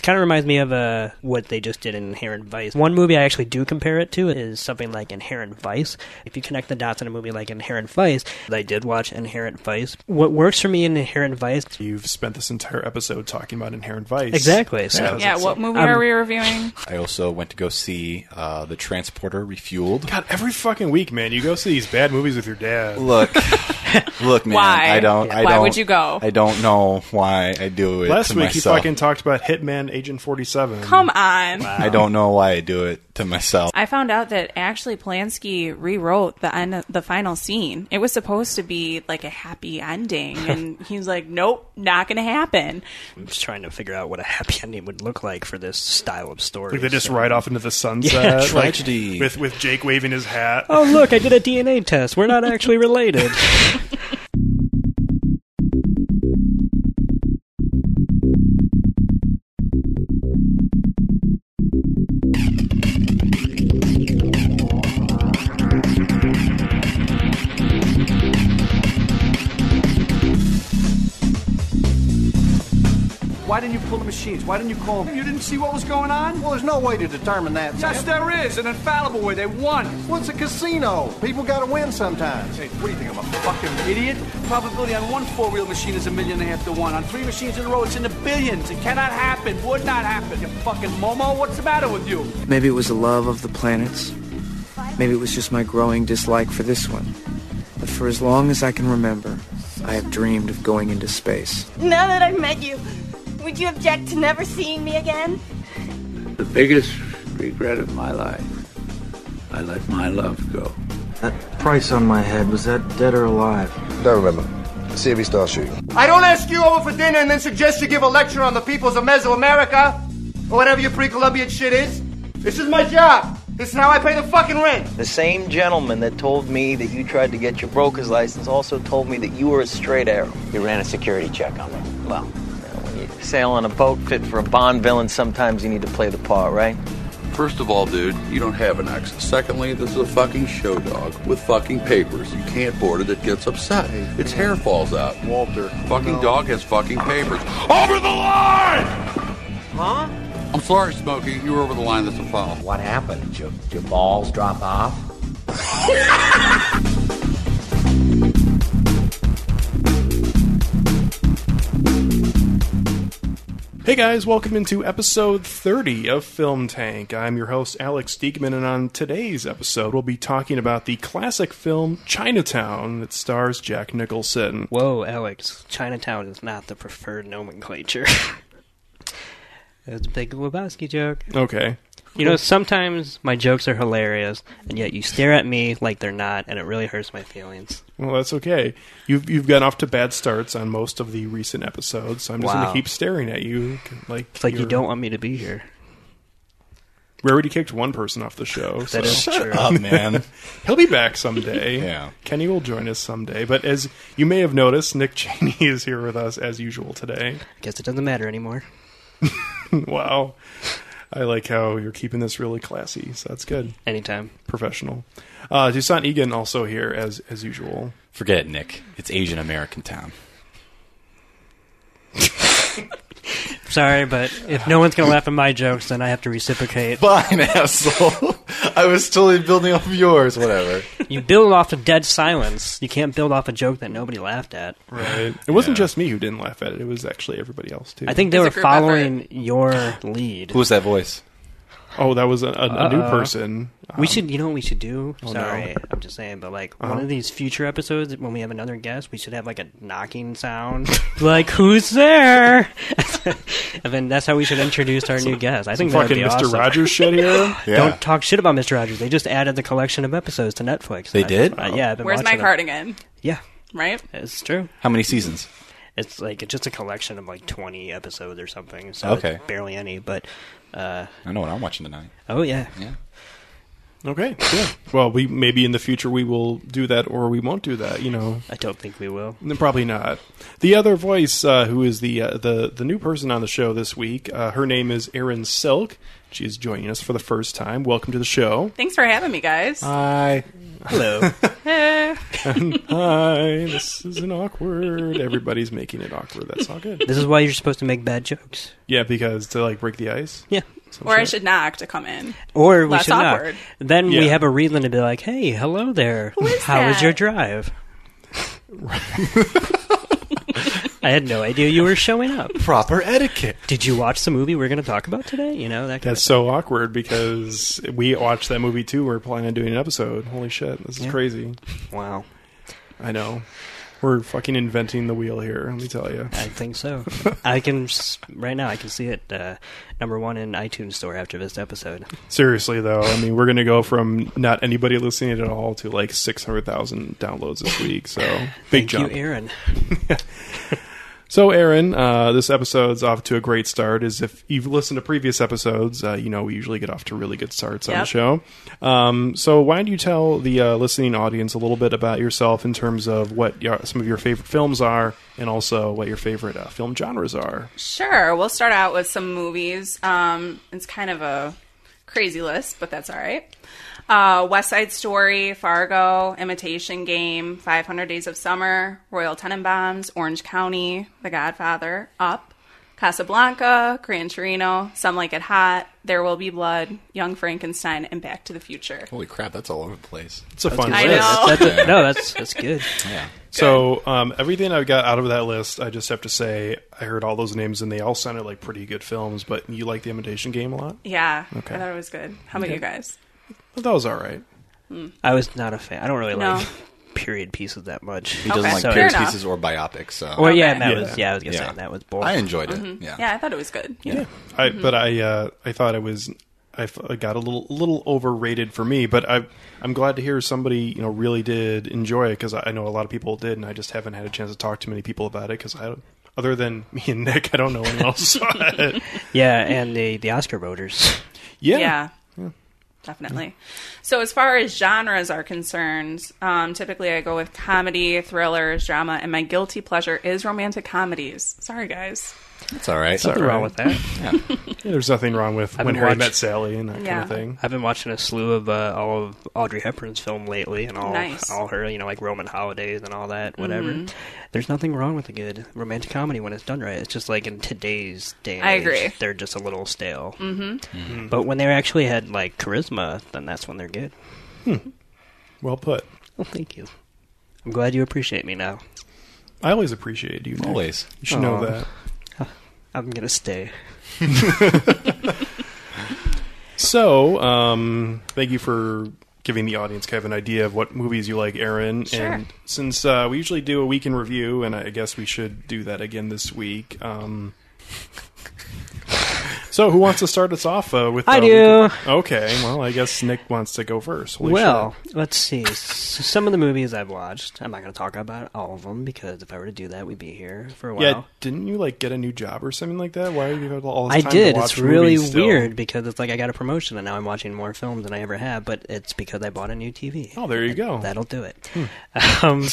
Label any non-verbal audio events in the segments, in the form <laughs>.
It kind of reminds me of uh, what they just did in Inherent Vice. One movie I actually do compare it to is something like Inherent Vice. If you connect the dots in a movie like Inherent Vice, I did watch Inherent Vice. What works for me in Inherent Vice, You've spent this entire episode talking about Inherent Vice. exactly. So Yeah. Yeah, what movie Um, are we reviewing? I also went to go see uh, the Transporter Refueled. God, every fucking week, man, you go see these bad movies with your dad. Look, <laughs> look, man. Why? I don't. I Why don't, would you go? I don't know why I do it. Last to week, myself. he fucking talked about Hitman Agent 47. Come on. I don't know why I do it to myself. I found out that actually Polanski rewrote the end, the final scene. It was supposed to be like a happy ending, <laughs> and he was like, "Nope, not going to happen." I'm just trying to figure out what a happy ending would look like for this style of story. Like they just So- ride off into the <laughs> sunset. Yeah, like, tragedy. with, with Jake waving his hat. Oh look, I did a DNA test. We're not actually related. <laughs> Why didn't you pull the machines? Why didn't you call them? You didn't see what was going on? Well, there's no way to determine that. Yes, Sam. there is. An infallible way. They won. Well, it's a casino. People got to win sometimes. Hey, what do you think? I'm a fucking idiot? Probability on one four-reel machine is a million and a half to one. On three machines in a row, it's in the billions. It cannot happen. Would not happen. You fucking Momo. What's the matter with you? Maybe it was the love of the planets. Maybe it was just my growing dislike for this one. But for as long as I can remember, I have dreamed of going into space. Now that I've met you, would you object to never seeing me again? The biggest regret of my life, I let my love go. That price on my head, was that dead or alive? Don't remember. See if he starts shooting. I don't ask you over for dinner and then suggest you give a lecture on the peoples of Mesoamerica or whatever your pre-Columbian shit is. This is my job. This is how I pay the fucking rent. The same gentleman that told me that you tried to get your broker's license also told me that you were a straight arrow. You ran a security check on me. Well, sail on a boat fit for a Bond villain, sometimes you need to play the part, right? First of all, dude, you don't have an ex. Secondly, this is a fucking show dog with fucking papers. You can't board it, it gets upset. Its hair falls out. Walter. Fucking dog has fucking papers. Over the line! Huh? I'm sorry, Smokey. You were over the line. That's a foul. What happened? Did your, your balls drop off? <laughs> Hey guys, welcome into episode 30 of Film Tank. I'm your host, Alex Diekman, and on today's episode, we'll be talking about the classic film Chinatown that stars Jack Nicholson. Whoa, Alex, Chinatown is not the preferred nomenclature. <laughs> It's a big Lebowski joke. Okay. You know, sometimes my jokes are hilarious, and yet you stare at me like they're not, and it really hurts my feelings. Well, that's okay. You've you've gotten off to bad starts on most of the recent episodes, so I'm just going to keep staring at you like It's like you you're- don't want me to be here. We already kicked one person off the show. That is so- <laughs> true. Oh man. <laughs> He'll be back someday. Yeah. Kenny will join us someday. But as you may have noticed, Nick <laughs> Cheney is here with us as usual today. I Guess it doesn't matter anymore. wow. I like how you're keeping this really classy, so that's good. Anytime. Professional. Uh, Toussaint Egan also here as as usual. Forget it, Nick. It's Asian American town. <laughs> Sorry, but if no one's gonna laugh at my jokes, then I have to reciprocate. Fine, <laughs> asshole. I was totally building off of yours. Whatever. You build off of dead silence. You can't build off a joke that nobody laughed at. Right. It wasn't Yeah. just me who didn't laugh at it. It was actually everybody else too. I think they It's a were group following your lead. Who was that voice? Oh, that was a, a, a new person. We Um, should, you know what we should do? Oh, Sorry, no. I'm just saying, but like Uh-huh. one of these future episodes, when we have another guest, we should have like a knocking sound, <laughs> like "Who's there?" <laughs> and then that's how we should introduce our new guest. I think that'd fucking be Mr. awesome. Rogers shit here. <laughs> Yeah. Don't talk shit about Mr. Rogers. They just added the collection of episodes to Netflix. They I- did? uh, yeah, I've been Where's my cardigan? Yeah, Right? it's true. How many seasons? It's like it's just a collection of like 20 episodes or something. So Okay. barely any, but uh, I know what I'm watching tonight. oh yeah, Yeah. Okay. Yeah. Well, we maybe in the future we will do that, or we won't do that. You know. I don't think we will. No, Probably not. The other voice, uh, who is the uh, the the new person on the show this week, uh, her name is Erin Silk. She is joining us for the first time. Welcome to the show. Thanks for having me, guys. Hi. Hello. <laughs> Hi, this isn't awkward. Everybody's making it awkward. That's all good. this is why you're supposed to make bad jokes. Yeah, because to like break the ice. Yeah. Some Or I should knock to come in. Or we Less should awkward. not. Then we have a reason to be like, "Hey, hello there. Who is How was your drive?" <laughs> <laughs> I had no idea you were showing up. <laughs> Proper etiquette. Did you watch the movie we're going to talk about today? You know that. That's so awkward because we watched that movie too. We're planning on doing an episode. Holy shit, this is Yeah. crazy. wow. I know. We're fucking inventing the wheel here. Let me tell you. I think so. I can right now. I can see it uh, number one in iTunes store after this episode. Seriously though, I mean, we're gonna go from not anybody listening at all to like six hundred thousand downloads this week. So <sighs> big Thank jump. you, Erin. <laughs> So, Erin, uh, this episode's off to a great start. As if you've listened to previous episodes, uh, you know we usually get off to really good starts on the show. Um, so, why don't you tell the uh, listening audience a little bit about yourself in terms of what your, some of your favorite films are, and also what your favorite uh, film genres are? Sure. We'll start out with some movies. Um, it's kind of a crazy list, but that's all right. Uh, West Side Story, Fargo, Imitation Game, 500 Days of Summer, Royal Tenenbaums, Orange County, The Godfather, Up, Casablanca, Gran Torino, Some Like It Hot, There Will Be Blood, Young Frankenstein, and Back to the Future. Holy crap, that's all over the place. It's a fun I list. know. That's, that's no, that's that's good. <laughs> Yeah. So, um, everything I got out of that list, I just have to say, I heard all those names and they all sounded like pretty good films. But you like the Imitation Game a lot? Yeah, Okay. I thought it was good. How about Okay. you guys? But that was all right. I was not a fan. I don't really No. like <laughs> period pieces that much. He doesn't Okay. like So- period enough. pieces or biopics. So Well, yeah, Okay. that Yeah. was yeah. I was gonna Yeah. say that was boring. I enjoyed it. Mm-hmm. Yeah. Yeah, I thought it was good. Yeah, I, but I uh, I thought it was I f- I got a little a little overrated for me. But I I'm glad to hear somebody you know really did enjoy it because I know a lot of people did, and I just haven't had a chance to talk to many people about it because I other than <laughs> me and Nick, I don't know anyone else saw <laughs> it. Yeah, and the the Oscar voters. Yeah, Yeah. Definitely. So, as far as genres are concerned, um, typically I go with comedy, thrillers, drama, and my guilty pleasure is romantic comedies. Sorry, guys. It's all right. Nothing wrong with that. Yeah, <laughs> there's nothing wrong with I've when been Harry watch- met Sally and that kind of thing. I've been watching a slew of uh, all of Audrey Hepburn's film lately, and all Nice. all her, you know, like Roman holidays and all that. Whatever. Mm-hmm. There's nothing wrong with a good romantic comedy when it's done right. It's just like in today's day and I age, agree. they're just a little stale. Mm-hmm. But when they actually had like charisma, then that's when they're good. Well put. Well, thank you. I'm glad you appreciate me now. I always appreciate you. Nick. Always. you should know Aw. that. I'm gonna stay. <laughs> So, um, thank you for giving the audience kind of an idea of what movies you like, Erin. Sure. And since uh, we usually do a week in review, and I guess we should do that again this week. Um, so, who wants to start us off uh, with? I uh, do. Okay, well, I guess Nick wants to go first. Holy well, shit. let's see. S- some of the movies I've watched. I'm not going to talk about all of them because if I were to do that, we'd be here for a while. yeah, didn't you like get a new job or something like that? Why are you have all this I time did. To watch It's really still? weird because it's like I got a promotion and now I'm watching more films than I ever have. But it's because I bought a new TV. Oh, there you go. That'll do it. <laughs> Um,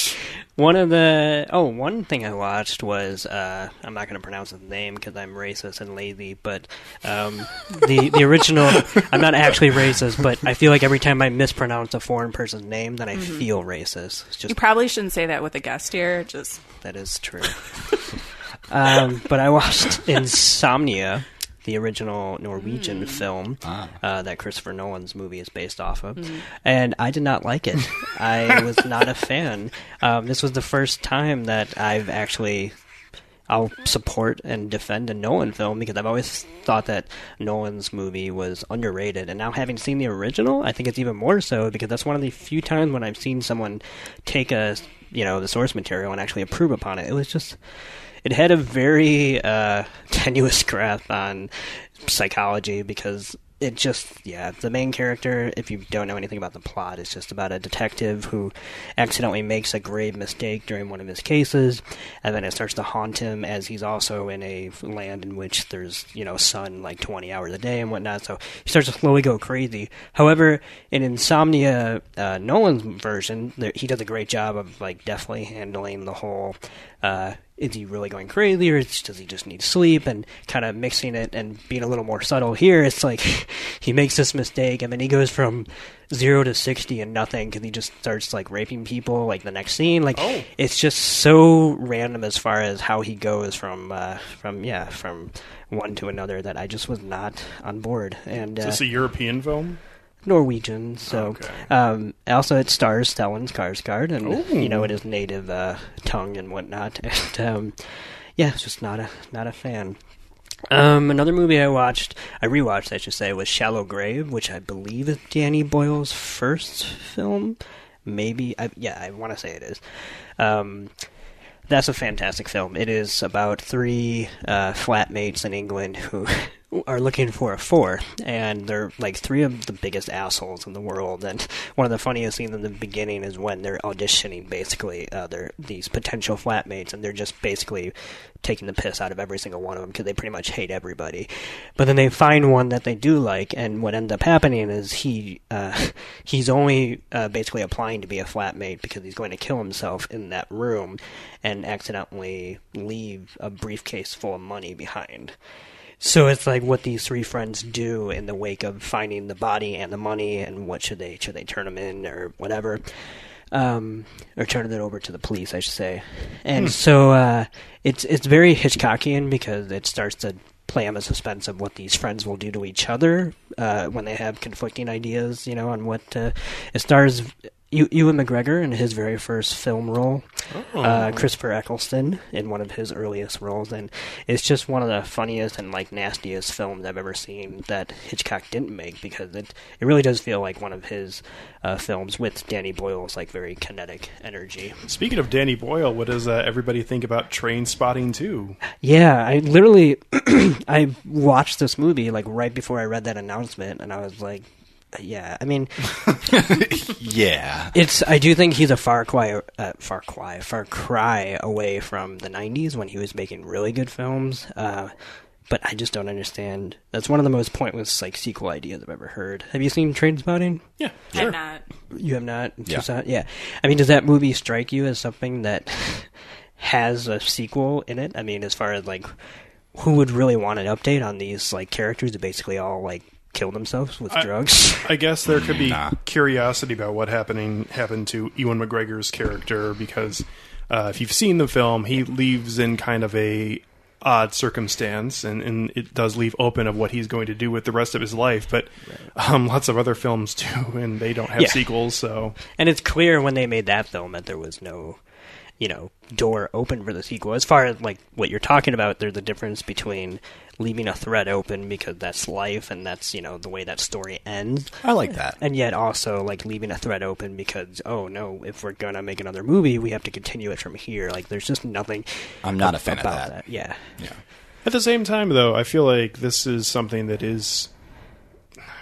one of the oh, one thing I watched was uh, I'm not going to pronounce his name because I'm racist and lazy. But um, the the original, <laughs> I'm not actually racist, but I feel like every time I mispronounce a foreign person's name, then I feel racist. It's You probably shouldn't say that with a guest here. Just that is true. <laughs> um, but I watched <laughs> Insomnia, the original Norwegian film Ah. uh, that Christopher Nolan's movie is based off of, and I did not like it. <laughs> I was not a fan. Um, this was the first time that I've actually. I'll support and defend a Nolan film because I've always thought that Nolan's movie was underrated, and now having seen the original, I think it's even more so because that's one of the few times when I've seen someone take a you know the source material and actually improve upon it. It was just it had a very uh, <laughs> tenuous grasp on psychology because it just yeah the main character if you don't know anything about the plot it's just about a detective who accidentally makes a grave mistake during one of his cases and then it starts to haunt him as he's also in a land in which there's you know sun like 20 hours a day and whatnot so he starts to slowly go crazy. However in insomnia uh, nolan's version there, he does a great job of like definitely handling the whole uh, is he really going crazy or does he just need sleep and kind of mixing it and being a little more subtle here it's like <laughs> he makes this mistake and then he goes from zero to 60 and nothing because he just starts like raping people like the next scene like Oh. it's just so random as far as how he goes from uh, from yeah from one to another that I just was not on board and Is uh, this a European film? Norwegian. So, Okay. um, also it stars Stellan Skarsgård, and Ooh. you know in his native uh, tongue and whatnot. <laughs> And um, yeah, just not a not a fan. Um, another movie I watched, I rewatched, I should say, was Shallow Grave, which I believe is Danny Boyle's first film. Maybe, I, yeah, I want to say it is. Um, that's a fantastic film. It is about three uh, flatmates in England who <laughs> are looking for a four, and they're like three of the biggest assholes in the world. And <laughs> one of the funniest scenes in the beginning is when they're auditioning, basically, uh, they're these potential flatmates, and they're just basically taking the piss out of every single one of them because they pretty much hate everybody. But then they find one that they do like, and what ends up happening is he uh, <laughs> he's only uh, basically applying to be a flatmate because he's going to kill himself in that room and accidentally leave a briefcase full of money behind. So it's like what these three friends do in the wake of finding the body and the money, and what should they should they turn them in or whatever, um, or turn it over to the police, I should say. And Hmm. so uh, it's it's very Hitchcockian because it starts to play on the suspense of what these friends will do to each other uh, when they have conflicting ideas, you know, on what uh, it stars. Ewan McGregor in his very first film role, uh, Oh. Christopher Eccleston in one of his earliest roles, and it's just one of the funniest and like nastiest films I've ever seen that Hitchcock didn't make because it it really does feel like one of his uh, films with Danny Boyle's like very kinetic energy. Speaking of Danny Boyle, what does uh, everybody think about Trainspotting too? Yeah, I literally <clears throat> I watched this movie like right before I read that announcement, and I was like, yeah. I mean, <laughs> Yeah. it's. I do think he's a far cry, uh, far cry, far cry away from the '90s when he was making really good films. Uh, but I just don't understand. That's one of the most pointless like sequel ideas I've ever heard. Have you seen Trainspotting? Yeah, I'm not. You have not. Yeah. Not- yeah. I mean, does that movie strike you as something that has a sequel in it? I mean, as far as like, who would really want an update on these like characters that basically all like kill themselves with I- drugs? <laughs> I guess there could be Nah. curiosity about what happening happened to Ewan McGregor's character because uh, if you've seen the film, he leaves in kind of a odd circumstance, and, and it does leave open of what he's going to do with the rest of his life. But um, lots of other films do, <laughs> and they don't have Yeah. sequels. So And it's clear when they made that film that there was no, you know, door open for the sequel. As far as like what you're talking about, there's a difference between leaving a thread open because that's life and that's you know the way that story ends. I like that. And yet also like leaving a thread open because oh no, if we're gonna make another movie, we have to continue it from here. Like there's just nothing. I'm not a fan of about that. Yeah. Yeah. At the same time, though, I feel like this is something that is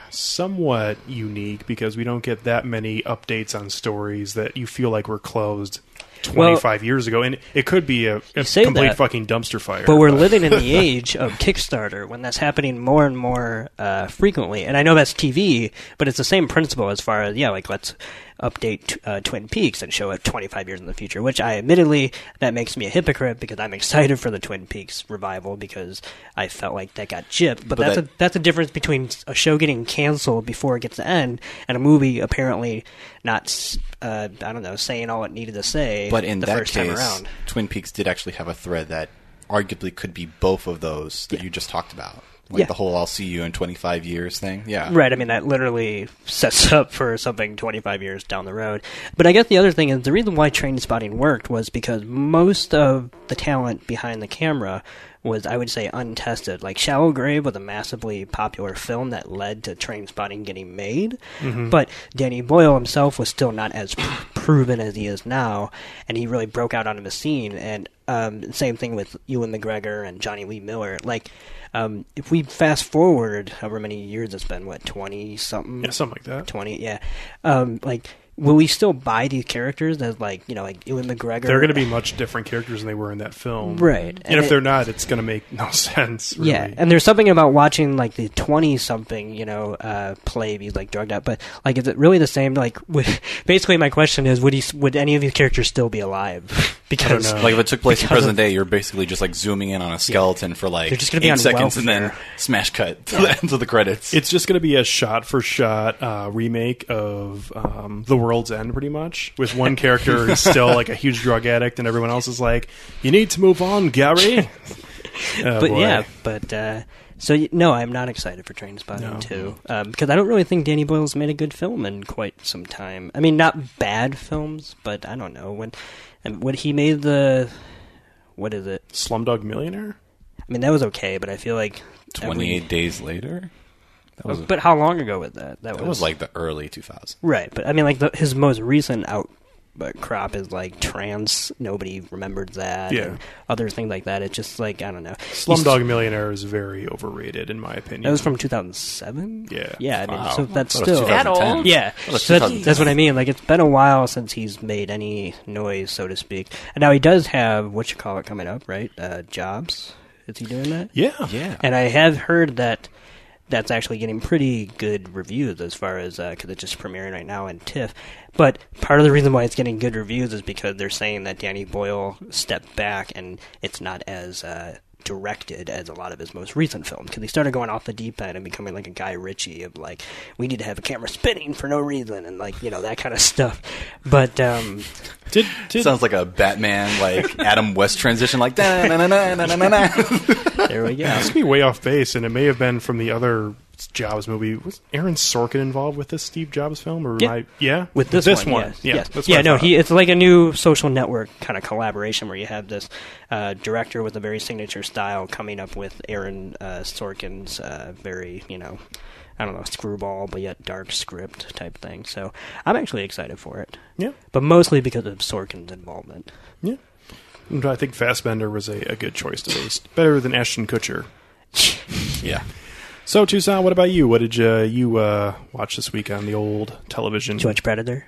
somewhat unique because we don't get that many updates on stories that you feel like were closed 25 years ago. And it could be a, a complete that, fucking dumpster fire. But we're living in the <laughs> age of Kickstarter when that's happening more and more uh, frequently. And I know that's TV, but it's the same principle as far as, yeah, like let's update uh, Twin Peaks and show it 25 years in the future, which I admittedly, that makes me a hypocrite because I'm excited for the Twin Peaks revival because I felt like that got gypped. But, But that's, that- a, that's a difference between a show getting canceled before it gets to end and a movie apparently not, uh, I don't know, saying all it needed to say But in the that first time case, around. Twin Peaks did actually have a thread that arguably could be both of those that you just talked about. Like Yeah. the whole I'll see you in 25 years thing. Yeah. Right. I mean, that literally sets <laughs> up for something 25 years down the road. But I guess the other thing is the reason why Trainspotting worked was because most of the talent behind the camera was, I would say, untested. Like Shallow Grave was a massively popular film that led to Trainspotting getting made. Mhm. But Danny Boyle himself was still not as pr- proven as he is now, and he really broke out onto the scene. And um, same thing with Ewan McGregor and Jonny Lee Miller. Like, um, if we fast forward however many years it's been, what twenty something, Yeah, something like that. Twenty, yeah. Um, like will we still buy these characters as like you know like Ewan McGregor? They're going to be much different characters than they were in that film, Right. And, And if it- they're not, it's going to make no <laughs> sense. Really. Yeah, and there's something about watching like the twenty something, you know, uh, play be like drugged out. But like, is it really the same? Like, <laughs> would, basically, my question is, would he, would any of these characters still be alive? <laughs> because like if it took place in present of- day, you're basically just like zooming in on a skeleton for like They're just gonna eight be on seconds and then smash cut to the end of the credits. It's just going to be a shot for shot uh, remake of um, The World's End, pretty much, with one character who's still like a huge drug addict, and everyone else is like, "You need to move on, Gary." <laughs> Oh, but boy. yeah, but uh, so no, I'm not excited for Trainspotting No. two um, because I don't really think Danny Boyle's made a good film in quite some time. I mean, not bad films, but I don't know when and when he made the what is it? Slumdog Millionaire. I mean, that was okay, but I feel like every- 28 days later. That was, but how long ago was that? that was like the early 2000s. Right, but I mean, like the, his most recent out uh, crop is like Trance. Nobody remembered that. Yeah. other things like that. It's just like I don't know. Slumdog Millionaire is very overrated, in my opinion. That was from 2007. Yeah. yeah. I mean, Wow. so that's I thought it was still 2010. That old? Yeah, I thought it was so that's, that's what I mean. Like it's been a while since he's made any noise, so to speak. And now he does have what you call it coming up, right? Uh, jobs. Is he doing that? Yeah. Yeah. And I have heard that that's actually getting pretty good reviews as far as because it's just premiering right now in TIFF. But part of the reason why it's getting good reviews is because they're saying that Danny Boyle stepped back and it's not as uh, directed as a lot of his most recent films because he started going off the deep end and becoming like a Guy Ritchie of like we need to have a camera spinning for no reason and like you know that kind of stuff. But um, did, Sounds like a Batman, like <laughs> Adam West transition, like da na na na na na na na. there we go. This could be way off base, and it may have been from the other Jobs movie. Was Aaron Sorkin involved with this Steve Jobs film, or Yeah. I, yeah, with this, one, one, yeah, yes, yeah, yes. yeah. No, he it's like a new social network kind of collaboration where you have this uh, director with a very signature style coming up with Aaron uh, Sorkin's uh, very you know. I don't know, screwball, but yet dark script type thing. So I'm actually excited for it. Yeah. But mostly because of Sorkin's involvement. Yeah. I think Fassbender was a, a good choice to least. Better than Ashton Kutcher. <laughs> yeah. So Toussaint, what about you? What did you you uh, watch this week on the old television? Did you watch Predator?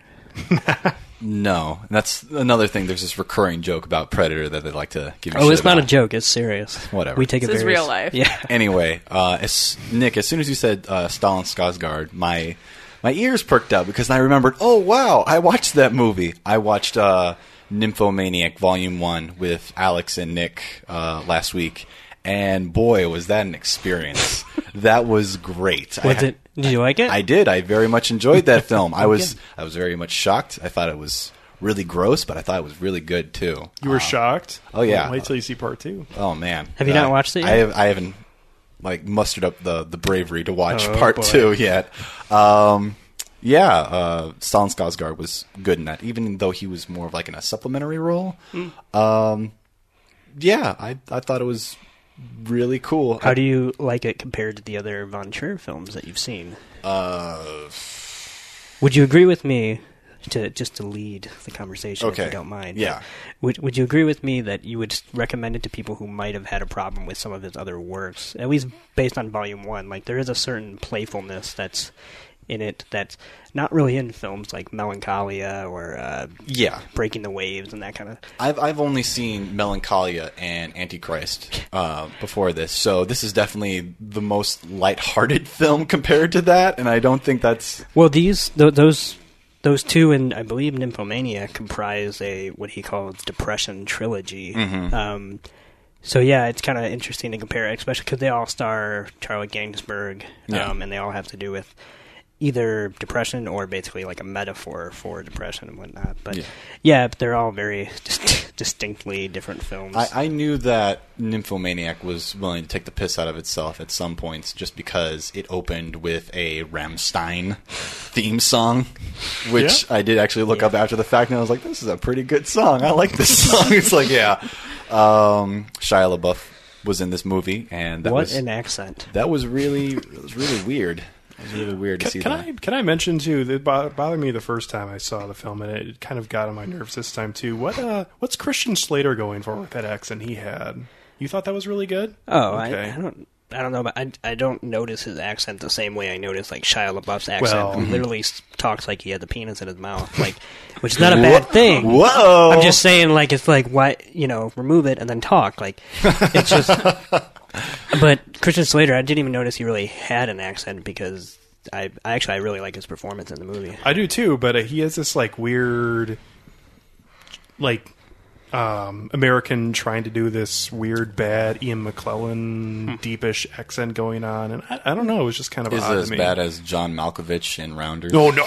<laughs> No, and that's another thing. There's this recurring joke about Predator that they like to give. You Oh, shit it's not a joke. It's serious. Whatever. We take it This is very real life. Yeah. <laughs> Anyway, uh, as, Nick, as soon as you said uh, Stellan Skarsgård, my my ears perked up because I remembered. Oh wow, I watched that movie. I watched uh, Nymphomaniac Volume One with Alex and Nick uh, last week, and boy, was that an experience. <laughs> that was great. Was had- it? Did you like it? I did. I very much enjoyed that <laughs> film. I was I was very much shocked. I thought it was really gross, but I thought it was really good too. You were Uh, shocked. Oh yeah. Wait till you see part two. Oh man. Have you not watched it yet? I have. I haven't like mustered up the the bravery to watch Oh, part boy. two yet. Um, yeah, uh, Stellan Skarsgård was good in that, even though he was more of like in a supplementary role. Hmm. Um, yeah, I I thought it was really cool. How do you like it compared to the other Von Trier films that you've seen? Uh, Would you agree with me to just to lead the conversation if you don't mind? Yeah. Would Would you agree with me that you would recommend it to people who might have had a problem with some of his other works, at least based on Volume One? Like there is a certain playfulness that's in it that's not really in films like Melancholia or uh, Yeah. Breaking the Waves and that kind of. I've I've only seen Melancholia and Antichrist uh, before this, so this is definitely the most lighthearted <laughs> film compared to that, and I don't think that's Well, these th- those those two and I believe Nymphomania comprise a what he calls depression trilogy. Mhm. Um, so yeah, it's kind of interesting to compare, especially because they all star Charlotte Gainsbourg, Yeah. um, and they all have to do with either depression or basically like a metaphor for depression and whatnot. But Yeah. yeah, they're all very <laughs> dis- distinctly different films. I, I knew that Nymphomaniac was willing to take the piss out of itself at some points just because it opened with a Rammstein theme song, which I did actually look up after the fact, and I was like, this is a pretty good song. I like this <laughs> song. it's like, yeah. Um, Shia LaBeouf was in this movie, and that what was an accent! that was really it was really weird. It was really weird to Can, see can that. I can I mention too? That bothered me the first time I saw the film, and it kind of got on my nerves this time too. What uh, what's Christian Slater going for with that accent he had? You thought that was really good? Oh, Okay. I, I don't. I don't know, but I, I don't notice his accent the same way I notice like Shia LaBeouf's accent. Well- who literally talks like he had the penis in his mouth, like, which is not a bad thing. Whoa! I'm just saying, like, it's like why you know remove it and then talk. Like, it's just. <laughs> but Christian Slater, I didn't even notice he really had an accent because I, I actually I really like his performance in the movie. I do too, but uh, he has this like weird, like um, American trying to do this weird bad Ian McKellen deepish accent going on, and I, I don't know. It was just kind of Is odd it as to me. bad as John Malkovich in Rounders? No, no.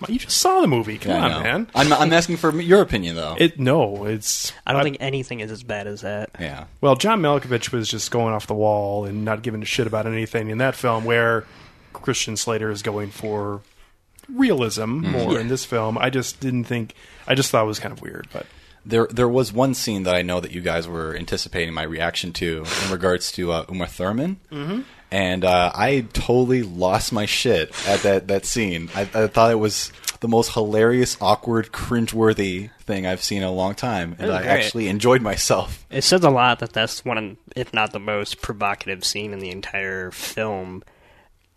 Come on, you just saw the movie. Come Yeah, I on, know. man. I'm, I'm asking for your opinion though. It no, it's I don't think anything is as bad as that. yeah. Well, John Malkovich was just going off the wall and not giving a shit about anything in that film, where Christian Slater is going for realism Mm-hmm. more in this film. I just didn't think. I just thought it was kind of weird, but There, there was one scene that I know that you guys were anticipating my reaction to in regards to uh, Uma Thurman, mm-hmm. And uh, I totally lost my shit at that that scene. I, I thought it was the most hilarious, awkward, cringeworthy thing I've seen in a long time, and I great. actually enjoyed myself. It says a lot that that's one, if not the most provocative scene in the entire film.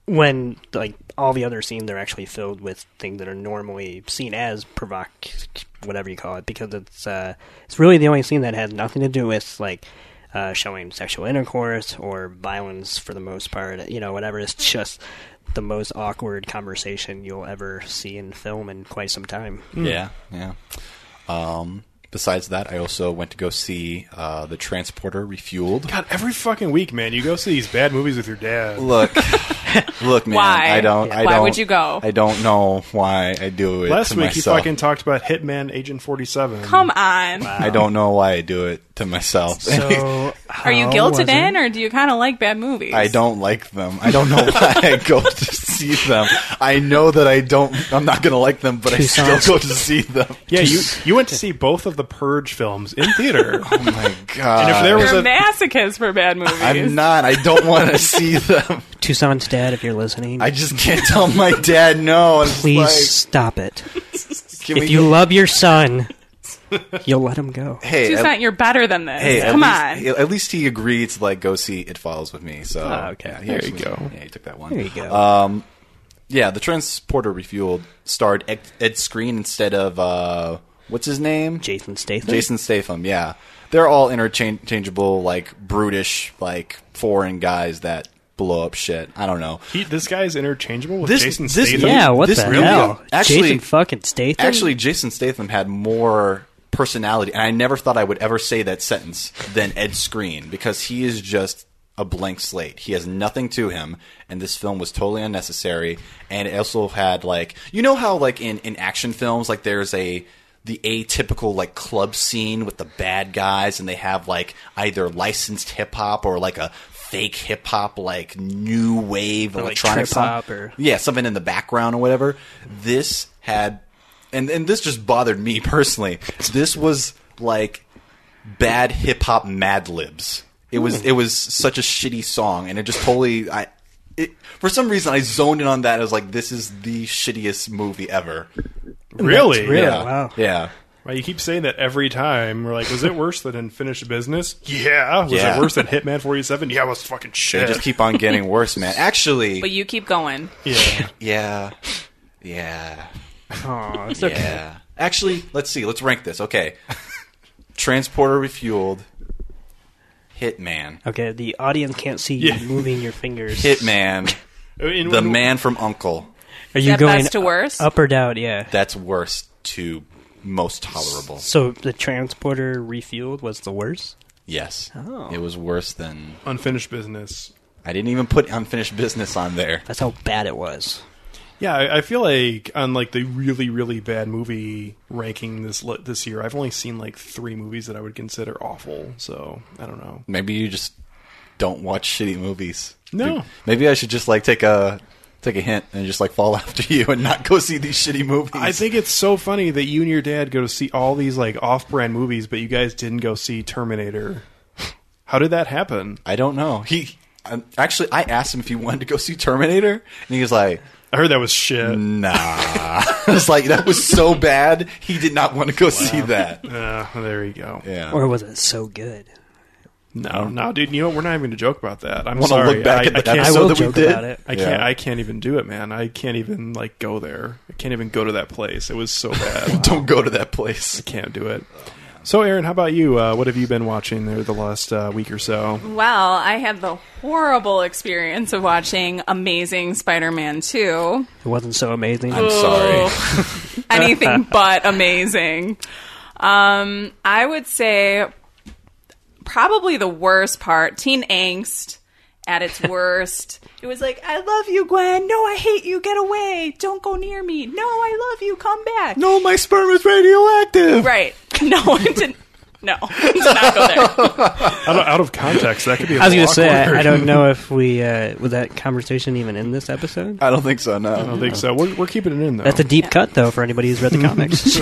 When like all the other scenes are actually filled with things that are normally seen as provoc, whatever you call it, because it's uh, it's really the only scene that has nothing to do with like uh, showing sexual intercourse or violence for the most part. You know, whatever. It's just the most awkward conversation you'll ever see in film in quite some time. Yeah, yeah. Um, besides that, I also went to go see uh, the Transporter Refueled. God, every fucking week, man, you go see these bad movies with your dad. Look, <laughs> <laughs> look, man. Why? I don't. I Why don't, would you go? I don't know why I do it. Last to week, myself. you fucking talked about Hitman Agent Forty Seven. Come on. I don't know why I do it to myself. So, <laughs> Are you how guilted in, or do you kind of like bad movies? I don't like them. I don't know <laughs> why I go to see them. I know that I don't. I'm not going to like them, but I still go to see them. Yeah, you you went to see both of the Purge films in theater. <laughs> Oh my god! And if there was You're a a- masochist for bad movies. I'm not. I don't want to <laughs> see them. Toussaint's dad, if you're listening, I just can't tell my dad no. It's please like, stop it. <laughs> If you go- love your son, you'll let him go. hey, Toussaint, at, you're better than this. hey, Come least, on. At least he agreed to like go see It Follows with me. So Ah, okay. yeah, he There you go. Yeah, he took that one. There you go. Um, yeah, the transporter refueled starred Ed, Ed Skrein instead of uh, what's his name? Jason Statham. Jason Statham. Yeah, they're all interchangeable, like brutish, like foreign guys that blow up shit. I don't know. he, this guy's interchangeable with This- Jason this- Statham. Yeah, what This the really- hell? actually- Jason fucking Statham. Actually, Jason Statham had more personality, and I never thought I would ever say that sentence than Ed Skrein because he is just a blank slate. He has nothing to him, and this film was totally unnecessary. And it also had like you know how like in in action films like there's a the atypical like club scene with the bad guys, and they have like either licensed hip hop or like a fake hip hop like new wave Or, electronic song. or- yeah something in the background or whatever. This had and and this just bothered me <laughs> personally. This was like bad hip hop Mad Libs. It was Hmm. it was such a shitty song, and it just totally I. It, for some reason, I zoned in on that. I was like, "This is the shittiest movie ever." Really? Really? Yeah, Wow. yeah. Right, you keep saying that every time. We're like, was it worse than Unfinished Business? Yeah. Was Yeah. it worse than Hitman 47? Yeah, it was fucking They shit. just keep on getting worse, man. Actually, But you keep going. yeah. yeah, yeah, Aw, it's okay. yeah. Actually, let's see. Let's rank this. Okay, Transporter refueled. Hitman. Okay, the audience can't see Yeah. you <laughs> moving your fingers. Hitman. <laughs> In- The in- man from Uncle. Are you that going best to worst? up or down? Yeah. That's worst to most tolerable. So the transporter refueled was the worst. Yes. Oh. It was worse than. Unfinished Business. I didn't even put unfinished business on there. That's how bad it was. Yeah, I, I feel like on like the really really bad movie ranking this li- this year, I've only seen like three movies that I would consider awful. So I don't know. Maybe you just don't watch shitty movies. No. Maybe I should just like take a take a hint and just like fall <laughs> after you and not go see these shitty movies. I think it's so funny that you and your dad go to see all these like off-brand movies, but you guys didn't go see Terminator. How did that happen? I don't know. He um, actually I asked him if he wanted to go see Terminator and he was like, I heard that was shit. "Nah." <laughs> I was like, "That was so bad. He did not want to go see that." Uh, there you go. Yeah. Or was it so good? No, no, dude. You know what? We're not even going to joke about that. I'm Wanna sorry. look back I, at the I can't, episode I will that we joke did? about it. I can't. Yeah. I can't even do it, man. I can't even like go there. I can't even go to that place. It was so bad. <laughs> Don't go to that place. I can't do it. So, Erin, how about you? Uh, what have you been watching there the last uh, week or so? Well, I had the horrible experience of watching Amazing Spider-Man 2. It wasn't so amazing. I'm sorry. <laughs> Anything but amazing. Um, I would say probably the worst part, teen angst at its <laughs> worst. it was like, I love you, Gwen. No, I hate you. Get away. Don't go near me. No, I love you. Come back. No, my sperm is radioactive. Right. <laughs> No, it didn't. No, did not go there. <laughs> Out of, out of context, that could be. I I was going to say, I, I don't know <laughs> if we uh, was that conversation even in this episode. I don't think so. No, I don't think so. We're, we're keeping it in though. That's a deep cut, though, for anybody who's read the comics.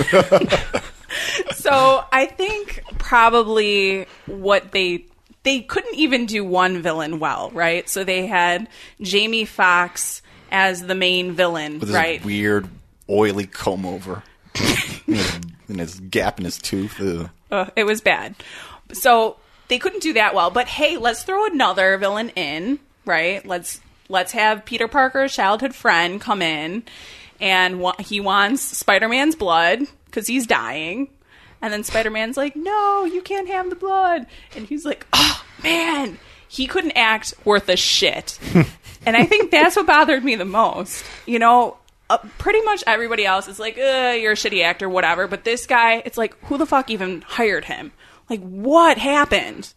So I think probably what they they couldn't even do one villain well, right? So they had Jamie Foxx as the main villain, with his right? weird oily comb over and, his, gap in his tooth. Ugh. Ugh, it was bad. So they couldn't do that well. But hey, let's throw another villain in, right? Let's let's have Peter Parker's childhood friend come in, and wa- he wants Spider-Man's blood because he's dying. And then Spider-Man's like, "No, you can't have the blood." And he's like, "Oh man, he couldn't act worth a shit." <laughs> and I think that's what bothered me the most. You know, uh, pretty much everybody else is like, uh, "You're a shitty actor, whatever." But this guy, it's like, who the fuck even hired him? Like, what happened?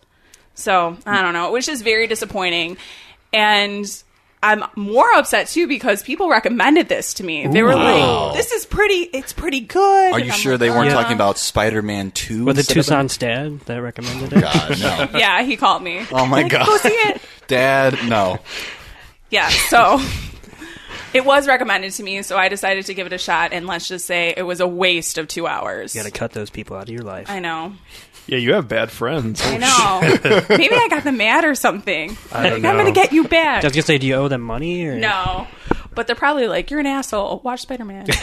So I don't know. It was just very disappointing, and I'm more upset too because people recommended this to me. They were Wow. like, "This is pretty. It's pretty good." Are And you I'm sure like, they weren't "Uh." talking about Spider-Man Two? Was it instead of Toussaint's dad that recommended it? God, no. <laughs> Yeah, he called me. Oh my Like, God. Go see it. <laughs> Dad, no. Yeah, so it was recommended to me, so I decided to give it a shot. And let's just say it was a waste of two hours. You got to cut those people out of your life. I know. yeah, you have bad friends. I Oh, know. <laughs> Maybe I got them mad or something. I Like, don't I'm going to get you back. I back. was going to say, do you owe them money? Or? No. But they're probably like, you're an asshole. Watch Spider Man. <laughs>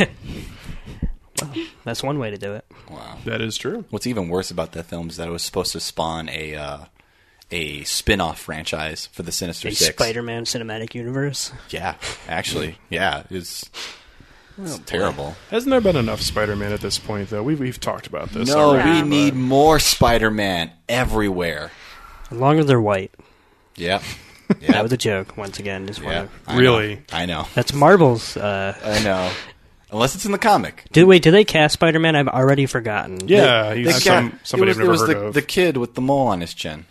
That's one way to do it. Wow. That is true. What's even worse about that film is that it was supposed to spawn a uh, a spin-off franchise for the Sinister A Six. Spider-Man cinematic universe. Yeah, actually, <laughs> yeah, it's, it's terrible. Hasn't there been enough Spider-Man at this point, though? We've we've talked about this. No, already, we but- need more Spider-Man everywhere. As long as they're white. Yeah, <laughs> That was a joke, once again. Just yeah. wanna- know. Really? I know. That's Marvel's. Uh, I know. Unless it's in the comic. did wait? Did they cast Spider-Man? I've already forgotten. Yeah, he's They some, got- somebody it was, I've never it was heard the, of. the kid with the mole on his chin.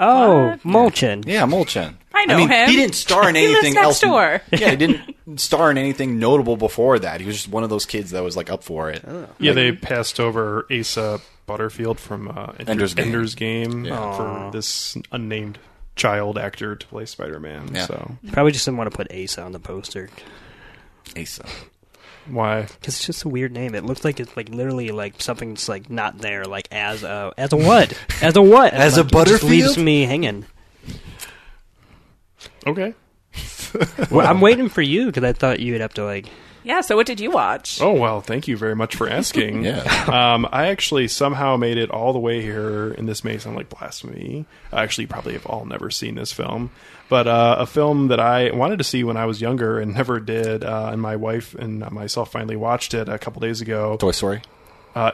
Oh, Mulchin. Yeah, Molchin. I know mean, him. He didn't star in <laughs> He lives anything next else. door. Yeah, he didn't <laughs> star in anything notable before that. He was just one of those kids that was like up for it. yeah, they passed over Asa Butterfield from uh, Ender- Ender's Game. Ender's Game Yeah. for this unnamed child actor to play Spider-Man. Yeah. So Probably just didn't want to put Asa on the poster Asa. Why? because it's just a weird name. It looks like it's like literally like something's like not there. Like as a as a what? <laughs> As a what? As a Like, it just leaves me hanging. Okay. Well, I'm waiting for you because I thought you would have to like. Yeah, so what did you watch? Oh well, thank you very much for <laughs> asking. Yeah. um, I actually somehow made it all the way here, and this may sound like blasphemy. I actually probably have all never seen this film, but uh, a film that I wanted to see when I was younger and never did, uh, and my wife and myself finally watched it a couple days ago. Toy Story. Uh,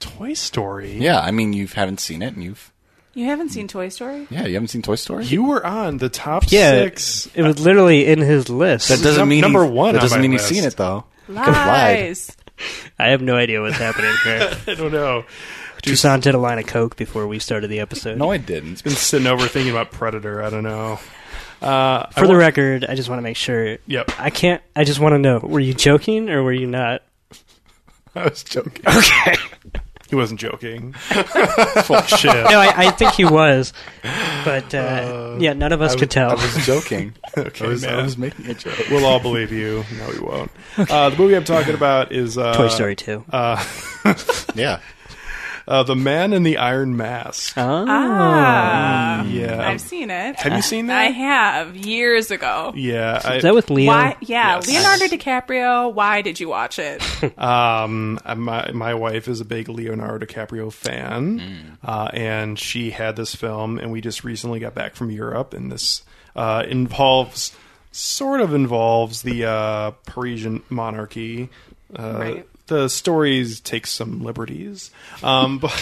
Toy Story. Yeah, I mean you haven't seen it, and you've You haven't seen Toy Story? yeah, you haven't seen Toy Story. You were on the top Yeah, six. it was literally in his list. that doesn't num- mean number you- one That on doesn't my mean list. you've seen it though. Could've lied. Lies. <laughs> I have no idea what's happening here. <laughs> I don't know. Toussaint did a line of coke before we started the episode. No, I didn't. It's been sitting over thinking about Predator. I don't know. Uh, For I the wa- record, I just want to make sure. Yep. I can't. I just want to know: were you joking or were you not? <laughs> I was joking. Okay. He wasn't joking. <laughs> Full of shit. no, I, I think he was, but uh, yeah, none of us I could was- tell. I was joking. <laughs> Okay, I, was, I man. was making a joke. We'll all believe you. No, we won't. Uh, the movie I'm talking about is uh, Toy Story two. Uh, <laughs> Yeah. Uh, the Man in the Iron Mask. Ah, Yeah. I've seen it. Have you seen that? I have years ago. Yeah. I, Is that with Leo? Why? Yeah, Yes. Leonardo DiCaprio. Why did you watch it? <laughs> Um, my my wife is a big Leonardo DiCaprio fan, Mm. uh, and she had this film, and we just recently got back from Europe, and this uh, involves sort of involves the uh, Parisian monarchy. Uh, Right. The stories take some liberties, um, <laughs> but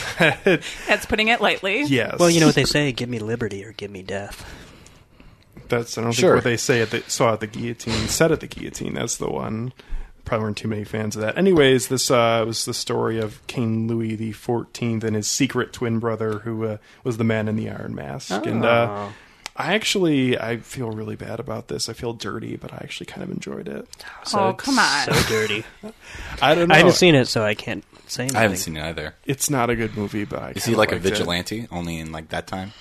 That's putting it lightly. yes. Well, you know what they say: "Give me liberty or give me death." That's I don't Sure. think what they say at the saw at the guillotine. Said at the guillotine. That's the one. Probably weren't too many fans of that. Anyways, this uh, was the story of King Louis the Fourteenth and his secret twin brother, who uh, was the man in the Iron Mask. And uh, Oh. I actually I feel really bad about this. I feel dirty, but I actually kind of enjoyed it. oh, come on. So dirty. <laughs> I don't know. I haven't seen it, so I can't say anything. I haven't seen it either. It's not a good movie, but I Is he like a liked it. vigilante only in like that time?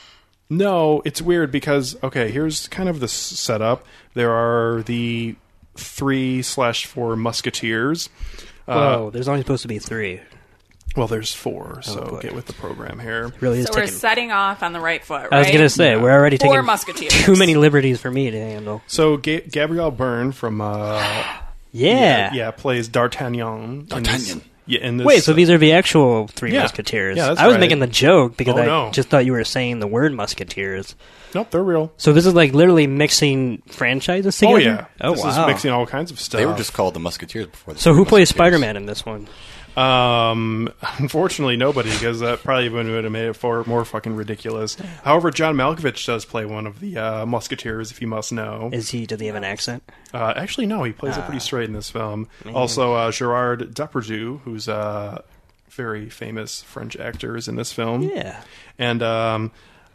No, it's weird because okay, here's kind of the setup. There are the three slash four musketeers. Uh, there's only supposed to be three. Well, there's four, so boy. get with the program here. Really is So we're taking. setting off on the right foot, right? I was gonna say we're already Four taking musketeers. too many liberties for me to handle. So Ga- Gabriel Byrne from uh, <gasps> Yeah. yeah, plays D'Artagnan. in this- D'Artagnan. yeah, in this, Wait, so these are the actual Three Yeah. Musketeers? Yeah, that's I was right. making the joke because Oh, I no. just thought you were saying the word Musketeers. nope, they're real. So this is like literally mixing franchises Oh together. yeah, Oh this wow. is mixing all kinds of stuff. They were just called the Musketeers before. The so who plays Musketeers. Spider-Man in this one? Um, unfortunately, nobody because that probably would have made it far more fucking ridiculous. However, John Malkovich does play one of the uh, musketeers, if you must know. Is he? Does he have an accent? Uh, actually, no, he plays it pretty straight in this film. Also, uh, Gerard Depardieu, who's a very famous French actor, is in this film. Yeah. And um,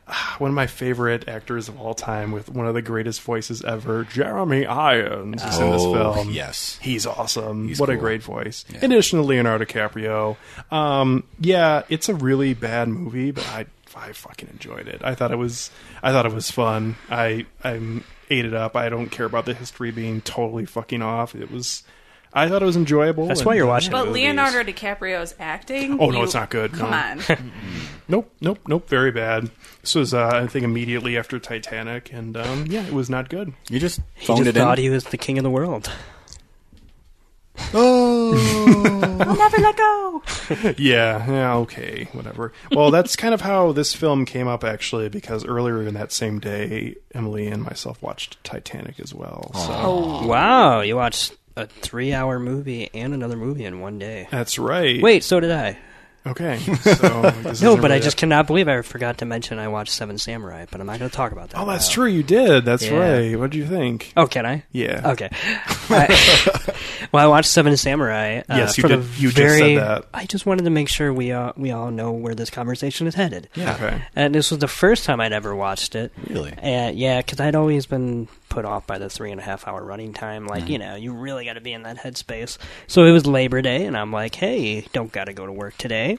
<sighs> one of my favorite actors of all time, with one of the greatest voices ever, Jeremy Irons, is in this Oh, film. yes. he's awesome. He's what a great voice. Yeah. In addition to Leonardo DiCaprio, um, yeah, it's a really bad movie, but I I fucking enjoyed it. I thought it was I thought it was fun. I I ate it up. I don't care about the history being totally fucking off. It was. I thought it was enjoyable. That's and- why you're watching it. But movies. Leonardo DiCaprio's acting. Oh, no, you- it's not good, Come no. on. <laughs> Nope, nope, nope. Very bad. This was, uh, I think, immediately after Titanic, and um, yeah, it was not good. You just He phoned just it in. thought he was the king of the world. oh, I'll never let go. <laughs> yeah, yeah, okay, whatever. Well, that's kind of how this film came up, actually, because earlier in that same day, Emily and myself watched Titanic as well. So Oh. Wow, you watched a three-hour movie and another movie in one day. that's right. Wait, so did I. okay. <laughs> So No, isn't but I just a- cannot believe I forgot to mention I watched Seven Samurai, but I'm not going to talk about that. Oh, that's now. true. You did. That's Yeah. right. What do you think? Oh, can I? Yeah. Okay. I, <laughs> well, I watched Seven Samurai. Uh, Yes, you did- the you just said that. I just wanted to make sure we all we all know where this conversation is headed. yeah. Okay. And this was the first time I'd ever watched it. Really? And yeah, because I'd always been put off by the three and a half hour running time. Like, Mm-hmm. you know, you really got to be in that headspace. So it was Labor Day, and I'm like, hey, don't got to go to work today.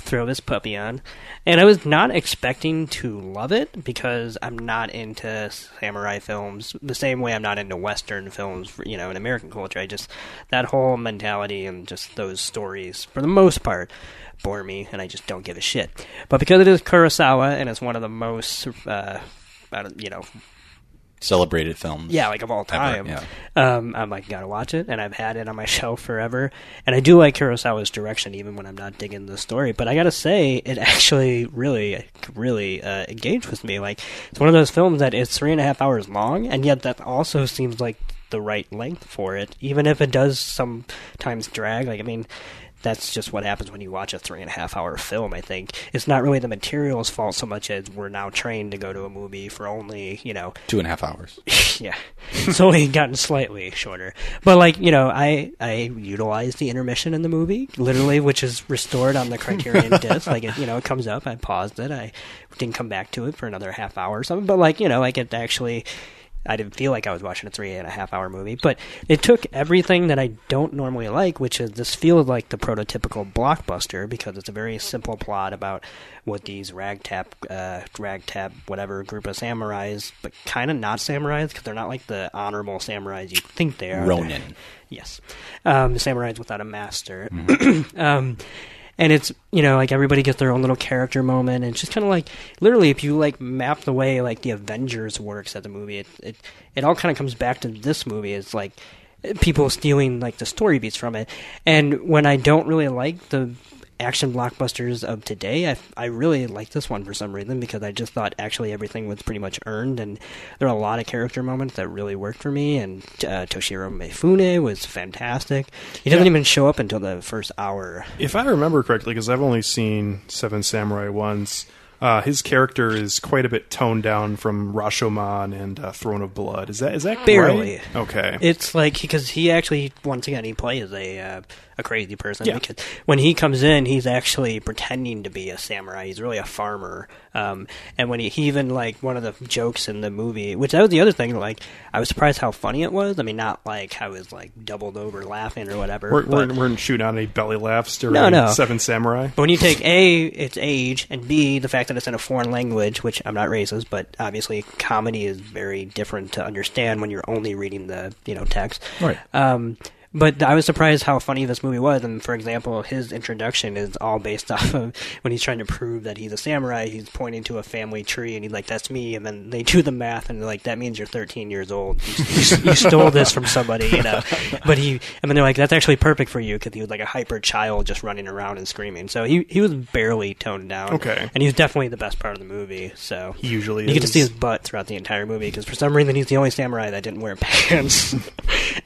Throw this puppy on. And I was not expecting to love it because I'm not into samurai films the same way I'm not into Western films, you know, in American culture. I just, that whole mentality and just those stories, for the most part, bore me, and I just don't give a shit. But because it is Kurosawa and it's one of the most, uh, you know, Celebrated films. yeah, like of all Ever, time. yeah. Um, I'm like, gotta watch it, and I've had it on my <laughs> shelf forever. And I do like Kurosawa's direction, even when I'm not digging the story. But I gotta say, it actually really, really uh, engaged with me. Like, it's one of those films that it's three and a half hours long, and yet that also seems like the right length for it, even if it does sometimes drag. Like, I mean. That's just what happens when you watch a three and a half hour film, I think. It's not really the material's fault so much as we're now trained to go to a movie for only, you know, Two and a half hours. <laughs> yeah, it's only gotten slightly shorter. But like you know, I I utilized the intermission in the movie literally, which is restored on the Criterion <laughs> disc. Like it, you know, it comes up. I paused it. I didn't come back to it for another half hour or something. But like you know, I could actually. I didn't feel like I was watching a three and a half hour movie, but it took everything that I don't normally like, which is this feels like the prototypical blockbuster because it's a very simple plot about what these ragtag, uh, ragtag, whatever group of samurais, but kind of not samurais because they're not like the honorable samurais you think they are. Ronin. Yes, um, the samurais without a master. Mm-hmm. <clears throat> um, and it's you know like everybody gets their own little character moment, and it's just kind of like literally if you like map the way like the Avengers works at the movie, it it, it all kind of comes back to this movie. It's like people stealing like the story beats from it, and when I don't really like the action blockbusters of today, I, I really like this one for some reason because I just thought actually everything was pretty much earned, and there are a lot of character moments that really worked for me. And uh, Toshiro Mifune was fantastic. He doesn't Yeah. even show up until the first hour. If I remember correctly, because I've only seen Seven Samurai once, uh, his character is quite a bit toned down from Rashomon and uh, Throne of Blood. Is that is that Barely. right? Okay. It's like because he actually once again he plays a uh, a crazy person Yeah. because when he comes in he's actually pretending to be a samurai. He's really a farmer. Um, and when he, he even like one of the jokes in the movie, which that was the other thing. Like I was surprised how funny it was. I mean, not like I was like doubled over laughing or whatever. we're, but, we're, we're shooting out any belly laughs during No, no. Seven Samurai. But when you take A, its age, and B, the fact that it's in a foreign language, which I'm not racist, but obviously comedy is very different to understand when you're only reading the you know text. Right. Um, but I was surprised how funny this movie was. And for example, his introduction is all based <laughs> off of when he's trying to prove that he's a samurai. He's pointing to a family tree, and he's like, "That's me." And then they do the math, and they're like, "That means you're 13 years old. You, you, you <laughs> stole this from somebody, you know." But he, and then they're like, "That's actually perfect for you," because he was like a hyper child, just running around and screaming. So he he was barely toned down. Okay. and he's definitely the best part of the movie. So He usually you get to see his butt throughout the entire movie because for some reason he's the only samurai that didn't wear <laughs> pants.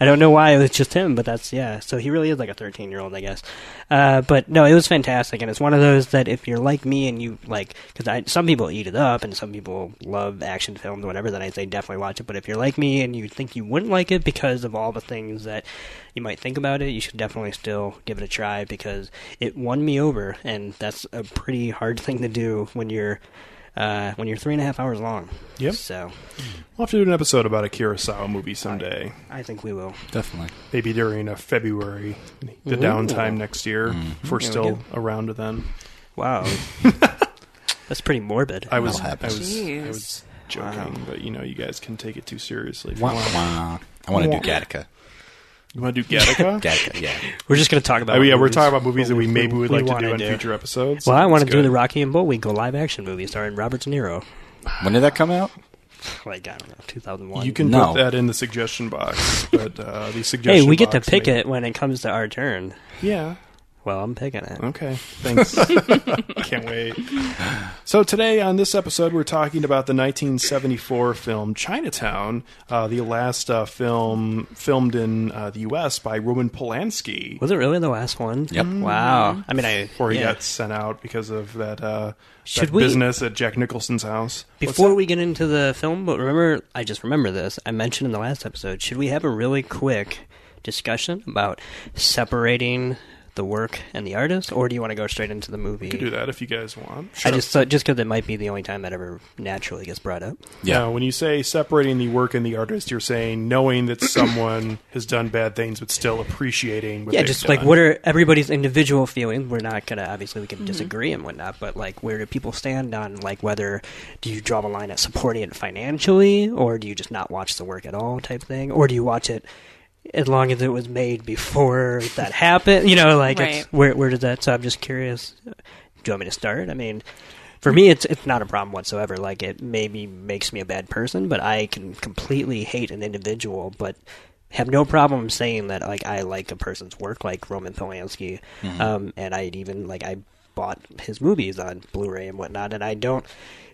I don't know why it was just him, but that's yeah. So he really is like a thirteen year old, I guess. Uh, but no, it was fantastic, and it's one of those that if you're like me and you like, because some people eat it up and some people love action films, whatever. Then I'd say definitely watch it. But if you're like me and you think you wouldn't like it because of all the things that you might think about it, you should definitely still give it a try because it won me over, and that's a pretty hard thing to do when you're. Uh, when you're three and a half hours long. Yep. So We'll have to do an episode about a Kurosawa movie someday. I think we will. Definitely. Maybe during uh, February, the Ooh. downtime next year, if we're There we still go. around then. Wow. <laughs> That's pretty morbid. I was, I was, I was joking, but you know, you guys can take it too seriously. If you Wah, want. wah. I want to do Gattaca. You want to do Gattaca? <laughs> Gattaca, yeah. We're just going to talk about. Oh, yeah, we're movies. talking about movies that we maybe would we like to wanna do in future episodes. Well, I want to do the Rocky and Bullwinkle live action movie starring Robert De Niro. When did that come out? <sighs> Like I don't know, 2001. You can No. put that in the suggestion box, but uh, the suggestion. Hey, we get to pick may- it when it comes to our turn. Yeah. Well, I'm picking it. Okay. Thanks. <laughs> Can't wait. So today on this episode, we're talking about the 1974 film Chinatown, uh, the last uh, film filmed in uh, the U.S. by Roman Polanski. Was it really the last one? Yep. Wow. I mean, I Before he yeah. got sent out because of that, uh, Should that we- business at Jack Nicholson's house. Before we get into the film, but remember, I just remember this. I mentioned in the last episode. Should we have a really quick discussion about separating the work and the artist, or do you want to go straight into the movie? could do that if you guys want. I just thought just because it might be the only time that ever naturally gets brought up. Yeah. Now, when you say separating the work and the artist, you're saying knowing that <coughs> someone has done bad things, but still appreciating. What yeah, just done. like what are everybody's individual feelings? We're not gonna obviously we Mm-hmm. can disagree and whatnot, but like where do people stand on like whether do you draw the line at supporting it financially, or do you just not watch the work at all type thing, or do you watch it as long as it was made before that happened? You know, like it's, Right. where where does that? So I'm just curious. Do you want me to start? I mean. For me, it's it's not a problem whatsoever. Like it maybe makes me a bad person, but I can completely hate an individual, but have no problem saying that like I like a person's work, like Roman Polanski, um, and I'd even like I bought his movies on Blu-ray and whatnot, and I don't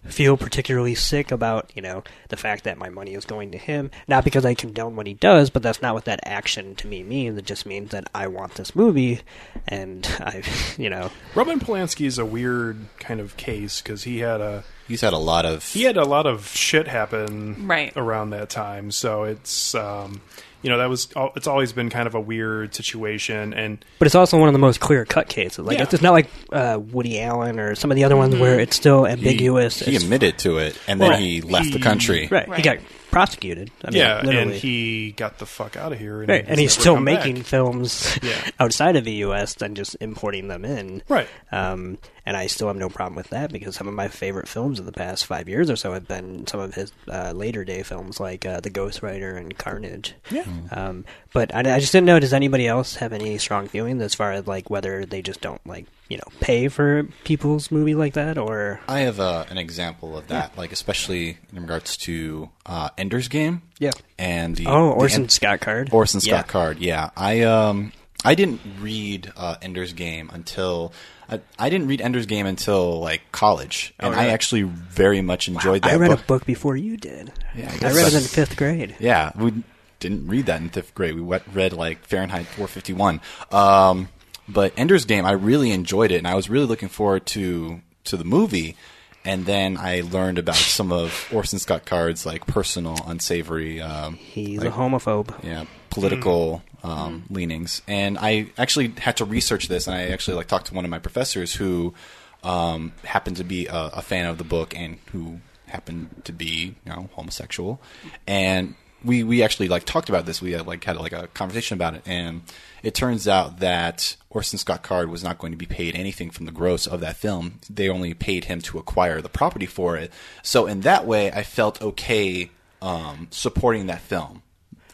feel particularly sick about you know the fact that my money is going to him, not because I condone what he does, but that's not what that action to me means. It just means that I want this movie, and <laughs> I, you know, Roman Polanski is a weird kind of case because he had a He's had a lot of. he had a lot of shit happen Right. around that time. So it's um, you know that was al- it's always been kind of a weird situation, and But it's also one of the most clear cut cases. Like Yeah. it's, it's not like uh, Woody Allen or some of the other ones where it's still ambiguous. he It's- admitted to it, and then Well, he left the country. right. He got prosecuted. I mean, yeah, literally. and he got the fuck out of here, and, Right, and he's still come back. making films <laughs> Yeah. <laughs> outside of the U.S. than just importing them in. Right. Um, and I still have no problem with that because some of my favorite films of the past five years or so have been some of his uh, later day films like uh, The Ghost Writer and Carnage. Yeah. Um, but I, I just didn't know. Does anybody else have any strong feelings as far as like whether they just don't like you know pay for people's movie like that or I have uh, an example of that, like especially in regards to uh, Ender's Game. Yeah. and the Oh, the Orson En- Scott Card. Orson Scott Yeah. Card. Yeah, I um I didn't read uh, Ender's Game until I, I didn't read Ender's Game until like college, Oh, and I actually very much enjoyed that I read book. a book before you did. Yeah, I I, read it in fifth grade. Yeah, we didn't read that in fifth grade. We read like Fahrenheit 451. Um, but Ender's Game, I really enjoyed it, and I was really looking forward to to the movie. And then I learned about some of Orson Scott Card's like personal, unsavory. Um, He's like, a homophobe. yeah, political um, leanings. And I actually had to research this, and I actually like talked to one of my professors who um, happened to be a, a fan of the book and who happened to be you know homosexual, and we we actually like talked about this. We had like had like a conversation about it, and it turns out that Orson Scott Card was not going to be paid anything from the gross of that film. They only paid him to acquire the property for it. So in that way, I felt okay um, supporting that film.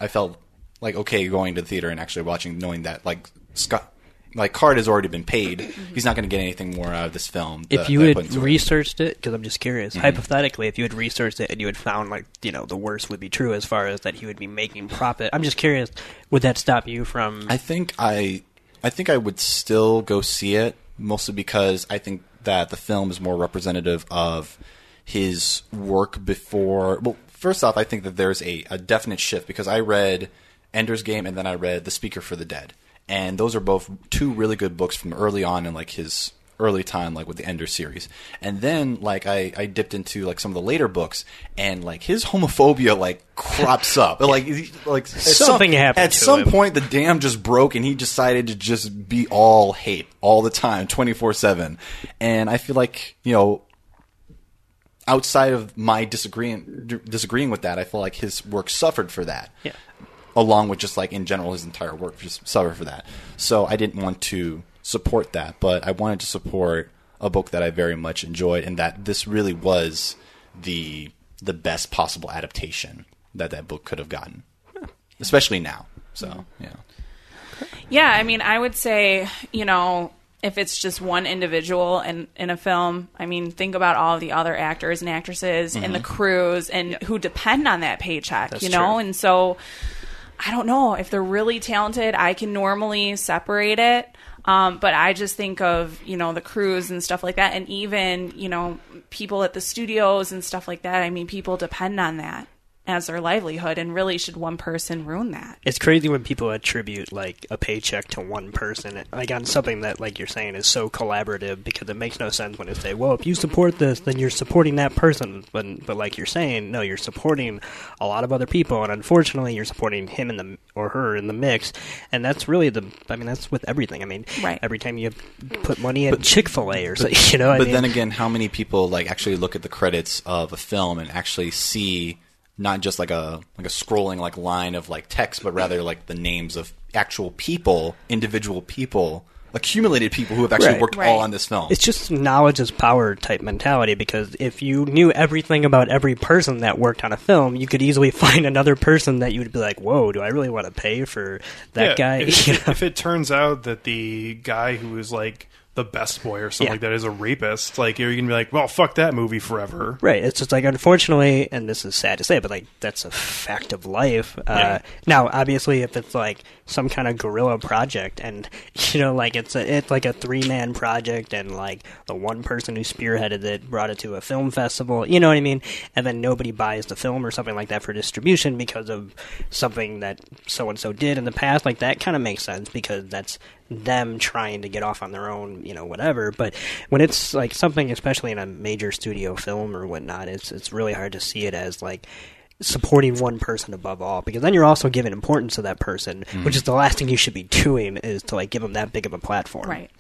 I felt like okay going to the theater and actually watching, knowing that like Scott, like Card has already been paid. He's not going to get anything more out of this film. If that- you that I had into it. researched it, because I'm just curious, Mhm. hypothetically, if you had researched it and you had found like you know the worst would be true as far as that he would be making profit, I'm just curious, would that stop you from? I think I, I think I would still go see it, mostly because I think that the film is more representative of his work before. Well, first off, I think that there's a, a definite shift because I read Ender's Game and then I read The Speaker for the Dead, and those are both two really good books from early on in like his early time like with the Ender series. And then like I, I dipped into like some of the later books and like his homophobia like crops <laughs> up. Like like at some- Something happened At some him. point the dam just broke and he decided to just be all hate all the time 24/7. And I feel like, you know, outside of my disagreeing d- disagreeing with that, I feel like his work suffered for that. Yeah. Along with just like in general his entire work just suffered for that. So I didn't want to support that, but I wanted to support a book that I very much enjoyed and that this really was the the best possible adaptation that that book could have gotten. Especially now. So, yeah. Yeah, I mean, I would say, you know, if it's just one individual in, in a film, I mean, think about all the other actors and actresses and the Mhm. crews and who depend on that paycheck, That's you know? true. And so I don't know if they're really talented. I can normally separate it. Um, but I just think of, you know, the crews and stuff like that. And even, you know, people at the studios and stuff like that. I mean, people depend on that as their livelihood. And really, should one person ruin that? It's crazy when people attribute like a paycheck to one person, like on something that, like you're saying, is so collaborative. Because it makes no sense when they say, "Well, if you support this, then you're supporting that person." But, but like you're saying, no, you're supporting a lot of other people, and unfortunately, you're supporting him in the or her in the mix. And that's really the. I mean, that's with everything. I mean, Right. every time you put money in Chick Fil A or something, <laughs> you know. I but mean, then again, how many people like actually look at the credits of a film and actually see not just like a like a scrolling like line of like text, but rather like the names of actual people, individual people, accumulated people who have actually Right. worked all on this film. It's just knowledge is power type mentality because if you knew everything about every person that worked on a film, you could easily <laughs> find another person that you would be like, "Whoa, do I really want to pay for that Yeah, guy?" If, <laughs> You know? if it turns out that the guy who is like the best boy or something Yeah. like that is a rapist, like you're gonna be like, well, fuck that movie forever. Right. It's just like, unfortunately, and this is sad to say, but like that's a fact of life. Uh, Yeah. Now, obviously, if it's like some kind of guerrilla project, and <laughs> you know, like it's a, it's like a three man project, and like the one person who spearheaded it brought it to a film festival, you know what I mean? And then nobody buys the film or something like that for distribution because of something that so and so did in the past. Like that kind of makes sense because that's them trying to get off on their own, you know, whatever. But when it's like something, especially in a major studio film or whatnot, it's it's really hard to see it as like supporting one person above all because then you're also giving importance to that person, Mhm. which is the last thing you should be doing is to like give them that big of a platform. Right.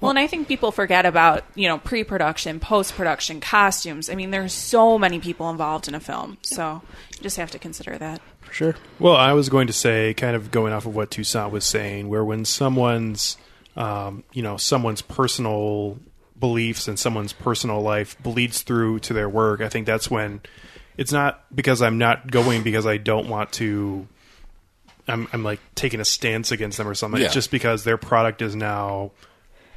Well, and I think people forget about, you know, pre production, post production, costumes. I mean, there's so many people involved in a film. So you just have to consider that. For sure. Well, I was going to say, kind of going off of what Toussaint was saying, where when someone's, um, you know, someone's personal beliefs and someone's personal life bleeds through to their work, I think that's when it's not because I'm not going because I don't want to. I'm, I'm like taking a stance against them or something. Yeah. It's just because their product is now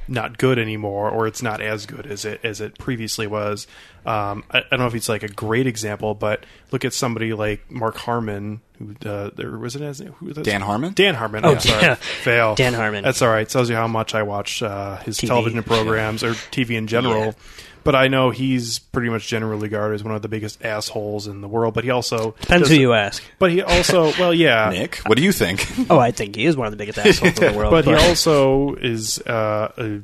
not good anymore, or it's not as good as it as it previously was. Um, I, I don't know if it's like a great example, but look at somebody like Mark Harmon, who uh, there was it as who Dan Harmon? Dan Harmon. Oh, I'm sorry, yeah. fail. Dan Harmon. That's all right. Tells you how much I watch uh, his TV. television programs or TV in general. Yeah. But I know he's pretty much generally regarded as one of the biggest assholes in the world. But he also Depends does- who you ask. But he also, well, yeah, <laughs> Nick, what do you think? <laughs> Oh, I think he is one of the biggest assholes in the world. but he also is uh, a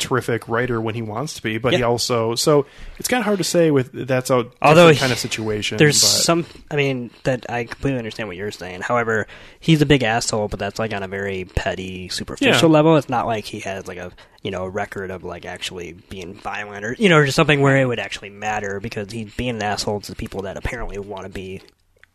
terrific writer when he wants to be. But he Yeah. also, so it's kind of hard to say with that's a although different he- kind of situation. there's but- some. I mean, that I completely understand what you're saying. However, he's a big asshole, but that's like on a very petty, superficial Yeah. level. It's not like he has like a you know a record of like actually being violent or you know or just something where it would actually matter because he's being an asshole to people that apparently want to be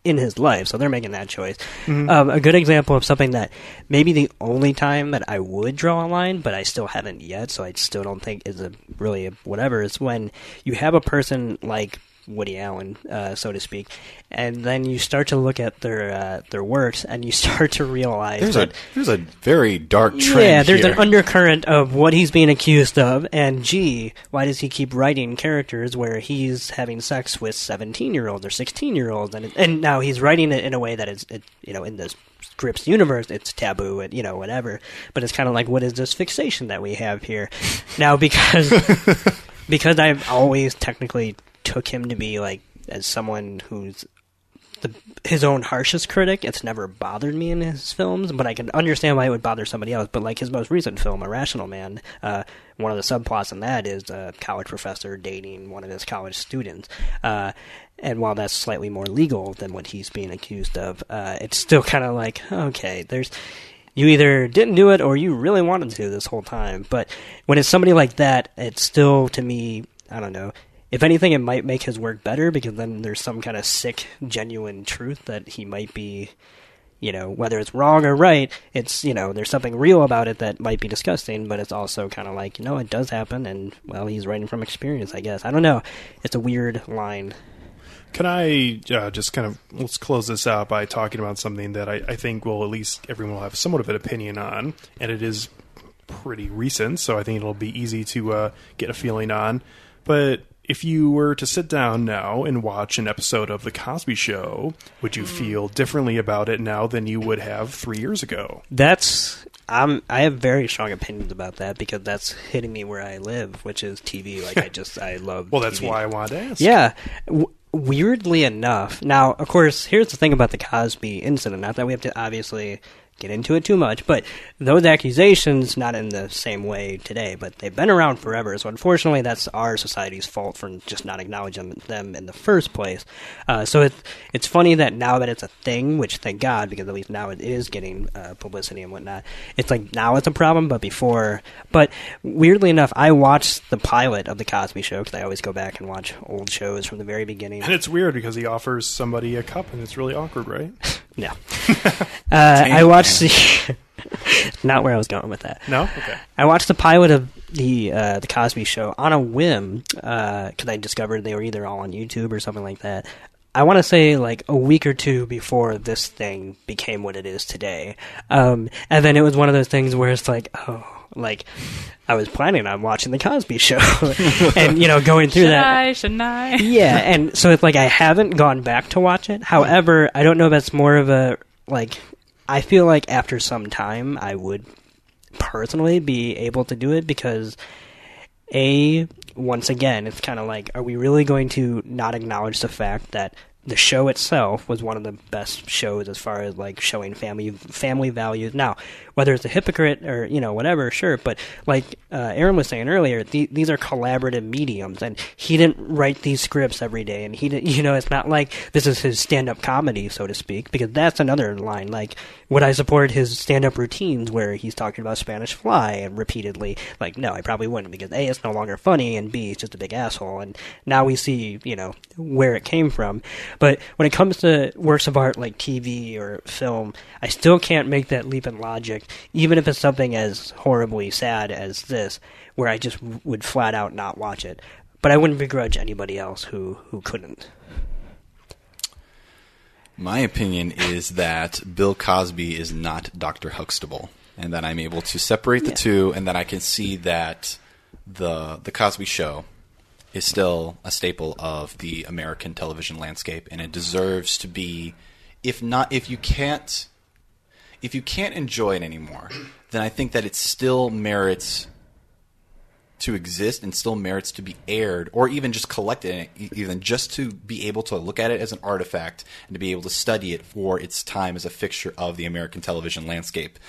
in his life, so they're making that choice. Mhm. Um, a good example of something that maybe the only time that I would draw a line, but I still haven't yet, so I still don't think is a really a whatever. Is when you have a person like Woody Allen, uh, so to speak, and then you start to look at their uh, their works, and you <laughs> start to realize There's a there's a very dark trend. yeah, there's here. an undercurrent of what he's being accused of, and gee, why does he keep writing characters where he's having sex with 17 year olds or 16 year olds, and and now he's writing it in a way that is, it, you know, in this script's universe, it's taboo and you know whatever, but it's kind of like what is this fixation that we have here now because <laughs> because I've always technically took him to be like as someone who's the, his own harshest critic. It's never bothered me in his films, but I can understand why it would bother somebody else. But like his most recent film, Irrational Man, uh, one of the subplots in that is a college professor dating one of his college students. Uh, and while that's slightly more legal than what he's being accused of, uh, it's still kind of like okay, there's you either didn't do it or you really wanted to this whole time. But when it's somebody like that, it's still to me, I don't know. If anything, it might make his work better because then there's some kind of sick, genuine truth that he might be, you know, whether it's wrong or right. It's you know, there's something real about it that might be disgusting, but it's also kind of like you know, it does happen, and well, he's writing from experience, I guess. I don't know. It's a weird line. Can I uh, just kind of let's close this out by talking about something that I, I think will at least everyone will have somewhat of an opinion on, and it is pretty recent, so I think it'll be easy to uh, get a feeling on. But if you were to sit down now and watch an episode of The Cosby Show, would you feel differently about it now than you would have three years ago? That's I'm I have very strong opinions about that because that's hitting me where I live, which is TV. <laughs> Like I just I love. Well, that's TV. why I wanted to ask. Yeah. W- weirdly enough, now of course, here's the thing about the Cosby incident. Not that we have to obviously get into it too much, but those accusations not in the same way today, but they've been around forever. So unfortunately, that's our society's fault for just not acknowledging them in the first place. Uh, so it's it's funny that now that it's a thing, which thank God, because at least now it is getting uh, publicity and whatnot. It's like now it's a problem, but before. But weirdly enough, I watched the pilot of the Cosby Show because I always go back and watch old shows from the very beginning. And it's weird because he offers somebody a cup, and it's really awkward, right? <laughs> No. <laughs> Uh, I watched the. <laughs> not where I was going with that. No? Okay. I watched the pilot of the uh, the Cosby Show on a whim because I discovered they were either all on YouTube or something like that. I want to say like a week or two before this thing became what it is today, um, and then it was one of those things where it's like, oh, like I was planning on watching the Cosby Show, <laughs> and you know going through Should that I? Shouldn't I? yeah, and so it's like I haven't gone back to watch it. However, I don't know if that's more of a like I feel like after some time I would personally be able to do it because a once again it's kind of like are we really going to not acknowledge the fact that the show itself was one of the best shows as far as like showing family family values. Now, whether it's a hypocrite or you know whatever, sure, but like uh, Erin was saying earlier, the, these are collaborative mediums, and he didn't write these scripts every day, and he didn't, <laughs> you know, it's not like this is his stand-up comedy, so to speak, because that's another line. Like, would I support his stand-up routines where he's talking about Spanish Fly and repeatedly? Like, no, I probably wouldn't because a, it's no longer funny, and b, it's just a big asshole, and now we see, you know, where it came from. But when it comes to works of art like TV or film, I still can't make that leap in logic, even if it's something as horribly sad as this, where I just w- would flat out not watch it. But I wouldn't begrudge anybody else who, who couldn't. My opinion is that Bill Cosby is not Dr. Huxtable, and that I'm able to separate the Yeah. two, and that I can see that the the Cosby Show is still a staple of the American television landscape, and it deserves to be, if not, if you can't, if you can't enjoy it anymore, then I think that it still merits to exist and still merits to be aired or even just collected even just to be able to look at it as an artifact and to be able to study it for its time as a fixture of the American television landscape.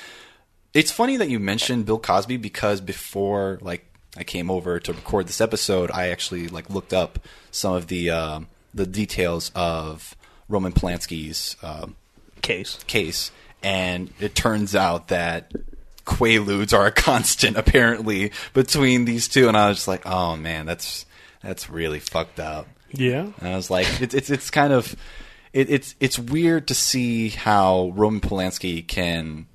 It's funny that you mentioned Bill Cosby because before like I came over to record this episode, I actually like looked up some of the uh, the details of Roman Polanski's uh, case case, and it turns out that quaaludes are a <laughs> constant apparently between these two, and I was just like, oh man, that's that's really fucked up. Yeah. And I was like, it's it's it's kind of it, it's it's weird to see how Roman Polanski can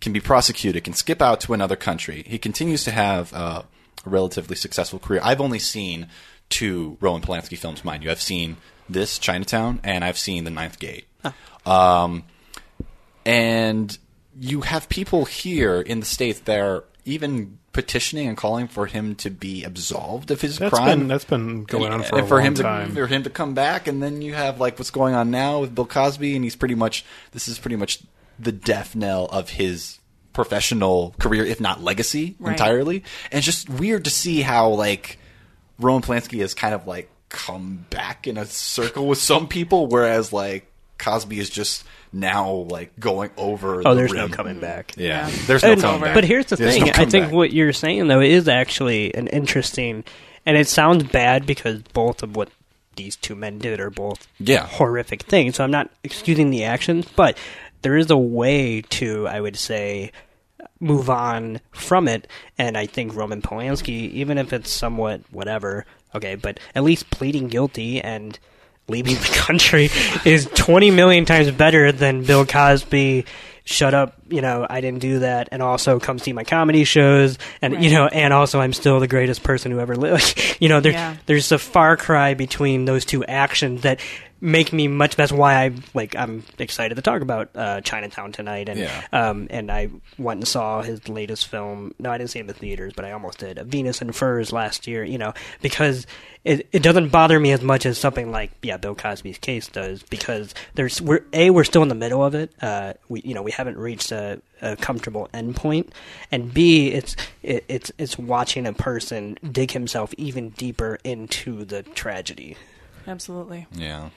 can be prosecuted, can skip out to another country. He continues to have uh, a relatively successful career. I've only seen two Roman Polanski films, mind you. I've seen this Chinatown, and I've seen The Ninth Gate. Um, and you have people here in the states that are even petitioning and calling for him to be absolved of his That's crime. been- that's been going on for and a for long him time. for him to come back, and then you have like what's going on now with Bill Cosby, and he's pretty much this is pretty much the death knell of his professional career, if not legacy, Right. entirely. And it's just weird to see how like Roman Polanski has kind of like come back in a circle with some people, whereas like Cosby is just now like going over. Oh, the there's no coming back. Yeah, there's no And- coming back. But here's the There's thing: no I think comeback. what you're saying though is actually an interesting, and it sounds bad because both of what these two men did are both Yeah. horrific things. So I'm not excusing the actions, but there is a way to, I would say, move on from it. And I think Roman Polanski, even if it's somewhat whatever, okay, but at least pleading guilty and leaving the <laughs> country is 20 million times better than Bill Cosby. Shut up, you know, I didn't do that, and also come see my comedy shows, and you know, and also I'm still the greatest person who ever lived. <laughs> you know, there, Yeah. there's a far cry between those two actions that make me much. That's why I like. I'm excited to talk about uh, Chinatown tonight, and Yeah. um, and I went and saw his latest film. No, I didn't see it in the theaters, but I almost did. Venus in Furs last year. You know, because it it doesn't bother me as much as something like yeah, Bill Cosby's case does. Because there's we're a we're still in the middle of it. Uh, we you know we haven't reached a, a comfortable endpoint, and b it's it, it's it's watching a person dig himself even deeper into the tragedy. Absolutely. Yeah.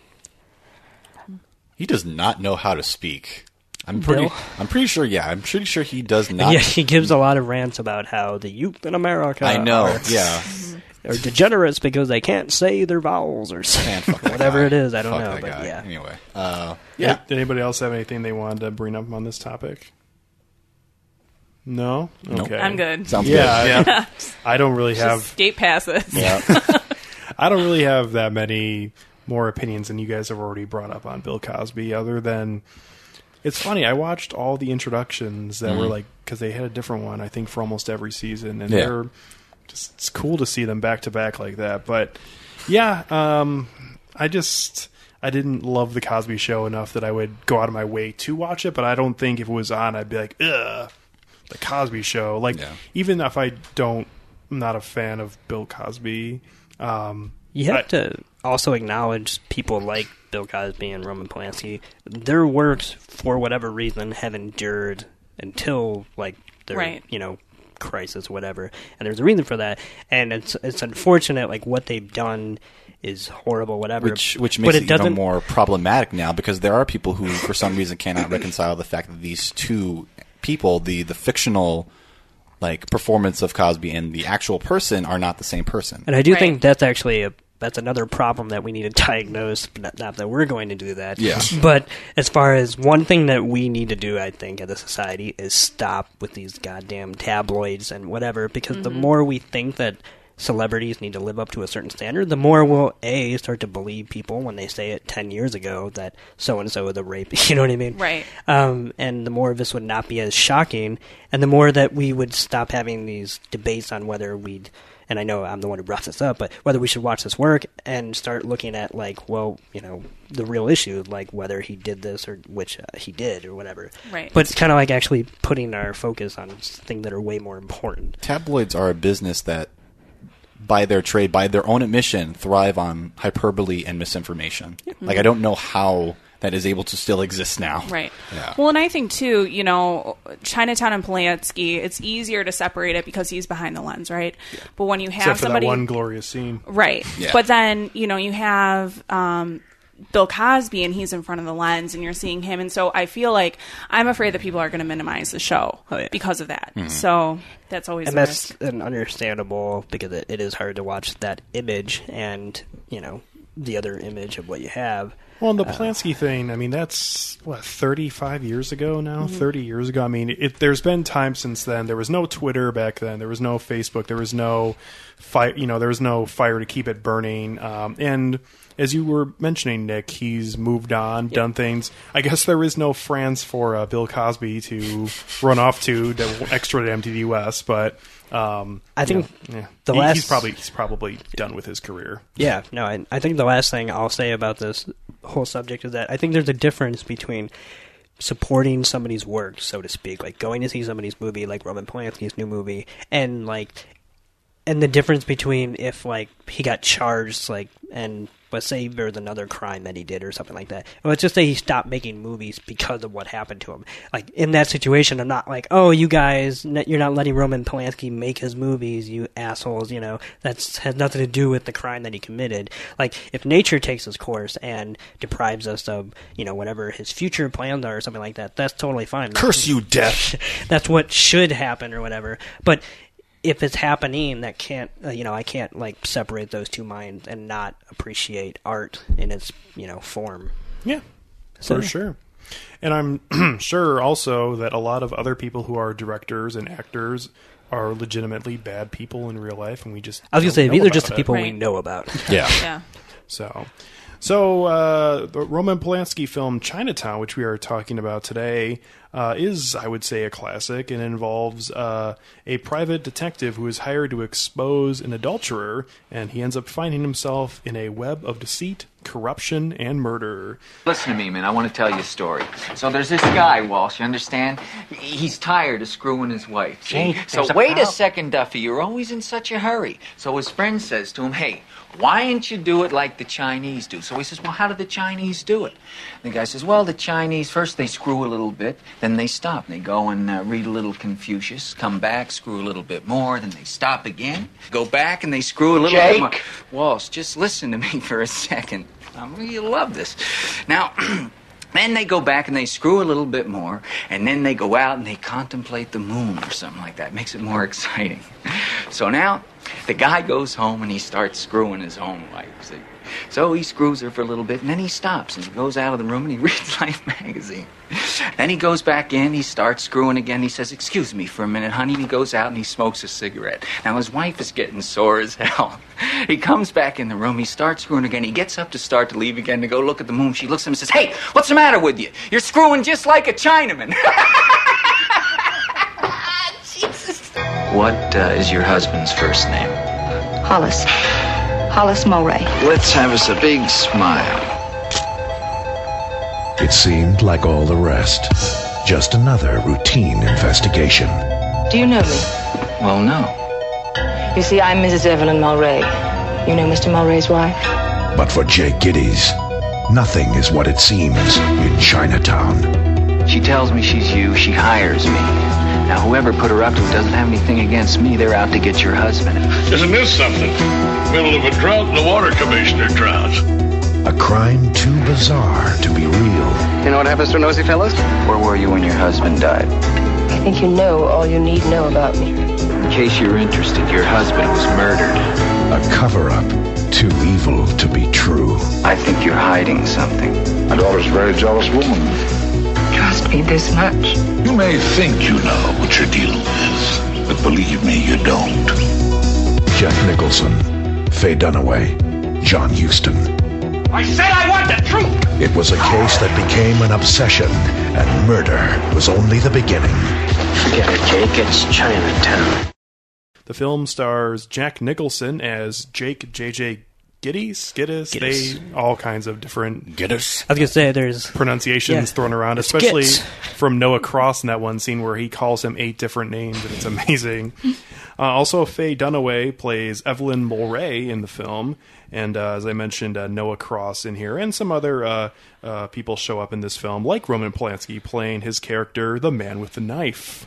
He does not know how to speak. I'm pretty. Bill? I'm pretty sure. Yeah, I'm pretty sure he does not. yeah, he gives a lot of rants about how the youth in America I know. are, Yeah. <laughs> are degenerates because they can't say their vowels or Man, <laughs> whatever guy. it is. I don't Fuck know, that but guy. yeah. Anyway, uh, Yeah. yeah. Did anybody else have anything they wanted to bring up on this topic? No. Nope. Okay. I'm good. Sounds yeah, good. I- <laughs> I don't really have. Just skate past this. Yeah. I don't really have that many more opinions than you guys have already brought up on Bill Cosby. Other than, it's funny. I watched all the introductions that were Mhm. like because they had a different one. I think for almost every season, and Yeah. they're just it's cool to see them back to back like that. But yeah, um, I just I didn't love the Cosby Show enough that I would go out of my way to watch it. But I don't think if it was on, I'd be like, ugh, the Cosby Show. Like Yeah. even if I don't, I'm not a fan of Bill Cosby. Um, You have I- to also acknowledge people like Bill Cosby and Roman Polanski. Their works, for whatever reason, have endured until like their Right. you know crisis, whatever. And there's a reason for that. And it's it's unfortunate. Like what they've done is horrible, whatever. Which which but makes it, it, even more problematic now because there are people who, for some reason, cannot reconcile the fact that these two people, the the fictional like performance of Cosby and the actual person, are not the same person. And I do Right. think that's actually a that's another problem that we need to <laughs> diagnose. but Not, not that we're going to do that. Yeah. But as far as one thing that we need to do, I think, as a society is stop with these goddamn tabloids and whatever. Because the more we think that celebrities need to live up to a certain standard, the more we'll a start to believe people when they say it ten years ago that so and so is a rape. <laughs> You know what I mean? Right. Um, and the more this would not be as shocking, and the more that we would stop having these debates on whether we'd. And I know I'm the one who brought this up, but whether we should watch this work and start looking at like, well, you know, the real issue, like whether he did this or which uh, he did or whatever. Right. But it's kind of like actually putting our focus on things that are way more important. Tabloids are a business that, by their trade, by their own admission, thrive on hyperbole and misinformation. Like I don't know how that is able to still exist now. Right. Yeah. Well, and I think too, you know, Chinatown and Polanski, it's easier to separate it because he's behind the lens, right? But when you have Except for somebody, that one glorious scene. right? Yeah. But then you know you have um, Bill Cosby, and he's in front of the lens, and you're seeing him, and so I feel like I'm afraid that people are going to minimize the show because of that. Mhm. So that's always and a that's risk. an understandable because it, it is hard to watch that image and you know the other image of what you have. Well, and the Uh, thing, I mean, that's what thirty-five years ago now. Mhm. Thirty years ago. I mean, it, there's been time since then. There was no Twitter back then. There was no Facebook. There was no fire. You know, there was no fire to keep it burning. Um, and as you were mentioning, Nick, he's moved on, done things. I guess there is no France for uh, Bill Cosby to run off to to extra to MTV West, but. Um, I think know, yeah. the He- last- he's probably he's probably done with his career. Yeah, no, I, I think the last thing I'll say about this whole subject is that I think there's a difference between supporting somebody's work, so to speak, like going to see somebody's movie, like Roman Polanski's new movie, and like, and the difference between if like he got charged, like, and let's say there's another crime that he did or something like that. Let's just say he stopped making movies because of what happened to him. Like in that situation, I'm not like, oh, you guys, you're not letting Roman Polanski make his movies, you assholes. You know, that's has nothing to do with the crime that he committed. Like if nature takes its course and deprives us of, you know, whatever his future plans are or something like that, that's totally fine. Curse you, death. <laughs> that's what should happen or whatever. But if it's happening, that can't, uh, you know, I can't like separate those two minds and not appreciate art in its, you know, form. Yeah, So, for yeah. sure. And I'm <clears throat> sure also that a lot of other people who are directors and actors are legitimately bad people in real life, and we just I was gonna say these are just the it. people we know about. Yeah. Yeah. So, so uh, the Roman Polanski film Chinatown, which we are talking about today, uh, is, I would say, a classic and involves uh, a private detective who is hired to expose an adulterer, and he ends up finding himself in a web of deceit, corruption, and murder. Listen to me, man. I want to tell you a story. So there's this guy, Walsh. You understand? He's tired of screwing his wife. See? Hey, so a wait a second, Duffy. You're always in such a hurry. So his friend says to him, "Hey, why don't you do it like the Chinese do?" So he says, "Well, how do the Chinese do it?" The guy says, "Well, the Chinese first they screw a little bit, then they stop. They go and uh, read a little Confucius, come back, screw a little bit more, then they stop again, go back and they screw a little bit Jake. more." Walsh, just listen to me <laughs> for a second. I mean, you love this. Now, <clears throat> then they go back and they screw a little bit more, and then they go out and they contemplate the moon or something like that. Makes it more <laughs> exciting. So now, the guy goes home and he starts screwing his own wife. See? So he screws her for a little bit, and then he stops and he goes out of the room and he <laughs> reads Life magazine. Then he goes back in, he starts screwing again. He says, Excuse me for a minute, honey. And he goes out and he smokes a cigarette. Now his wife is getting sore as <laughs> hell. He comes back in the room, he starts screwing again. He gets up to start to leave again to go look at the moon. She looks at him and says, Hey, what's the matter with you? You're screwing just like a Chinaman. <laughs> what uh, is your husband's first name? Hollis. Hollis Mulwray. Let's have us a big smile. It seemed like all the rest. Just another routine investigation. Do you know me? Well, no. You see, I'm Mrs. Evelyn Mulwray. You know Mr. Mulwray's wife? But for Jake Gittes, nothing is what it seems in Chinatown. She tells me she's you. She hires me. Now, whoever put her up to it doesn't have anything against me. They're out to get your husband. Isn't this something? Middle of a drought and the water commissioner drowns. A crime too bizarre to be real. You know what happens to nosy fellows? Where were you when your husband died? I think you know all you need know about me. In case you're interested, your husband was murdered. A cover up too evil to be true. I think you're hiding something. My daughter's a very jealous woman. Trust me this much. You may think you know what you're dealing with, but believe me, you don't. Jack Nicholson, Faye Dunaway, John Huston. I said I want the truth! It was a case that became an obsession, and murder was only the beginning. Forget it, Jake. It's Chinatown. The film stars Jack Nicholson as Jake JJ Giddies, Giddis, Giddis. they all kinds of different Giddis. I was gonna say there's pronunciations Yeah. thrown around, It's especially Gits. from Noah Cross in that one scene where he calls him eight different names, and it's amazing. <laughs> uh, also, Faye Dunaway plays Evelyn Mulwray in the film, and uh, as I mentioned, uh, Noah Cross in here, and some other uh, uh, people show up in this film, like Roman Polanski playing his character, the man with the knife.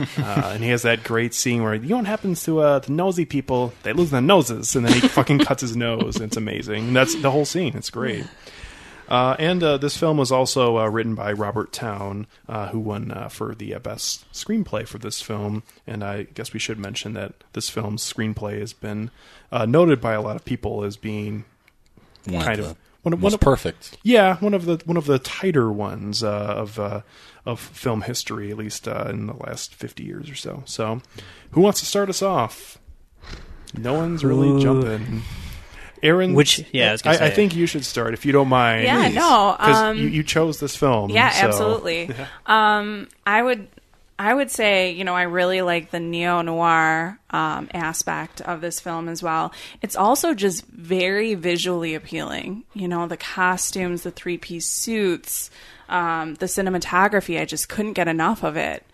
<laughs> uh, and he has that great scene where you know what happens to uh, the nosy people? They lose their noses, and then he fucking <laughs> cuts his nose. And it's amazing. And that's the whole scene. It's great. Uh, and uh, this film was also uh, written by Robert Towne, uh, who won uh, for the uh, best screenplay for this film. And I guess we should mention that this film's screenplay has been uh, noted by a lot of people as being One kind of of one of, most one of, perfect. Yeah, one of the one of the tighter ones uh, of uh, of film history, at least uh, in the last fifty years or so. So, who wants to start us off? No one's really Ooh. jumping. Erin, Which- yeah, I was gonna I, I think you should start if you don't mind. Yeah, no, because um, you, you chose this film. Yeah, so- absolutely. <laughs> Um, I would, I would say, you know, I really like the neo noir um, aspect of this film as well. It's also just very visually appealing. You know, the costumes, the three piece suits, um, the cinematography. I just couldn't get enough of it.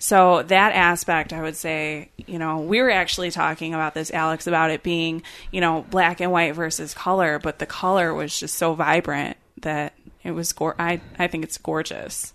So that aspect, I would say, you know, we were actually talking about this, Alex, about it being, you know, black and white versus color, but the color was just so vibrant that it was. Gor- I I think it's gorgeous.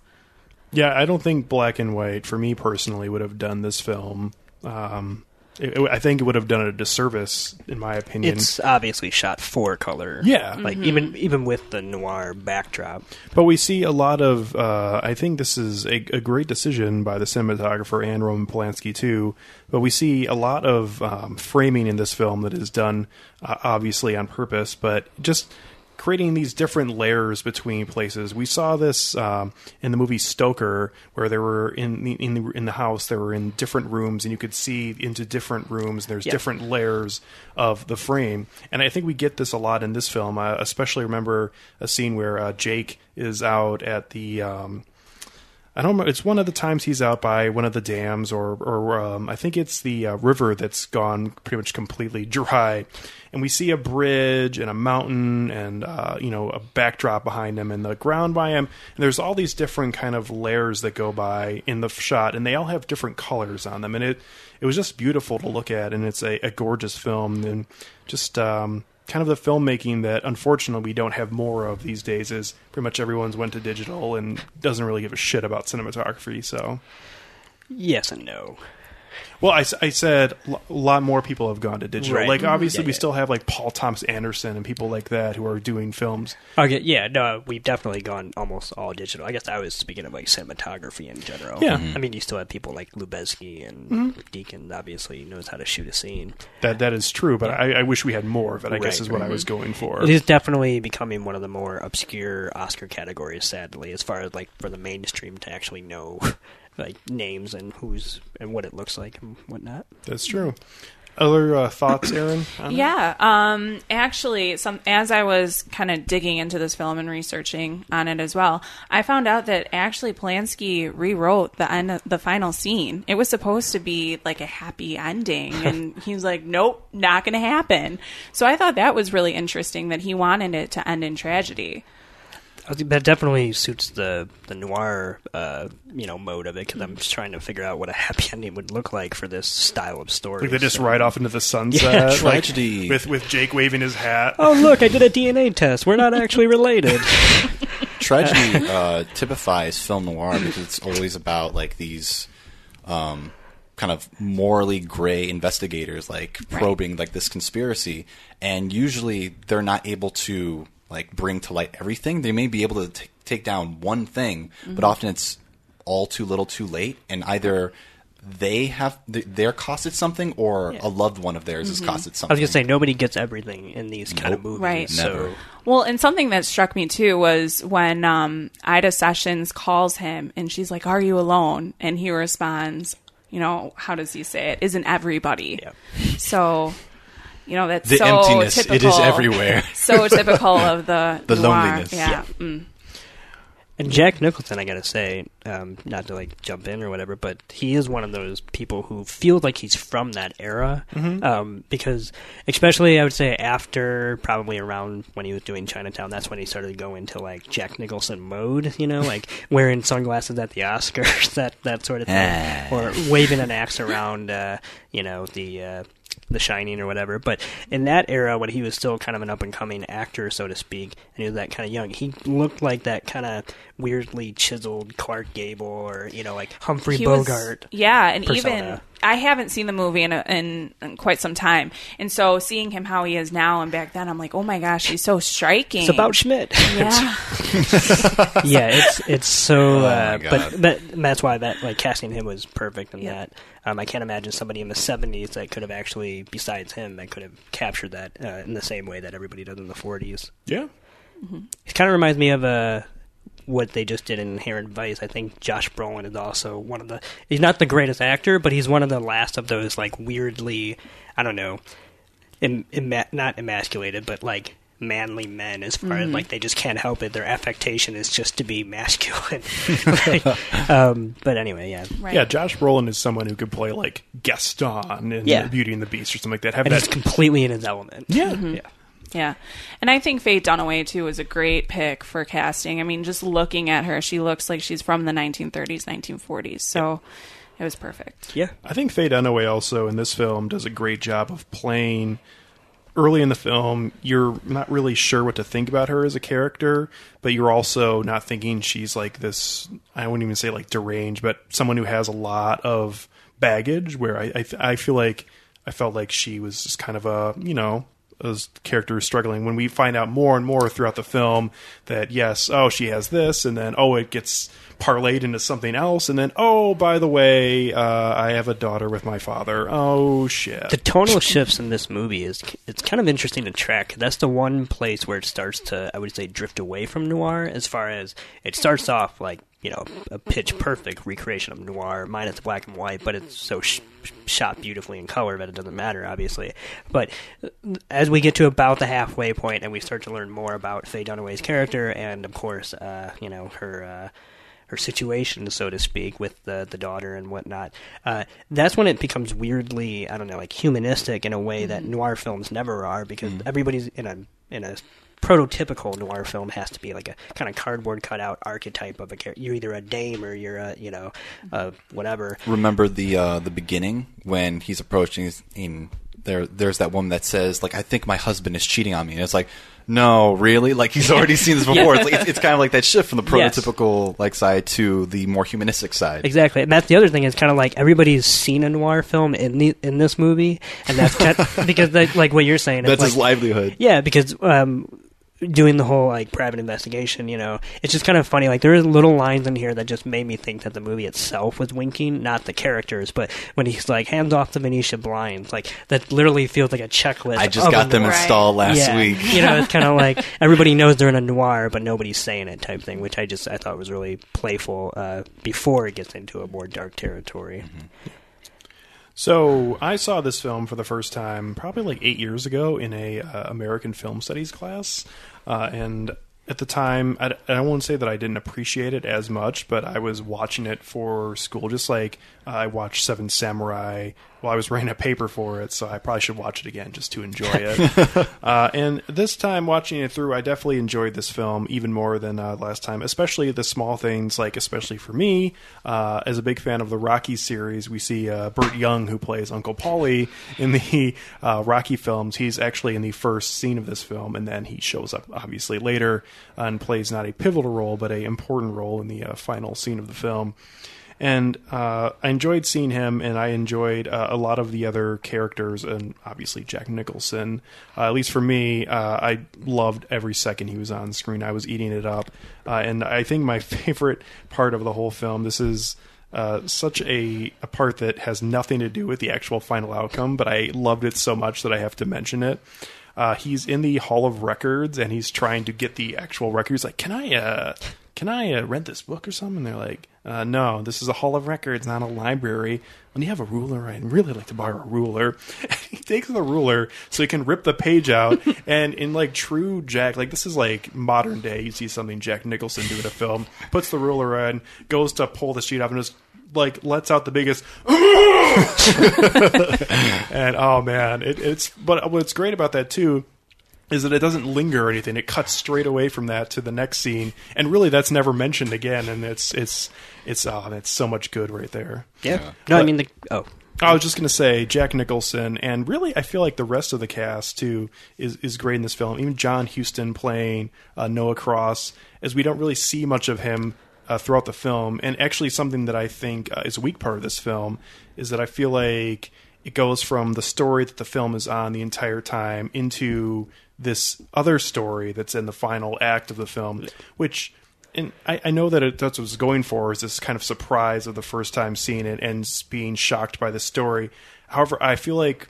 Yeah, I don't think black and white for me personally would have done this film. Um, it, it- I think it would have done it a disservice, in my opinion. it's obviously shot for color. Yeah. like Mhm. even even with the noir backdrop. But we see a lot of. Uh, I think this is a, a great decision by the cinematographer and Roman Polanski too. But we see a lot of um, framing in this film that is done uh, obviously on purpose, but just creating these different layers between places. We saw this um, in the movie Stoker, where they were in the, in the in the house. They were in different rooms, and you could see into different rooms. There's Yeah. different layers of the frame, and I think we get this a lot in this film. I especially remember a scene where uh, Jake is out at the. Um, I don't remember. It's one of the times he's out by one of the dams, or or um, I think it's the uh, river that's gone pretty much completely dry, and we see a bridge and a mountain and uh, you know a backdrop behind him and the ground by him. And there's all these different kind of layers that go by in the shot, and they all have different colors on them, and it it was just beautiful to look at, and it's a, a gorgeous film, and just. Um, Kind of the filmmaking that unfortunately we don't have more of these days is pretty much everyone's went to digital and doesn't really give a shit about cinematography. So, Yes and no. Well, I said a lot more people have gone to digital. Right. Like obviously Yeah, we yeah. still have like Paul Thomas Anderson and people like that who are doing films. Okay, yeah, no, we've definitely gone almost all digital. I guess I was speaking of like cinematography in general. Yeah. I mean, you still have people like Lubezki and Mhm. Deakins. Obviously, knows how to shoot a scene. That that is true, but I, I wish we had more of it. I guess Right, is what right. I was going for. It is definitely becoming one of the more obscure Oscar categories, sadly, as far as like for the mainstream to actually know <laughs> like names and who's and what it looks like and whatnot. That's true. Other uh, thoughts, Erin? Yeah, um, actually, some as I was kind of digging into this film and researching on it as well, I found out that actually Polanski rewrote the end, of the final scene. It was supposed to be like a happy ending, <laughs> and he was like, "Nope, not going to happen." So I thought that was really interesting that he wanted it to end in tragedy. I think That definitely suits the the noir, uh, you know, mode of it because I'm just trying to figure out what a <laughs> happy ending would look like for this style of story. Like they just so- ride off into the sunset, Yeah, like, tragedy. with with Jake waving his hat. Oh look, I did a DNA test. We're not actually <laughs> related. Tragedy uh, typifies film noir because it's always about like these um, kind of morally gray investigators, like probing like this conspiracy, and usually they're not able to like bring to light everything. They may be able to t- take down one thing, but Mhm. often it's all too little, too late, and either they have th- they're costed something, or a loved one of theirs is Mhm. costed something. I was gonna say nobody gets everything in these kind of movies. Right. So Well, and something that struck me too was when um, Ida Sessions calls him and she's like, Are you alone? And he responds, You know, how does he say it? Isn't everybody? So you know that's The so emptiness, typical. it is everywhere. <laughs> so typical <laughs> of the The noir. loneliness. Yeah. Yeah. Mm. And Jack Nicholson, I gotta say, um, not to like jump in or whatever, but he is one of those people who feels like he's from that era. Mhm. Um, because, especially, I would say after probably around when he was doing Chinatown, that's when he started to go into like Jack Nicholson mode. You know, like <laughs> wearing sunglasses at the Oscars, that that sort of thing, Ah. or waving an axe around. Uh, you know the. Uh, the Shining or whatever. But in that era, when he was still kind of an up and coming actor, so to speak, and he was that kind of young, he looked like that kind of weirdly chiseled Clark Gable or you know like Humphrey He was- Bogart. yeah, and persona. even I haven't seen the movie in, a, in in quite some time, and so seeing him how he is now and back then, I'm like, oh my gosh, he's so striking. It's about Schmidt. <laughs> Yeah. <laughs> yeah, it's it's so. Oh, uh, God. but but that's why that like casting him was perfect in that. Um, I can't imagine somebody in the '70s that could have actually, besides him, that could have captured that uh, in the same way that everybody does in the '40s. Yeah. It kind of reminds me of uh, what they just did in Inherent Vice. I think Josh Brolin is also one of the. He's not the greatest actor, but he's one of the last of those like weirdly, I don't know, em, ema- not emasculated, but like manly men as far as Mhm. like they just can't help it. Their affectation is just to be <laughs> masculine. <laughs> Like, um, but anyway, yeah, Yeah, Josh Brolin is someone who could play like Gaston in Yeah. Beauty and the Beast or something like that. Have and that he's completely in his element. Yeah. Mhm. yeah. Yeah. And I think Faye Dunaway, too, is a great pick for casting. I mean, just looking at her, she looks like she's from the 1930s, 1940s. So it was perfect. Yeah. I think Faye Dunaway also in this film does a great job of playing. Early in the film, you're not really sure what to think about her as a character, but you're also not thinking she's like this. I wouldn't even say like deranged, but someone who has a lot of baggage. Where I I, I feel like I felt like she was just kind of a you know a character struggling. When we find out more and more throughout the film that yes, oh she has this, and then oh it gets parlayed into something else, and then oh by the way, uh, I have a daughter with my father. Oh shit. The tonal shifts in this movie is it's kind of interesting to track. That's the one place where it starts to I would say drift away from noir as far as it starts off like you know a pitch perfect recreation of noir minus black and white, but it's so sh- shot beautifully in color that it doesn't matter obviously. But uh, as we get to about the halfway point and we start to learn more about Faye Dunaway's character and of course uh, you know her. Uh, her situation, so to speak, with the the daughter and whatnot. Uh, that's when it becomes weirdly, I don't know, like humanistic in a way that noir films never are, because everybody's in a in a prototypical noir film has to be like a kind of cardboard cutout archetype of a character. You're either a dame or you're a you know uh, whatever. Remember the uh, the beginning when he's approaching in there. There's that woman that says like, "I think my husband is cheating on me," and it's like, "No, really?" Like he's already <laughs> seen this before. Yeah. It's, like, it's, it's kind of like that shift from the Yes. prototypical like side to the more humanistic side. Exactly, and that's the other thing. Is kind of like everybody's seen a noir film in the in this movie, and that's kind <laughs> because like, like what you're saying. it's That's his livelihood. Yeah, because um, doing the whole like private investigation, you know, it's just kind of funny. Like there is little lines in here that just made me think that the movie itself was winking, not the characters. But when he's like hands off the Venetian blinds, like that literally feels like a checklist. I just got them installed last Yeah. week. You know, it's kind of <laughs> like everybody knows they're in a noir, but nobody's saying it type thing, which I just I thought was really playful uh, before it gets into a more dark territory. So I saw this film for the first time probably like eight years ago in a uh, American film studies class, uh, and at the time I, I won't say that I didn't appreciate it as much, but I was watching it for school, just like uh, I watched Seven Samurai while I was writing a paper for it. So I probably should watch it again just to enjoy <laughs> it. uh, and this time watching it through, I definitely enjoyed this film even more than uh, last time, especially the small things, like especially for me, uh, as a big fan of the Rocky series, we see uh, Burt Young, who plays Uncle Paulie in the uh, Rocky films. He's actually in the first scene of this film, and then he shows up obviously later uh, and plays not a pivotal role, but a important role in the uh, final scene of the film and uh, I enjoyed seeing him, and I enjoyed uh, a lot of the other characters, and obviously Jack Nicholson. Uh, at least for me, uh, I loved every second he was on screen. I was eating it up, uh, and I think my <laughs> favorite part of the whole film. This is. Uh, such a, a part that has nothing to do with the actual final outcome, but I loved it so much that I have to mention it. Uh, he's in the Hall of Records and he's trying to get the actual records. Like, can I, uh, "Can I uh, rent this book or something?" And they're like, uh, "No, this is a hall of records, not a library. When you have a ruler, I'd really like to borrow a ruler." And <laughs> he takes the ruler so he can rip the page out. <laughs> and in like true Jack, like this is like modern day. You see something Jack Nicholson do in a film. Puts the ruler in, goes to pull the sheet off, and just like lets out the biggest <laughs> and oh man it, it's but what's great about that too is that it doesn't linger or anything it cuts straight away from that to the next scene and really that's never mentioned again and it's it's it's oh it's so much good right there Yeah. No, I mean the oh. I was just going to say Jack Nicholson, and really, I feel like the rest of the cast too is is great in this film. Even John Huston playing uh, Noah Cross, as we don't really see much of him uh, throughout the film. And actually, something that I think uh, is a weak part of this film is that I feel like it goes from the story that the film is on the entire time into this other story that's in the final act of the film, which and I, I know that it, that's what it's going for is this kind of surprise of the first time seeing it and being shocked by the story. However, I feel like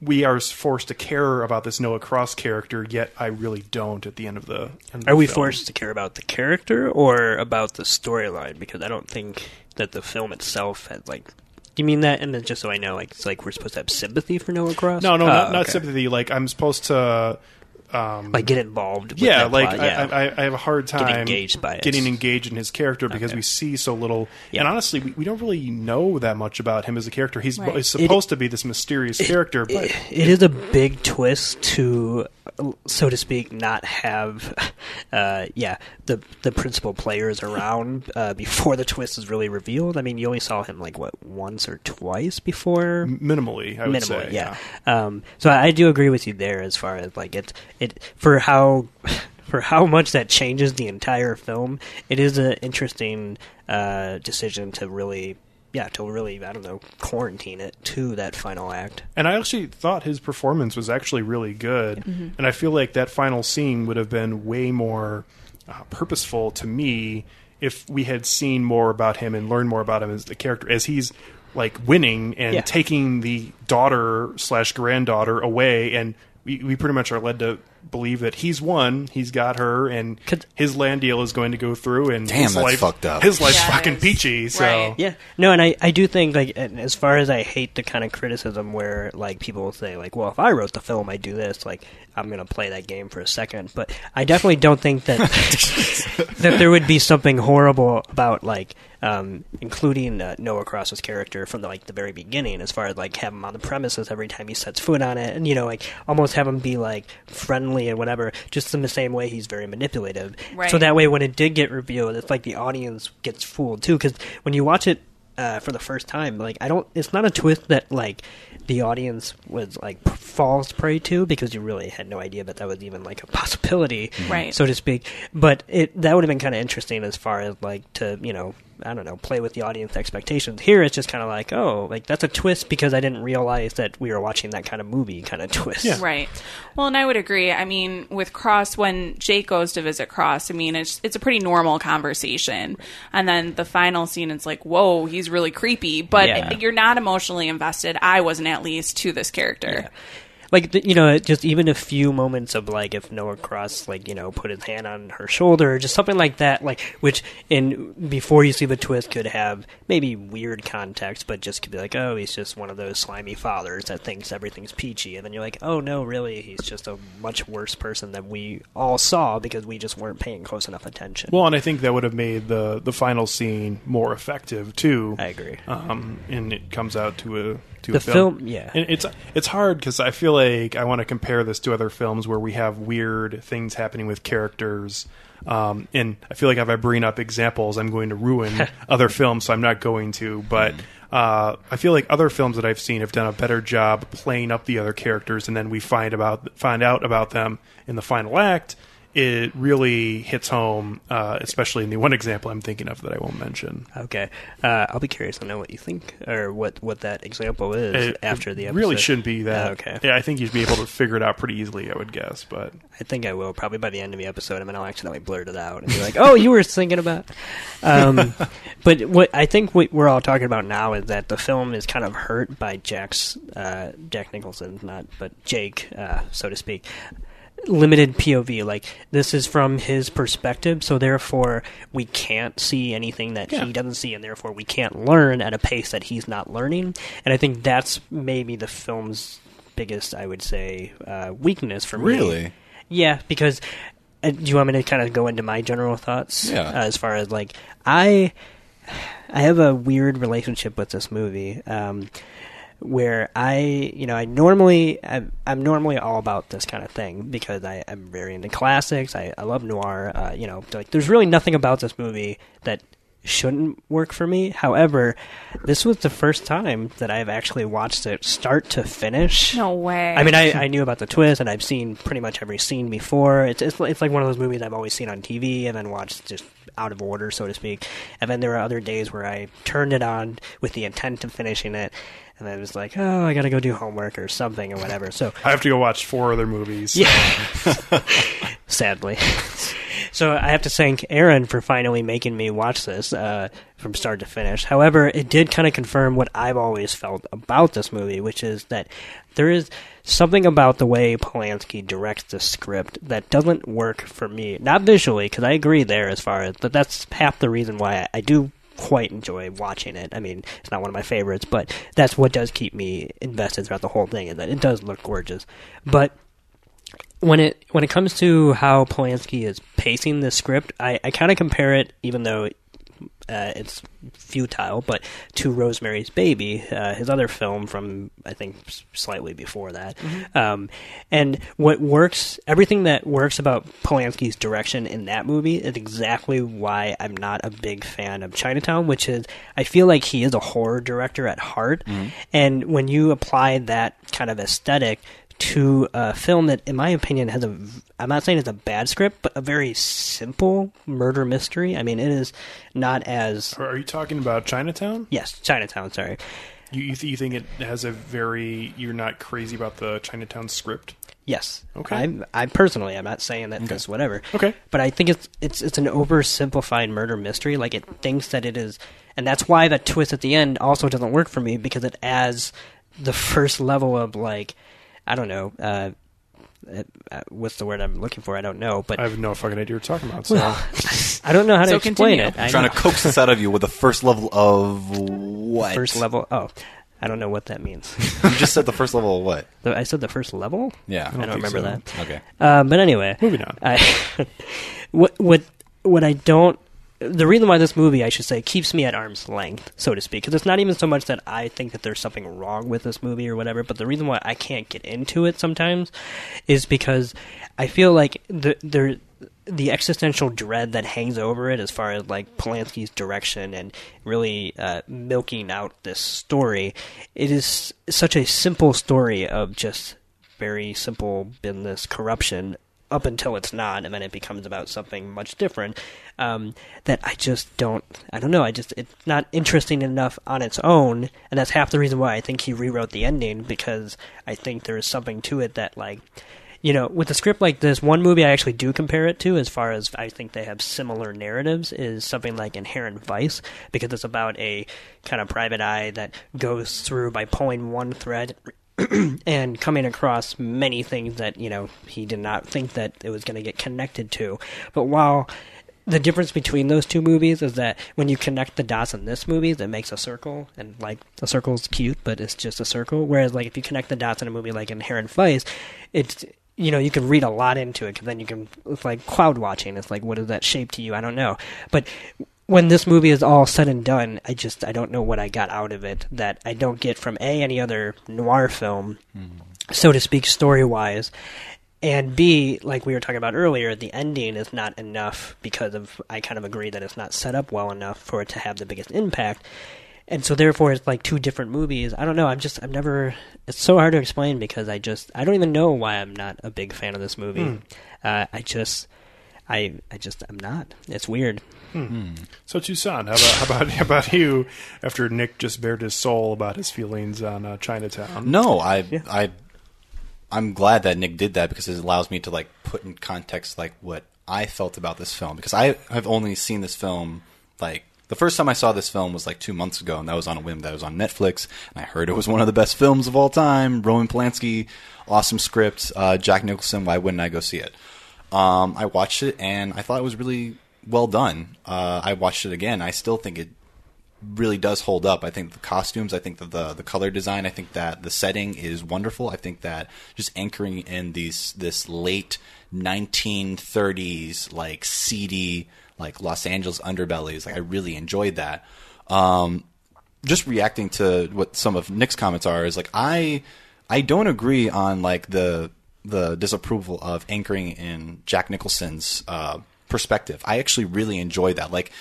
we are forced to care about this Noah Cross character, yet I really don't at the end of the. end of Are the we film. forced to care about the character or about the storyline? Because I don't think that the film itself had like. Do you mean that? And then just so I know, like it's like we're supposed to have sympathy for Noah Cross? No, no, Oh, not, not sympathy. Like I'm supposed to. Um, Like get involved. With yeah, like I, yeah. I, I have a hard Getting time engaged by it. getting engaged in his character because Okay. we see so little. And honestly, we, we don't really know that much about him as a character. He's, Right. he's supposed to be this mysterious character, but it is a big twist to, so to speak, not have, <laughs> uh, yeah, the the principal players around uh, before the twist is really revealed. I mean, you only saw him like what once or twice before, minimally, I would minimally, say, yeah. Um, so I, I do agree with you there as far as like it it for how <laughs> for how much that changes the entire film. It is an interesting uh, decision to really. Yeah, to really, I don't know, quarantine it to that final act. And I actually thought his performance was actually really good. Mhm. And I feel like that final scene would have been way more uh, purposeful to me if we had seen more about him and learned more about him as the character, as he's like winning and Yeah. taking the daughter slash granddaughter away. And we, we pretty much are led to believe that he's won, he's got her, and his land deal is going to go through. And Damn, his that's life, fucked up. His life's Yeah, it fucking is. peachy. So Right. Yeah. No, and I, I do think like and as far as I hate the kind of criticism where like people will say like, well, if I wrote the film, I'd do this. Like, I'm gonna play that game for a second, but I definitely don't think that <laughs> that there would be something horrible about like um, including uh, Noah Cross's character from the, like the very beginning, as far as like have him on the premises every time he sets foot on it, and you know like almost have him be like friendly and whatever, just in the same way he's very manipulative. Right. So that way, when it did get revealed, it's like the audience gets fooled too, because when you watch it uh, for the first time, like I don't, it's not a twist that like the audience was like falls prey to because you really had no idea that that was even like a possibility, Right. so to speak. But it that would have been kind of interesting as far as like to you know I don't know play with the audience expectations. Here it's just kind of like oh like that's a twist because I didn't realize that we were watching that kind of movie kind of <laughs> twist. Right. Well, and I would agree. I mean, with Cross, when Jake goes to visit Cross, I mean, it's it's a pretty normal conversation, and then the final scene, it's like, whoa, he's really creepy, but Yeah. you're not emotionally invested. I wasn't at least to this character. Like you know just even a few moments of like if noah cross like you know put his hand on her shoulder or just something like that like which in before you see the twist could have maybe weird context but just could be like oh he's just one of those slimy fathers that thinks everything's peachy and then you're like oh no really he's just a much worse person than we all saw because we just weren't paying close enough attention Well, and I think that would have made the the final scene more effective too. I agree. Um, and it comes out to a to The a film. film- yeah. And it's it's hard because I feel like I want to compare this to other films where we have weird things happening with characters. Um, and I feel like if I bring up examples, I'm going to ruin <laughs> other films, so I'm not going to. But uh, I feel like other films that I've seen have done a better job playing up the other characters, and then we find about find out about them in the final act. It really hits home, uh, especially in the one example I'm thinking of that I won't mention. okay uh, i'll be curious to know what you think or what what that example is It- after the episode really shouldn't be that. Oh, okay Yeah, I think you'd be able to figure it out pretty easily. I would guess, but I think I will probably by the end of the episode. I mean, I'll accidentally blurt it out and be like, "Oh, you were thinking about." <laughs> Um, but what I think what we're all talking about now is that the film is kind of hurt by Jack's uh, Jack Nicholson, not but Jake, uh, so to speak. Limited POV. Like this is from his perspective, so therefore we can't see anything that Yeah. he doesn't see, and therefore we can't learn at a pace that he's not learning. And I think that's maybe the film's biggest, I would say, uh, weakness for me. Really? Yeah, because uh, do you want me to kind of go into my general thoughts? Yeah. Uh, as far as like I, I have a weird relationship with this movie. Um, where I, you know, I normally, I'm, I'm normally all about this kind of thing because I, I'm very into classics. I, I love noir. Uh, you know, like there's really nothing about this movie that shouldn't work for me. However, this was the first time that I've actually watched it start to finish. No way. I mean, I, I knew about the twist, and I've seen pretty much every scene before. It's, it's it's like one of those movies I've always seen on TV and then watched just out of order, so to speak. And then there are other days where I turned it on with the intent of finishing it, and then it was like, oh, I got to go do homework or something or whatever. So I have to go watch four other movies. yeah. <laughs> Sadly. So I have to thank Erin for finally making me watch this uh, from start to finish. However, it did kind of confirm what I've always felt about this movie, which is that there is something about the way Polanski directs the script that doesn't work for me. Not visually, because I agree there as far as, but that's half the reason why I, I do quite enjoy watching it. I mean, it's not one of my favorites, but that's what does keep me invested throughout the whole thing, is that it does look gorgeous. But when it when it comes to how Polanski is pacing the script, I, I kind of compare it, even though uh, it's futile, but to Rosemary's Baby, uh, his other film from I think slightly before that. Um, and what works, everything that works about Polanski's direction in that movie is exactly why I'm not a big fan of Chinatown, which is I feel like he is a horror director at heart, and when you apply that kind of aesthetic to a film that, in my opinion, has a. I'm not saying it's a bad script, but a very simple murder mystery. I mean, it is not as. Are you talking about Chinatown? Yes, Chinatown. Sorry. You you, th- you think it has a very you're not crazy about the Chinatown script? Yes. Okay. I'm, I personally, I'm not saying that this whatever. Okay. But I think it's it's it's an oversimplified murder mystery. Like it thinks that it is, and that's why that twist at the end also doesn't work for me because it adds the first level of like, I don't know. Uh, uh, what's the word I'm looking for? I don't know, but I have no fucking idea what you're talking about. So. Well, <laughs> I don't know how to So explain continue. it. I I'm trying to coax this out of you with the first level of what? First level. Oh, I don't know what that means. You just said the first level of what? I said the first level. Yeah. I don't, think remember so. that. Okay. Uh, but anyway, Moving on. I, <laughs> what what what I don't. The reason why this movie, I should say, keeps me at arm's length, so to speak, because it's not even so much that I think that there's something wrong with this movie or whatever, but the reason why I can't get into it sometimes is because I feel like the there the existential dread that hangs over it as far as like Polanski's direction and really uh, milking out this story. It is such a simple story of just very simple business corruption up until it's not, and then it becomes about something much different. Um, that I just don't. I don't know. I just it's not interesting enough on its own, and that's half the reason why I think he rewrote the ending because I think there is something to it that like. You know, with a script like this, one movie I actually do compare it to, as far as I think they have similar narratives, is something like Inherent Vice, because it's about a kind of private eye that goes through by pulling one thread <clears throat> and coming across many things that you know he did not think that it was going to get connected to. But while the difference between those two movies is that when you connect the dots in this movie, that makes a circle, and like a circle's cute, but it's just a circle. Whereas like if you connect the dots in a movie like Inherent Vice, it's you know you can read a lot into it because then you can it's like cloud watching. It's like what is that shape to you? I don't know, but when this movie is all said and done, I just I don't know what I got out of it that I don't get from a any other noir film, so to speak, story wise, and b like we were talking about earlier, the ending is not enough because of I kind of agree that it's not set up well enough for it to have the biggest impact. And so therefore it's like two different movies. I don't know, I'm just I've never it's so hard to explain because I just I don't even know why I'm not a big fan of this movie. Hmm. Uh, I just I I just I'm not. It's weird. Hmm. So Toussaint, how about how about <laughs> how about you? After Nick just bared his soul about his feelings on uh, Chinatown. No, I I I'm glad that Nick did that because it allows me to like put in context like what I felt about this film because I have only seen this film like the first time I saw this film was like two months ago, and that was on a whim. That was on Netflix, and I heard it was one of the best films of all time. Roman Polanski, awesome script. Uh, Jack Nicholson. Why wouldn't I go see it? Um, I watched it, and I thought it was really well done. Uh, I watched it again. I still think it really does hold up. I think the costumes, I think that the the color design, I think that the setting is wonderful. I think that just anchoring in these this late 1930s like seedy like Los Angeles underbellies, like I really enjoyed that. Um, just reacting to what some of Nick's comments are is like I I don't agree on like the the disapproval of anchoring in Jack Nicholson's uh, perspective. I actually really enjoy that. Like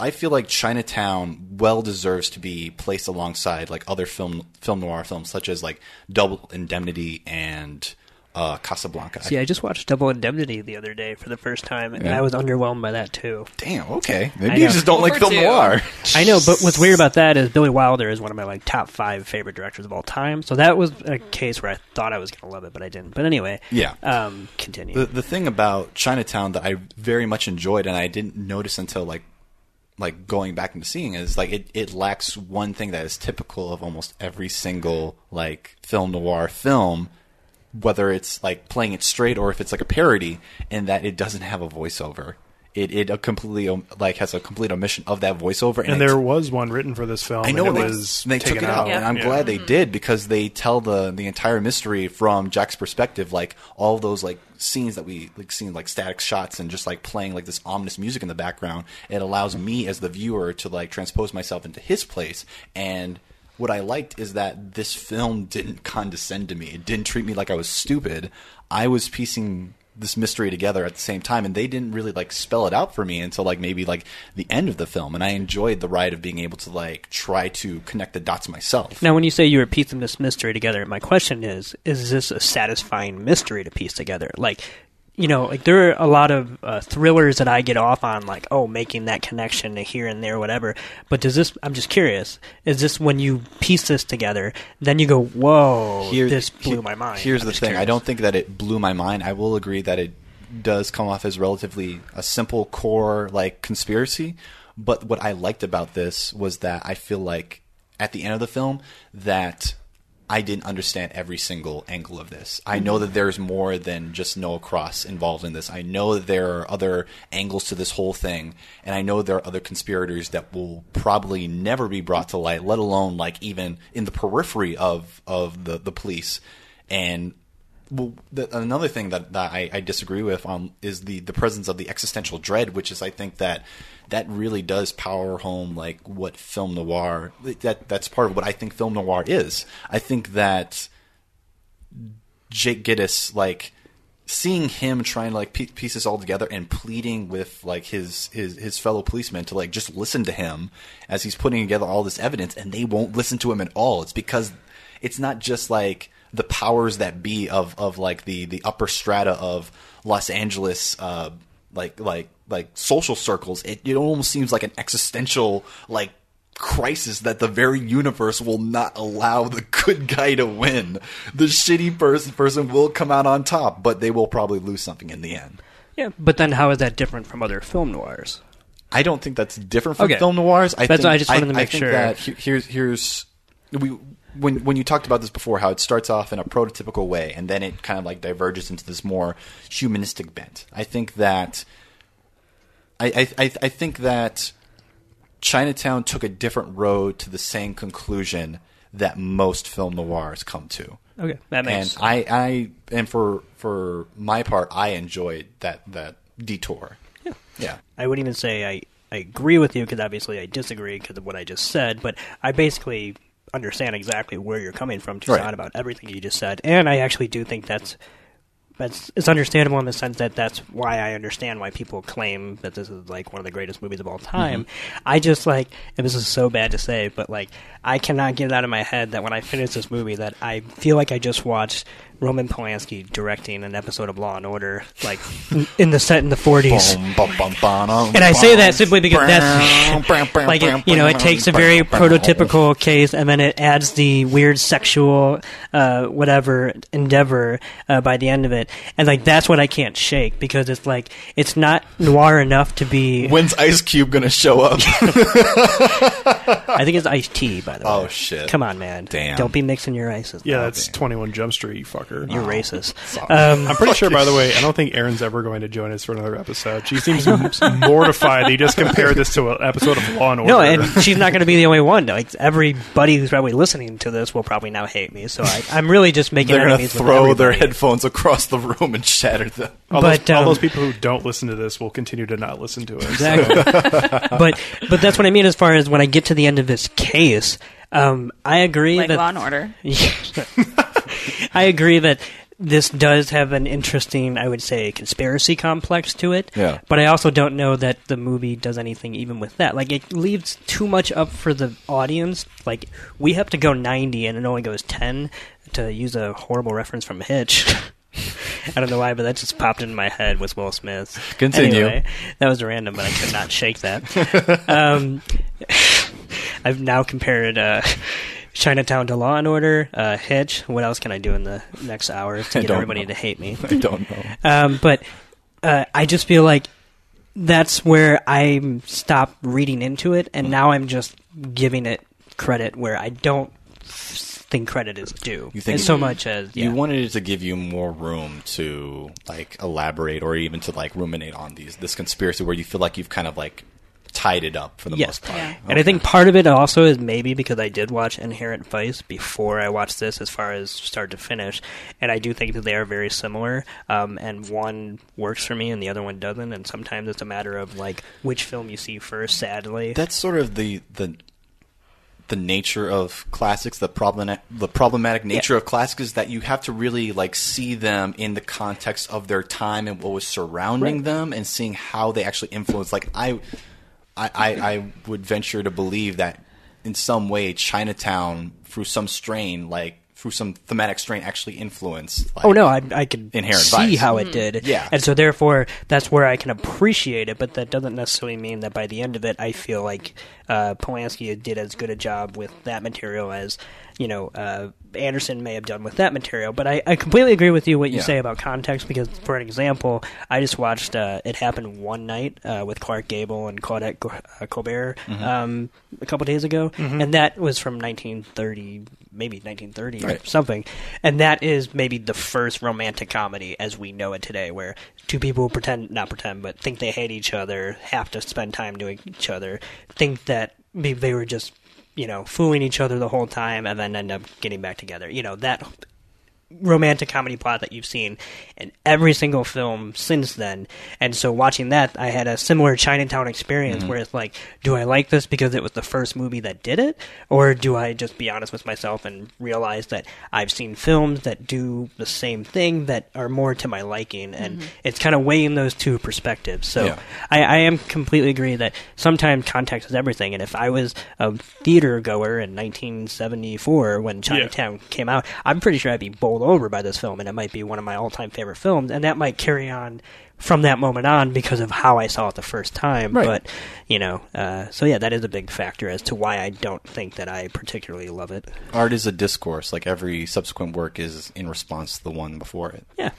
I feel like Chinatown well deserves to be placed alongside like other film film noir films such as like Double Indemnity and uh, Casablanca. See, I just watched Double Indemnity the other day for the first time, and Yeah. I was underwhelmed by that too. Damn. Okay. I Maybe you know. just don't like film noir. I know, but what's weird about that is Billy Wilder is one of my like top five favorite directors of all time. So that was a case where I thought I was going to love it, but I didn't. But anyway, Yeah. Um, continue. The the thing about Chinatown that I very much enjoyed and I didn't notice until like like going back and seeing is like it, it lacks one thing that is typical of almost every single like film noir film, whether it's like playing it straight or if it's like a parody, in that it doesn't have a voiceover. It it a completely um, like has a complete omission of that voiceover, And it's- there was one written for this film. I know and it they, was they took taken it out, out. and I'm Yeah. glad they did because they tell the the entire mystery from Jack's perspective. Like all those like scenes that we like seen like static shots and just like playing like this ominous music in the background. It allows me as the viewer to like transpose myself into his place and. What I liked is that this film didn't condescend to me. It didn't treat me like I was stupid. I was piecing this mystery together at the same time and they didn't really like spell it out for me until like maybe like the end of the film and I enjoyed the ride of being able to like try to connect the dots myself. Now, when you say you were piecing this mystery together, my question is: Is this a satisfying mystery to piece together? Like, you know, like there are a lot of uh, thrillers that I get off on, like, oh, making that connection to here and there, whatever. But does this? I'm just curious. Is this when you piece this together, then you go, whoa, Here- this blew here- my mind? Here's I'm the thing. I don't think that it blew my mind. I will agree that it does come off as relatively a simple core like conspiracy, but what I liked about this was that I feel like at the end of the film that I didn't understand every single angle of this. I know that there's more than just Noah Cross involved in this. I know that there are other angles to this whole thing, and I know there are other conspirators that will probably never be brought to light, let alone like even in the periphery of of the the police. And well, the, another thing that, that I, I disagree with um, is the, the presence of the existential dread, which is I think that that really does power home like what film noir that that's part of what I think film noir is. I think that Jake Gittes like seeing him trying to like pie- piece this all together and pleading with like his his his fellow policemen to like just listen to him as he's putting together all this evidence and they won't listen to him at all it's because it's not just like the powers that be of of like the the upper strata of Los Angeles uh like like like social circles it, it almost seems like an existential like crisis that the very universe will not allow the <laughs> good guy to win. The shitty person person will come out on top, but they will probably lose something in the end. Yeah, but then how is that different from other film noirs? I don't think that's different from Okay. film noirs. I That's think, I just wanted to make think sure. that he- here's here's we when when you talked about this before, how it starts off in a prototypical way and then it kind of like diverges into this more humanistic bent. I think that I I I, I think that Chinatown took a different road to the same conclusion that most film noirs come to. Okay, that makes- And I, I and for for my part, I enjoyed that that detour. Yeah. Yeah. I wouldn't even say I, I agree with you because obviously I disagree because of what I just said, but I basically understand exactly where you're coming from, Toussaint, Right. about everything you just said, and I actually do think that's that's it's understandable in the sense that that's why I understand why people claim that this is like one of the greatest movies of all time. Mm-hmm. I just like, and this is so bad to say, but like I cannot get it out of my head that when I finish this movie, that I feel like I just watched Roman Polanski directing an episode of Law and Order, like in the set in the forties. And I say that simply because that's <laughs> like it, you know it takes a very prototypical case and then it adds the weird sexual uh, whatever endeavor uh, by the end of it, and like that's what I can't shake because it's like it's not noir enough to be. When's Ice Cube gonna show up? <laughs> I think it's Ice-T, by the way. Oh, shit. Come on, man! Damn. Don't be mixing your ices. Yeah, now. that's 21 Jump Street, you fucker. You're racist. <laughs> Um, I'm pretty sure, by the <laughs> way, I don't think Erin's ever going to join us for another episode. She seems mortified that you just compared this to an episode of Law and Order. No, and <laughs> she's not going to be the only one. Like everybody who's probably listening to this will probably now hate me. So I, I'm really just making They're gonna throw their headphones across the room and shatter them. all, but, those, all um, those people who don't listen to this will continue to not listen to it. Exactly. but but that's what I mean as far as when I get to the end of this case. Um, I agree Like that Law and Order. <laughs> I agree that this does have an interesting, I would say, conspiracy complex to it. Yeah. But I also don't know that the movie does anything even with that. Like, it leaves too much up for the audience. Like, we have to go 90 and it only goes 10 to use a horrible reference from Hitch. <laughs> I don't know why, but that just popped into my head with Will Smith. Continue. Anyway, that was random, but I could not shake that. <laughs> um, I've now compared uh, <laughs> Chinatown to Law and Order, uh, Hitch. What else can I do in the next hour to get everybody know. to hate me? <laughs> I don't know. Um, but uh, I just feel like that's where I stop reading into it, and now I'm just giving it credit where I don't think credit is due. You think so much as yeah. you wanted it to give you more room to like elaborate or even to like ruminate on these this conspiracy where you feel like you've kind of like tied it up for the yes. most part. And I think part of it also is maybe because I did watch Inherent Vice before I watched this, as far as start to finish, and I do think that they are very similar. Um, and one works for me, and the other one doesn't. And sometimes it's a matter of like which film you see first. Sadly, That's sort of the the the nature of classics, the problematic the problematic nature of classics is that you have to really like see them in the context of their time and what was surrounding Right. them and seeing how they actually influence like I I, I, I would venture to believe that in some way Chinatown through some strain like through some thematic strain actually influenced like, oh no, I, I could Inherent see how it did. Yeah. and so therefore that's where I can appreciate it. But that doesn't necessarily mean that by the end of it, I feel like uh, Polanski did as good a job with that material as you know uh, Anderson may have done with that material. But I, I completely agree with you what you Yeah. say about context because, for an example, I just watched uh, It Happened One Night uh, with Clark Gable and Claudette Go- uh, Colbert Mhm. um, a couple days ago, Mhm. and that was from 1930, maybe 1930 or something. And that is maybe the first romantic comedy as we know it today, where two people pretend, not pretend, but think they hate each other, have to spend time doing each other, think that maybe they were just, you know, fooling each other the whole time, and then end up getting back together. You know, that romantic comedy plot that you've seen in every single film since then. And so watching that, I had a similar Chinatown experience Mhm. where it's like, do I like this because it was the first movie that did it? Or do I just be honest with myself and realize that I've seen films that do the same thing that are more to my liking? And Mhm. it's kind of weighing those two perspectives. So Yeah. I, I am completely agree that sometimes context is everything. And if I was a theater goer in 1974 when Chinatown came out, I'm pretty sure I'd be bowled over by this film, and it might be one of my all-time favorite films. And that might carry on from that moment on because of how I saw it the first time. Right. But you know, uh, so yeah, that is a big factor as to why I don't think that I particularly love it. art is a discourse like every subsequent work is in response to the one before it. Yeah.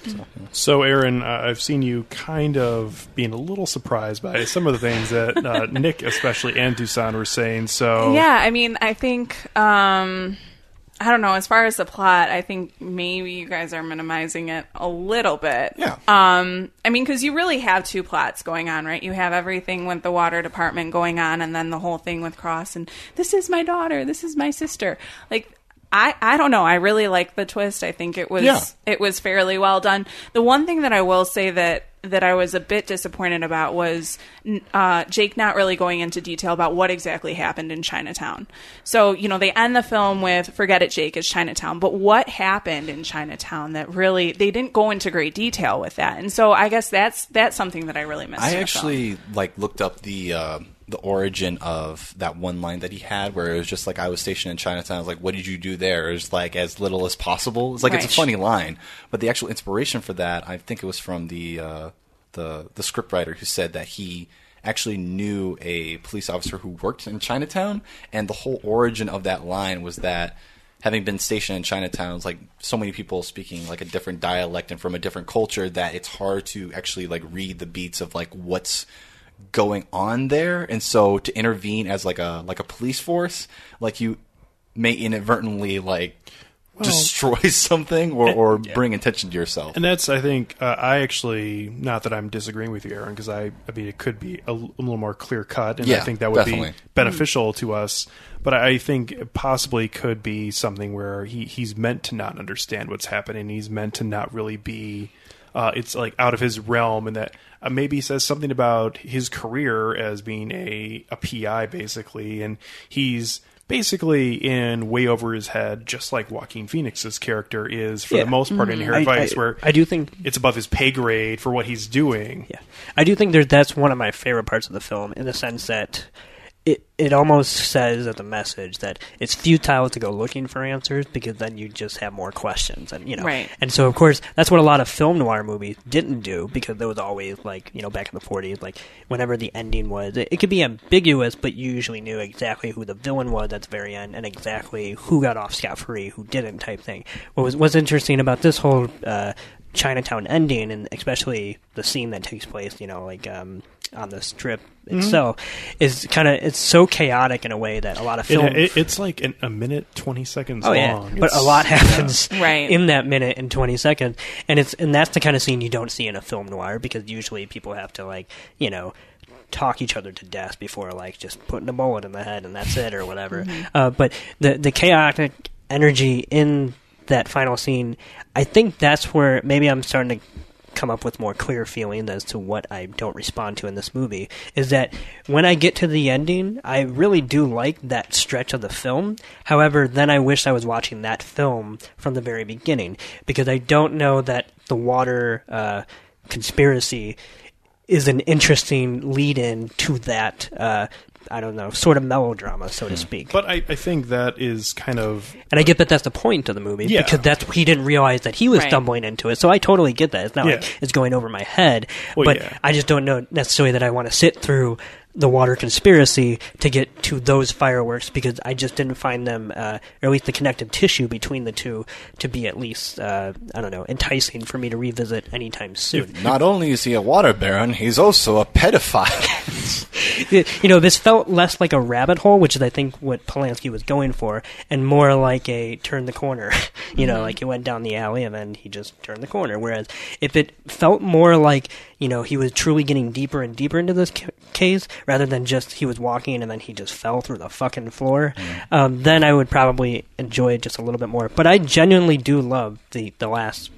So, Erin, uh, I've seen you kind of being a little surprised by some of the things that uh, <laughs> Nick, especially, and Toussaint were saying. So, Yeah, I mean, I think um I don't know, as far as the plot, I think maybe you guys are minimizing it a little bit. Yeah. Um I mean cuz you really have two plots going on, right? You have everything with the water department going on and then the whole thing with Cross and this is my daughter, this is my sister. Like I, I don't know. I really like the twist. I think it was Yeah. it was fairly well done. The one thing that I will say that that I was a bit disappointed about was uh, Jake not really going into detail about what exactly happened in Chinatown. So you know they end the film with "Forget it, Jake, it's Chinatown." But what happened in Chinatown that really they didn't go into great detail with that, and so I guess that's that's something that I really missed. I actually like looked up the uh, the origin of that one line that he had, where it was just like I was stationed in Chinatown. I was like, "What did you do there?" It was like as little as possible. It's like it's a funny line, but the actual inspiration for that, I think it was from the uh, the the scriptwriter who said that he actually knew a police officer who worked in Chinatown, and the whole origin of that line was that having been stationed in Chinatown, it's like so many people speaking like a different dialect and from a different culture that it's hard to actually like read the beats of like what's going on there and so to intervene as like a like a police force like you may inadvertently like Well- destroy <laughs> something or, or bring attention to yourself And that's, I think, uh, I actually, not that I'm disagreeing with you, Erin, because I, I mean, it could be a, l- a little more clear cut, and I think that would definitely. be beneficial to us. But I think it possibly could be something where he, he's meant to not understand what's happening. He's meant to not really be. Uh, it's like out of his realm, and that uh, maybe says something about his career as being a a PI, basically, and he's basically in way over his head, just like Joaquin Phoenix's character is for Yeah. the most part in. Inherent I- Vice, I- where I do think it's above his pay grade for what he's doing. Yeah, I do think there, that's one of my favorite parts of the film, in the sense that it it almost says as a message that it's futile to go looking for answers because then you just have more questions, and you know, Right. and so of course that's what a lot of film noir movies didn't do because there was always like you know back in the forties, like whenever the ending was, it, it could be ambiguous, but you usually knew exactly who the villain was at the very end and exactly who got off scot free, who didn't, type thing. What was what's interesting about this whole uh, Chinatown ending, and especially the scene that takes place, you know, like um, on the strip Mhm. itself, is kind of it's so chaotic in a way that a lot of film. it- it's like an, a minute twenty seconds Oh long. yeah, but a It's- lot yeah. happens <laughs> Right. in that minute and twenty seconds, and it's and that's the kind of scene you don't see in a film noir because usually people have to like you know talk each other to death before like just putting a bullet in the head and that's it or whatever. Mhm. Uh, but the the chaotic energy in that final scene, I think that's where maybe I'm starting to come up with more clear feelings as to what I don't respond to in this movie is that when I get to the ending, I really do like that stretch of the film. However, then I wish I was watching that film from the very beginning because I don't know that the water uh, conspiracy is an interesting lead in to that uh, I don't know, sort of melodrama, so to hmm. speak. But I, I think that is kind of And I get that that's the point of the movie Yeah. because that's he didn't realize that he was Right. stumbling into it. So I totally get that. It's not Yeah. like it's going over my head, Well, but yeah. I just don't know necessarily that I want to sit through the water conspiracy to get to those fireworks because I just didn't find them, uh, or at least the connective tissue between the two, to be at least uh, I don't know enticing for me to revisit anytime soon. not only is he a water baron he's also a pedophile <laughs> you know, this felt less like a rabbit hole, which is I think what Polanski was going for, and more like a turn the corner. <laughs> you know, Mhm. like he went down the alley and then he just turned the corner. Whereas if it felt more like you know he was truly getting deeper and deeper into this ca- case, rather than just he was walking and then he just fell through the fucking floor, um, then I would probably enjoy it just a little bit more. But I genuinely do love the the last.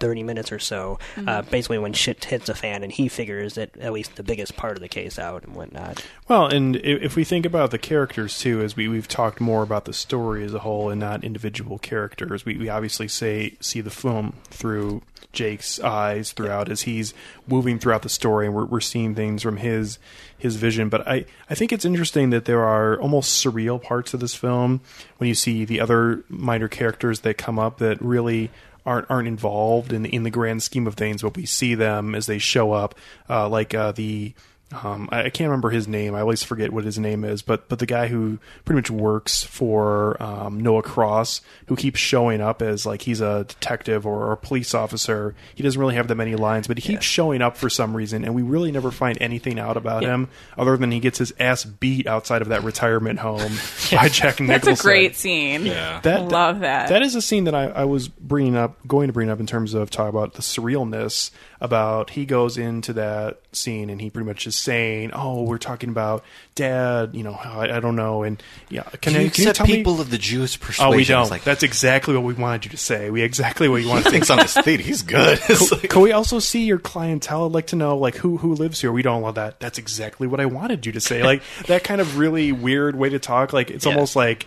30 minutes or so, uh, Mhm. basically when shit hits the fan and he figures that at least the biggest part of the case out and whatnot. Well, and if we think about the characters too, as we we've talked more about the story as a whole and not individual characters, we, we obviously say see the film through Jake's eyes throughout as he's moving throughout the story, and we're we're seeing things from his his vision. But I I think it's interesting that there are almost surreal parts of this film when you see the other minor characters that come up that really aren't aren't involved in in the grand scheme of things, but we see them as they show up, uh, like uh, the. Um, I I can't remember his name. I always forget what his name is, but but the guy who pretty much works for um, Noah Cross, who keeps showing up as like he's a detective or a police officer. He doesn't really have that many lines, but he keeps showing up for some reason, and we really never find anything out about Yeah. him other than he gets his ass beat outside of that retirement home <laughs> by Jack Nicholson. That's a great scene. Yeah. I love that. That is a scene that I, I was bringing up, going to bring up in terms of talk about the surrealness. About he goes into that scene and he pretty much is saying, "Oh, we're talking about dad. You know, I, I don't know." And yeah, can, you I, can you tell people me? of the Jewish persuasion? Oh, we don't. like- That's exactly what we wanted you to say. We exactly what you wanted to Thinks on his feet. He's good. <laughs> Can, can we also see your clientele? I'd like to know like who who lives here. We don't want that. That's exactly what I wanted you to say. Like that kind of really weird way to talk. Like it's Yeah. almost like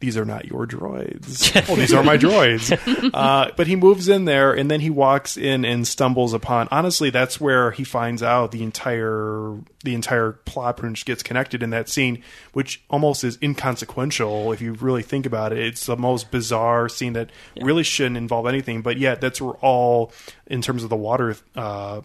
these are not your droids. <laughs> well, these are my droids. Uh, but he moves in there, and then he walks in and stumbles upon. Honestly, that's where he finds out the entire the entire plot pretty much gets connected in that scene, which almost is inconsequential if you really think about it. It's the most bizarre scene that really shouldn't involve anything, but yet that's where all in terms of the water uh,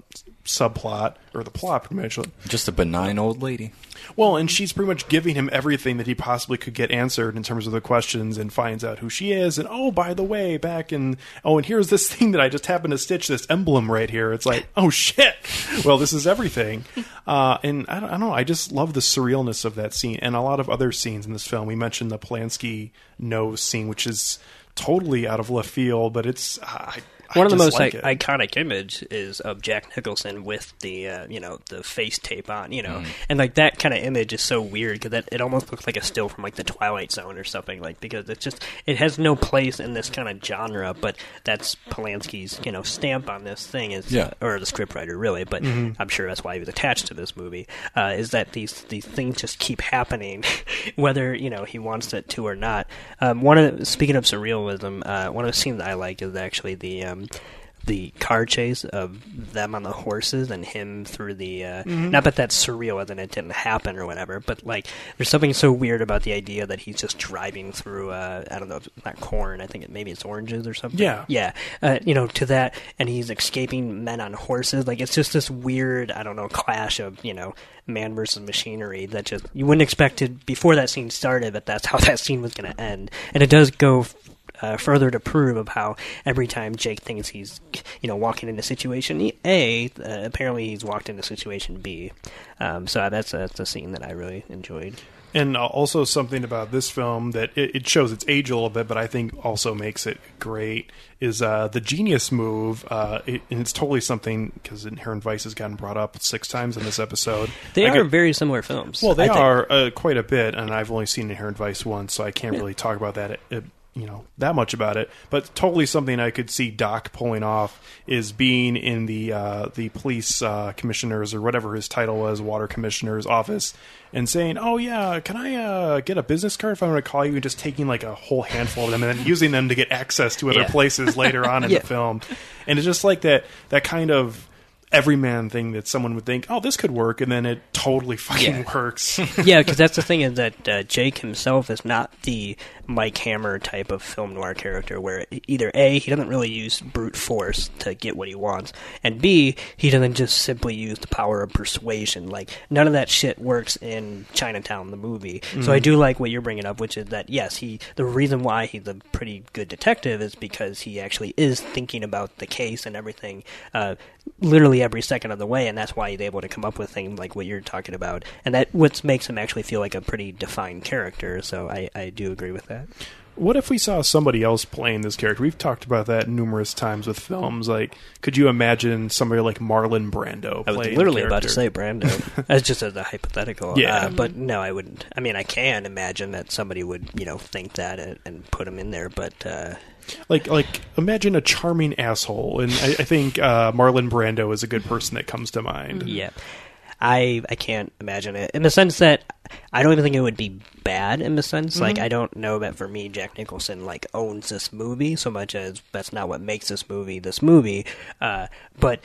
subplot or the plot, pretty much. Just a benign old lady. Well, and she's pretty much giving him everything that he possibly could get answered in terms of the questions and finds out who she is. And oh, by the way, back in, oh, and here's this <laughs> thing that I just happened to stitch this emblem right here. It's like, oh shit. Well, this is everything. <laughs> Uh, and I don't, I don't know. I just love the surrealness of that scene and a lot of other scenes in this film. We mentioned the Polanski nose scene, which is totally out of left field, but it's, I, I One of the most like it. iconic image is of Jack Nicholson with the uh, you know the face tape on, you know, Mm. and like that kind of image is so weird because it almost looks like a still from like the Twilight Zone or something, like because it's just it has no place in this kind of genre, but that's Polanski's you know stamp on this thing is Yeah. or the scriptwriter really, but Mhm. I'm sure that's why he was attached to this movie. Uh, is that these these things just keep happening, <laughs> whether you know he wants it to or not. Um, one of the, speaking of surrealism, uh, one of the scenes I like is actually the. Um, the car chase of them on the horses and him through the uh, Mhm. not that that's surreal and it didn't happen or whatever but like there's something so weird about the idea that he's just driving through uh, I don't know if it's not corn I think it, maybe it's oranges or something Yeah. yeah uh, you know to that and he's escaping men on horses like it's just this weird I don't know clash of you know man versus machinery that just you wouldn't expect it before that scene started but that's how <laughs> that scene was going to end and it does go uh, further to prove of how every time Jake thinks he's, you know, walking into situation A, uh, apparently he's walked into situation B. Um, so that's a, that's a scene that I really enjoyed. And uh, also something about this film that it, it shows its age a little bit, but I think also makes it great is uh, the genius move. Uh, it, and it's totally something because Inherent Vice has gotten brought up six times in this episode. They I are get- very similar films. well, they I are uh, quite a bit, and I've only seen Inherent Vice once, so I can't really talk about that. You know that much about it, but totally something I could see Doc pulling off is being in the uh, the police uh, commissioner's or whatever his title was, water commissioner's office, and saying, "Oh yeah, can I uh, get a business card if I want to call you?" and just taking like a whole handful of them and then <laughs> using them to get access to other Yeah. places later on in <laughs> Yeah. the film, and it's just like that that kind of everyman thing that someone would think, "Oh, this could work," and then it totally fucking Yeah. <laughs> works. <laughs> yeah, because that's the thing is that uh, Jake himself is not the Mike Hammer type of film noir character, where either a he doesn't really use brute force to get what he wants, and b he doesn't just simply use the power of persuasion. Like none of that shit works in Chinatown, the movie. So I Mhm. do like what you're bringing up, which is that yes, he the reason why he's a pretty good detective is because he actually is thinking about the case and everything, uh, literally every second of the way, and that's why he's able to come up with things like what you're talking about, and that what makes him actually feel like a pretty defined character. So I, I do agree with that. What if we saw somebody else playing this character? We've talked about that numerous times with films. Like, could you imagine somebody like Marlon Brando? I was literally about to say? Brando. <laughs> That's just as a hypothetical. Yeah. Uh, but no, I wouldn't. I mean, I can imagine that somebody would, you know, think that and, and put him in there, but uh, like, like imagine a charming asshole, and I, I think uh, Marlon Brando is a good person that comes to mind. Yeah. I I can't imagine it in the sense that I don't even think it would be bad in the sense like Mhm. I don't know that for me Jack Nicholson like owns this movie so much as that's not what makes this movie this movie uh, but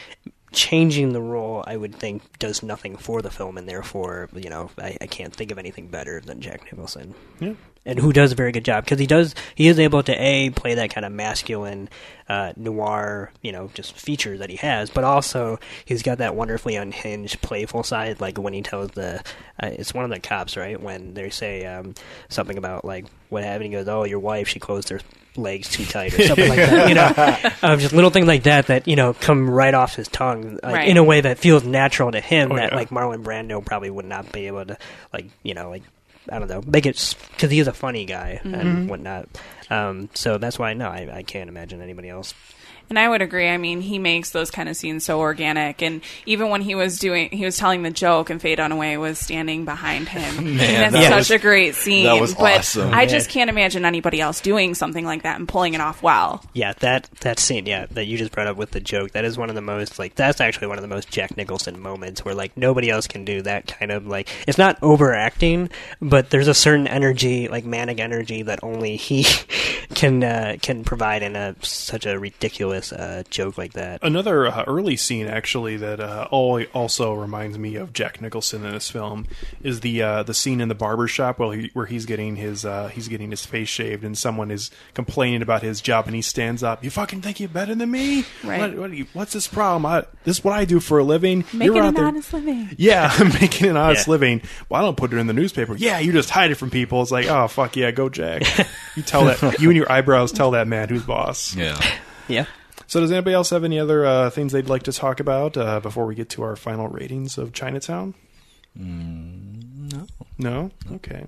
changing the role I would think does nothing for the film and therefore you know I, I can't think of anything better than Jack Nicholson Yeah. And who does a very good job because he does he is able to a play that kind of masculine uh, noir you know just feature that he has but also he's got that wonderfully unhinged playful side like when he tells the uh, it's one of the cops right when they say um, something about like what happened he goes oh your wife she closed her legs too tight or something like that you know <laughs> um, just little things like that that you know come right off his tongue like, Right. in a way that feels natural to him Oh, that yeah. like Marlon Brando probably would not be able to like you know like I don't know make it because he is a funny guy Mhm. and whatnot. Um, so that's why no, I, I can't imagine anybody else. And I would agree. I mean, he makes those kind of scenes so organic, and even when he was doing, he was telling the joke, and Faye Dunaway was standing behind him. <laughs> Man, and that's that such was- a great scene. that was but awesome. I just can't imagine anybody else doing something like that and pulling it off well. Yeah, that that scene, yeah, that you just brought up with the joke, that is one of the most like that's actually one of the most Jack Nicholson moments where like nobody else can do that kind of like it's not overacting, but there's a certain energy, like manic energy that only he <laughs> can uh, can provide in a such a ridiculous uh, joke like that. Another uh, early scene, actually, that uh, also reminds me of Jack Nicholson in this film is the uh, the scene in the barber shop where he, where he's getting his uh, he's getting his face shaved, and someone is complaining about his job, and he stands up. You fucking think you're better than me? Right. What, what do you, what's this problem? I, this is what I do for a living. Making you're out an there. honest living. Yeah, <laughs> making an honest Yeah. living. Well, I don't put it in the newspaper. Yeah, you just hide it from people. It's like, oh fuck yeah, go Jack. <laughs> You tell that you and your eyebrows tell that man who's boss. Yeah. Yeah. So, does anybody else have any other uh, things they'd like to talk about uh, before we get to our final ratings of Chinatown? no. No. Okay.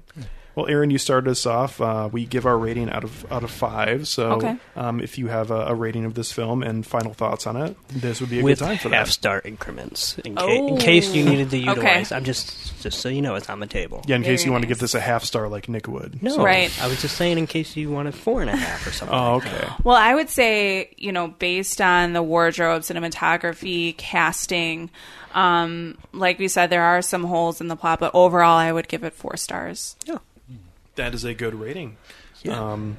Well, Erin, you started us off. Uh, we give our rating out of out of five. So, Okay. um, if you have a, a rating of this film and final thoughts on it, this would be a with good time for half that. star increments in, ca- in case you Oh. needed to Okay. utilize. I'm just just so you know, it's on the table. Yeah, in case Very you want to give this a half star like Nick would. No, So- Right. I was just saying in case you wanted four and a half or something. Oh, like okay. Well, I would say, you know, based on the wardrobe, cinematography, casting, um, like we said, there are some holes in the plot, but overall, I would give it four stars. Yeah, That is a good rating. Um,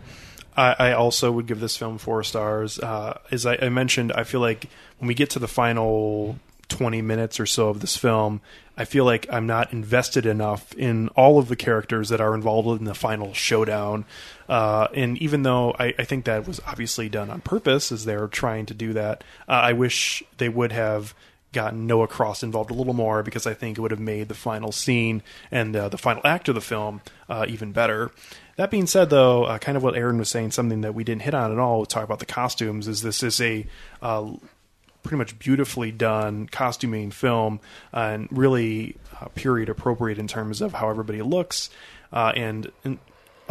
I, I also would give this film four stars. Uh, as I, I mentioned, I feel like when we get to the final 20 minutes or so of this film, I feel like I'm not invested enough in all of the characters that are involved in the final showdown. Uh, and even though I, I think that was obviously done on purpose, as they're trying to do that, uh, I wish they would have gotten Noah Cross involved a little more because I think it would have made the final scene and uh, the final act of the film uh, even better. That being said, though, uh, kind of what Erin was saying, something that we didn't hit on at all, talk about the costumes, is this is a uh, pretty much beautifully done costuming film uh, and really uh, period appropriate in terms of how everybody looks and, and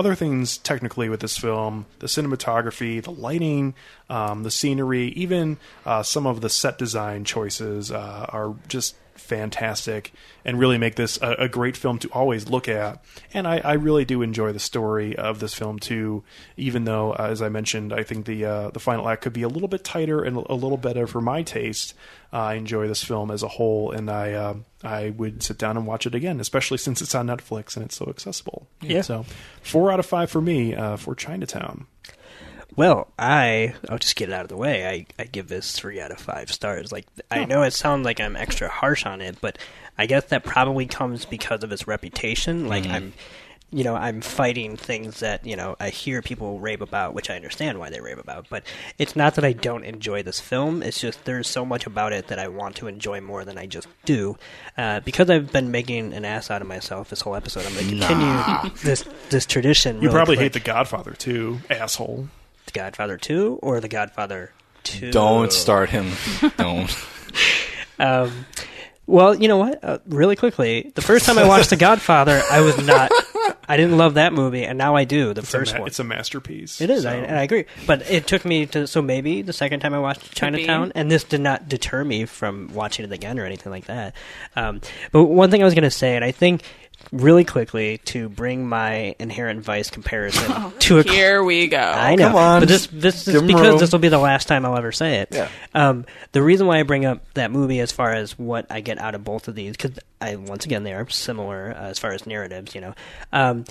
other things technically with this film the cinematography the lighting um, the scenery even uh, some of the set design choices uh, are just fantastic and really make this a, a great film to always look at. And I, I really do enjoy the story of this film too even though uh, as I mentioned I think the uh, the final act could be a little bit tighter and a little better for my taste. Uh, I enjoy this film as a whole and I uh, I would sit down and watch it again especially since it's on Netflix and it's so accessible. Yeah. so four out of five for me uh, for Chinatown Well, I I'll just get it out of the way. I, I give this three out of five stars. Like I know it sounds like I'm extra harsh on it, but I guess that probably comes because of its reputation. Like I'm you know, I'm fighting things that, you know, I hear people rave about, which I understand why they rave about, but it's not that I don't enjoy this film. It's just there's so much about it that I want to enjoy more than I just do. Uh, because I've been making an ass out of myself this whole episode, I'm going to continue Nah. <laughs> this this tradition. you really probably quick. hate The Godfather too asshole The Godfather 2 or The Godfather 2? Don't start him. <laughs> Don't. Um, well, you know what? Uh, really quickly, the first time I watched The Godfather, I was not. I didn't love that movie, and now I do. The it's, first ma- one. it's a masterpiece It is, so- I, and I agree. But it took me to so maybe the second time I watched Chinatown, and this did not deter me from watching it again or anything like that. Um, but one thing I was going to say, and I think really quickly to bring my inherent vice comparison <laughs> to a Here we go. I know, Come on, but this just this give is 'em because room. this will be the last time I'll ever say it. Yeah. Um, the reason why I bring up that movie, as far as what I get out of both of these, because I once again they are similar uh, as far as narratives. You know, um,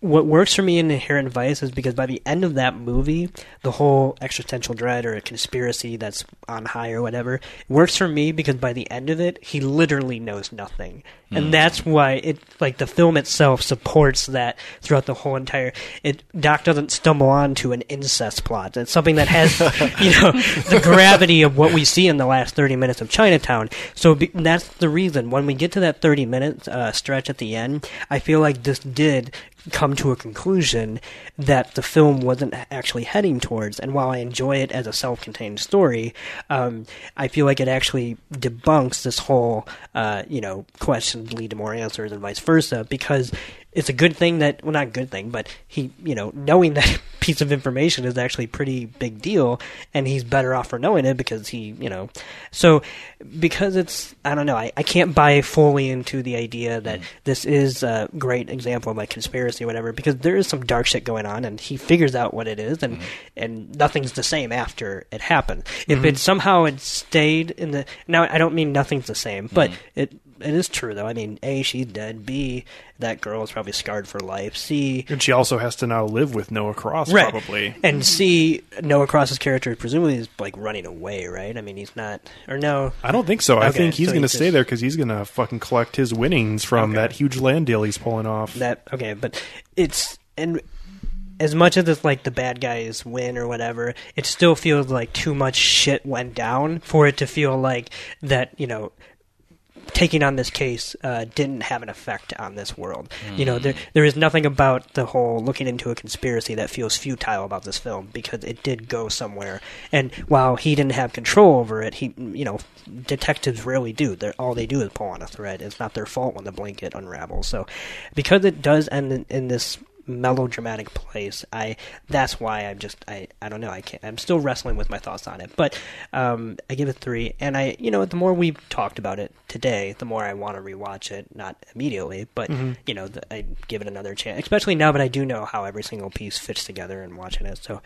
what works for me in Inherent Vice is because by the end of that movie, the whole existential dread or a conspiracy that's on high or whatever works for me because by the end of it, he literally knows nothing, and Mm. that's why it like the film itself supports that throughout the whole entire. It Doc doesn't stumble onto an incest plot. It's something that has <laughs> you know the gravity of what we see in the last thirty minutes of Chinatown. So be, that's the reason when we get to that thirty minute uh, stretch at the end, I feel like this did come to a conclusion that the film wasn't actually heading towards. And while I enjoy it as a self contained story, um, I feel like it actually debunks this whole, uh, you know, questions lead to more answers and vice versa because it's a good thing that, well, not a good thing, but he, you know, knowing that <laughs> piece of information is actually a pretty big deal, and he's better off for knowing it because he, you know, so because it's I don't know, I, I can't buy fully into the idea that mm. this is a great example of like conspiracy or whatever because there is some dark shit going on, and he figures out what it is, and mm-hmm. and nothing's the same after it happened. If Mhm. it somehow had stayed in the now, I don't mean nothing's the same, but mm-hmm. it it is true though. I mean, a she's dead. B that girl is probably scarred for life. C And she also has to now live with Noah Cross, right. probably. And C Noah Cross's character presumably is like running away, right? I mean, he's not or no. I don't think so. I think he's so going to stay there because he's going to fucking collect his winnings from that huge land deal he's pulling off. That okay, but it's and as much as it's like the bad guys win or whatever, it still feels like too much shit went down for it to feel like that. You know, taking on this case uh, didn't have an effect on this world. You know, there there is nothing about the whole looking into a conspiracy that feels futile about this film because it did go somewhere. And while he didn't have control over it, he you know detectives rarely do. They're, all they do is pull on a thread. It's not their fault when the blanket unravels. So because it does end in, in this melodramatic place. I that's why i'm just i i don't know. I can't i'm still wrestling with my thoughts on it. But um i give it three. And i you know the more we've talked about it today the more i want to rewatch it not immediately but Mhm. you know the, i give it another chance especially now that i do know how every single piece fits together and watching it. So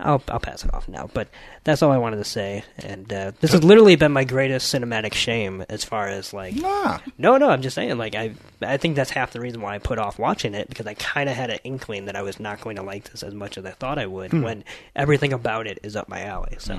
I'll I'll pass it off now, but that's all I wanted to say. And uh, this has literally been my greatest cinematic shame as far as like. No, no, I'm just saying. Like I, I think that's half the reason why I put off watching it because I kind of had an inkling that I was not going to like this as much as I thought I would. Hmm. When everything about it is up my alley. So.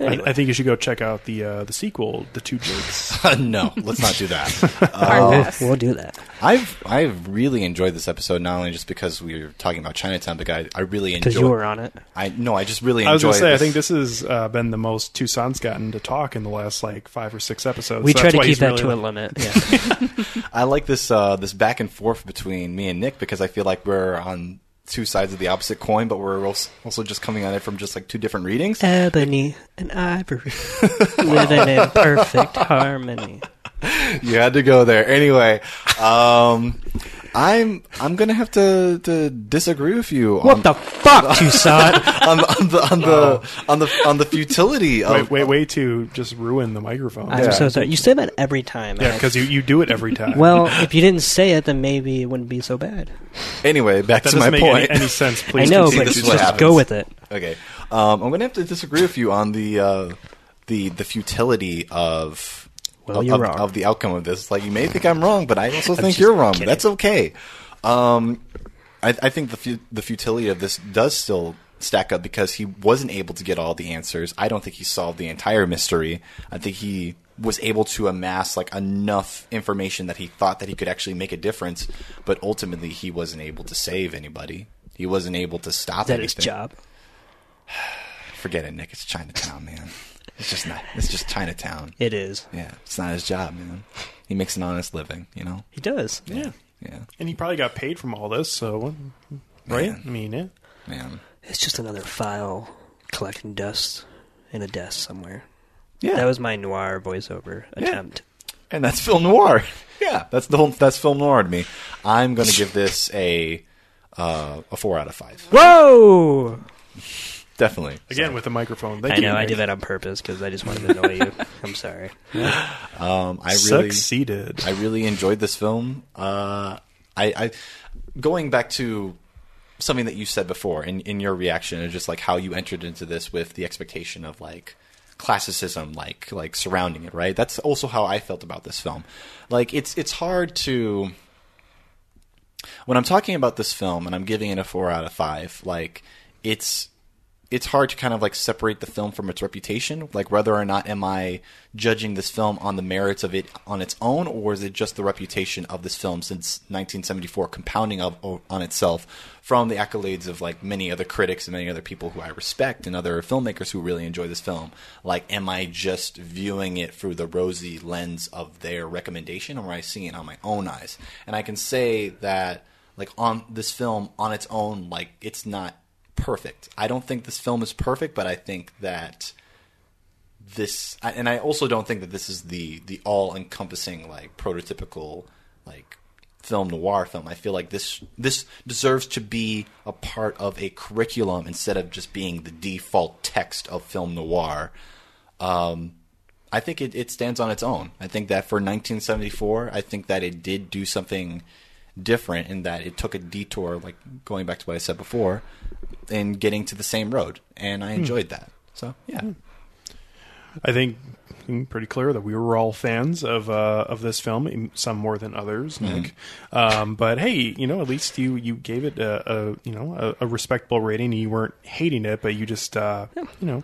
Anyway. I, I think you should go check out the uh, the sequel, The Two Jakes. <laughs> no, let's not do that. <laughs> Hard pass. We'll do that. I've I've really enjoyed this episode not only just because we were talking about Chinatown, but I, I really enjoyed. 'Cause you were on it. I no, I just really I was enjoyed. going to say, I think this has uh, been the most Toussaint's gotten to talk in the last like five or six episodes. We so try to keep that really to a limit. <laughs> Yeah. <laughs> I like this uh, this back and forth between me and Nick because I feel like we're on two sides of the opposite coin, but we're also just coming at it from just like two different readings. Ebony and ivory living in perfect harmony. <laughs> you had to go there anyway. Um, I'm I'm gonna have to, to disagree with you. What on, the fuck, <laughs> Toussaint? on, the- on the on the on the on the futility of Wait, wait, wait to just ruin the microphone. I'm so sorry. You say that every time. Yeah, because you, you do it every time. Well, if you didn't say it, then maybe it wouldn't be so bad. Anyway, back That to doesn't my make point. any- any sense. Please I know, but This just happens. go with it. Okay, um, I'm gonna have to disagree with you on the uh, the the futility of. Well, of, of- of the outcome of this. Like you may think I'm wrong, but I also think you're wrong. kidding. That's okay. Um, I, I think the fu- the futility of this does still stack up because he wasn't able to get all the answers. I don't think he solved the entire mystery. I think he was able to amass like enough information that he thought that he could actually make a difference, but ultimately he wasn't able to save anybody. He wasn't able to stop Is that his job? <sighs> Forget it, Nick. It's Chinatown, man. It's just not. It's just Chinatown. It is. Yeah, it's not his job, man. He makes an honest living, you know. He does. Yeah. Yeah. And he probably got paid from all this, so right? I mean, yeah. Man. It's just another file collecting dust in a desk somewhere. Yeah. That was my noir voiceover attempt. And that's film noir. <laughs> yeah, that's the whole. That's film noir to me. I'm going to give this a uh, a four out of five. Whoa! Definitely. Again with the microphone. Thank I you, know I did that on purpose because I just wanted to annoy you. <laughs> I'm sorry. <laughs> Um, I really Succeeded. I really enjoyed this film. Uh, I, I going back to something that you said before in, in your reaction and just like how you entered into this with the expectation of like classicism like like surrounding it right that's also how i felt about this film like it's it's hard to when i'm talking about this film and i'm giving it a 4 out of 5 like it's it's hard to kind of like separate the film from its reputation. Like whether or not am I judging this film on the merits of it on its own, or is it just the reputation of this film since 1974 compounding of, on itself from the accolades of like many other critics and many other people who I respect and other filmmakers who really enjoy this film? Like, am I just viewing it through the rosy lens of their recommendation, or am I seeing it on my own eyes? And I can say that like on this film on its own, like it's not perfect. I don't think this film is perfect, but I think that this, and I also don't think that this is the the all encompassing like prototypical like film noir film. I feel like this this deserves to be a part of a curriculum instead of just being the default text of film noir. Um, I think it, it stands on its own. I think that for 1974, I think that it did do something different in that it took a detour, like going back to what I said before, and getting to the same road, and I Hmm. enjoyed that. So yeah. I think pretty clear that we were all fans of uh, of this film, some more than others, Mhm. Nick. Um, but hey, you know, at least you you gave it a, a you know a, a respectable rating. You weren't hating it, but you just uh, you know.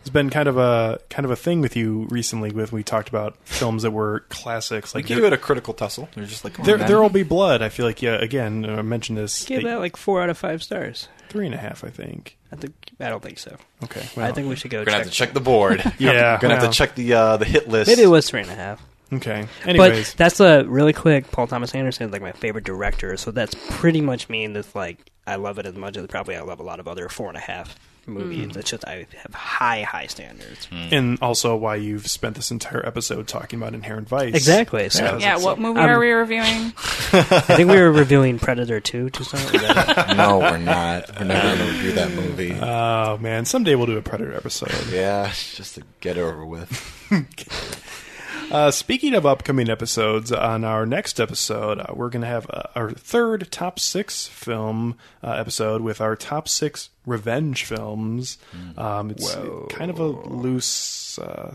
It's been kind of a kind of a thing with you recently. With we talked about films that were classics, Like like give it a critical tussle. They're just like, there, there will be blood. I feel like yeah. Again, I mentioned this. Give that like four out of five stars. Three and a half, I think. I think I don't think so. Okay, I think we should go. We're gonna check have to check the board. Yeah, <laughs> We're gonna have to check the uh, the hit list. Maybe it was three and a half. Okay. Anyways, but that's a really quick. Paul Thomas Anderson is like my favorite director, so that's pretty much mean that like I love it as much as probably I love a lot of other four and a half movies. Mm. It's just I have high high standards. and also why you've spent this entire episode talking about Inherent Vice. Exactly, so- Yeah, what movie Um, are we reviewing? I think we were reviewing Predator two to start. Was <laughs> that- no, we're not. We're never gonna review that movie. Oh man, someday we'll do a Predator episode. yeah, just to get it over with. <laughs> <laughs> Uh, speaking of upcoming episodes, on our next episode, uh, we're going to have uh, our third top six film uh, episode with our top six revenge films. Um, it's kind of a loose, uh,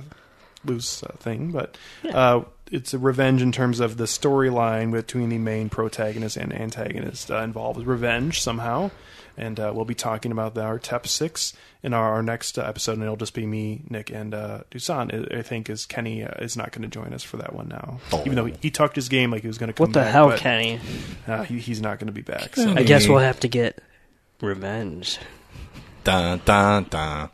loose uh, thing, but uh, it's a revenge in terms of the storyline between the main protagonist and antagonist uh, involved with revenge somehow. And uh, we'll be talking about our top six in our, our next uh, episode, and it'll just be me, Nick, and uh, Toussaint. I, I think is Kenny uh, is not going to join us for that one now, even though he, he tucked his game like he was going to come What the back. hell, but, Kenny? Uh, he, he's not going to be back. So. I guess we'll have to get revenge. Dun dun dun.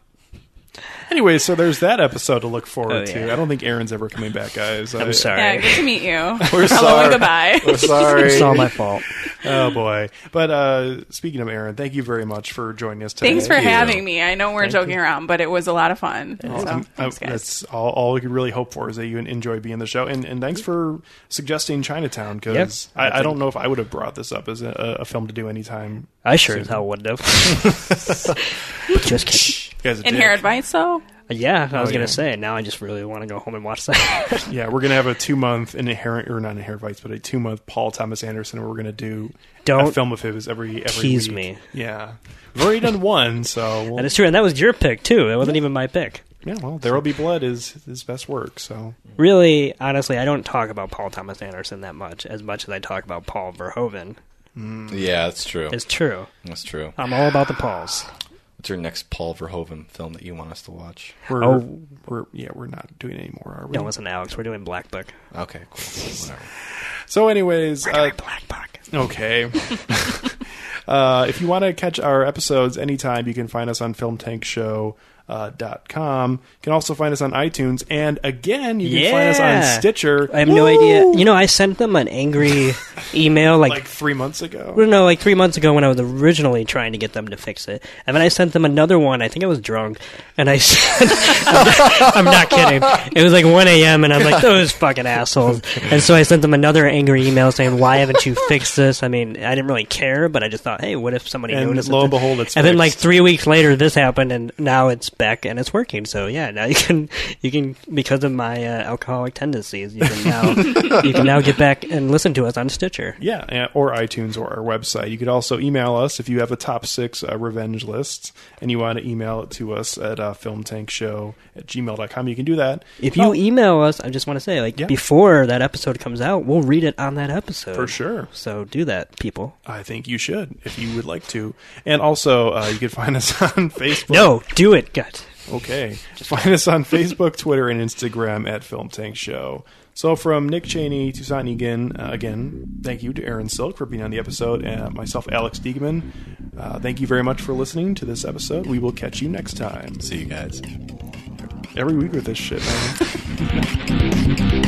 Anyway, so there's that episode to look forward Oh, to. I don't think Erin's ever coming back, guys. I'm I- sorry. Yeah, good to meet you. We're <laughs> Hello sorry. and goodbye. We're sorry. It's all my fault. Oh boy! But uh, speaking of Aaron, thank you very much for joining us today. Thanks for having me. I know we're Thank joking you. around, but it was a lot of fun. Oh, so, thanks, uh, guys. that's all, all we could really hope for is that you enjoy being the show, and, and thanks for suggesting Chinatown because Yep. I, I don't know if I would have brought this up as a, a film to do anytime. I sure soon. as hell wouldn't have. <laughs> just kidding. You guys are Inherent Vice, though? Yeah, I was Oh, gonna yeah. say. Now I just really want to go home and watch that. <laughs> Yeah, we're gonna have a two month inherent or not inherent vice, but a two month Paul Thomas Anderson. Where we're gonna do a Don't film of his every every tease week. me. Yeah, we've already done one, so <laughs> we'll, that is true, and that was your pick too. That wasn't even my pick. yeah. Well, there will be blood is his best work. So Really, honestly, I don't talk about Paul Thomas Anderson that much, as much as I talk about Paul Verhoeven. Mm. Yeah, that's true. It's true. That's true. I'm all about the Pauls. What's your next Paul Verhoeven film that you want us to watch? we're Oh. we're yeah we're not doing any more, are we? No, listen, Alex, we're doing Black Book. Okay, cool. Whatever. So, anyways, uh, Black Book. Okay. <laughs> uh, if you want to catch our episodes anytime, you can find us on Film Tank Uh, Uh, dot com. You can also find us on iTunes. And again, you can find us on Stitcher. I have no idea. You know, I sent them an angry <laughs> email like, like three months ago. no, like three months ago when I was originally trying to get them to fix it, and then I sent them another one. I think I was drunk, and I <laughs> said, <laughs> "I'm not kidding." It was like 1 a.m. and I'm like, "Those fucking assholes!" And so I sent them another angry email saying, "Why haven't you fixed this?" I mean, I didn't really care, but I just thought, "Hey, what if somebody And noticed?" lo and behold, it's and then like three weeks later, this happened, and now it's back and it's working. So yeah, now you can you can because of my uh, alcoholic tendencies, you can now <laughs> you can now get back and listen to us on Stitcher. Yeah, or iTunes or our website. You could also email us if you have a top six uh, revenge list and you want to email it to us at uh, filmtankshow at gmail.com. You can do that. If you Oh, email us, I just want to say, like, Yeah. before that episode comes out, we'll read it on that episode. For sure. So do that, people. I think you should if you would like to. And also, uh, you can find us <laughs> on Facebook. No, do it, gut. Okay. <laughs> Find us on Facebook, Twitter, and Instagram at Film Tank Show. So from Nick Cheney to Egan, uh, again, thank you to Erin Silk for being on the episode, and myself, Alex Diegman. Uh, thank you very much for listening to this episode. We will catch you next time. See you guys. Every week with this shit, man. <laughs>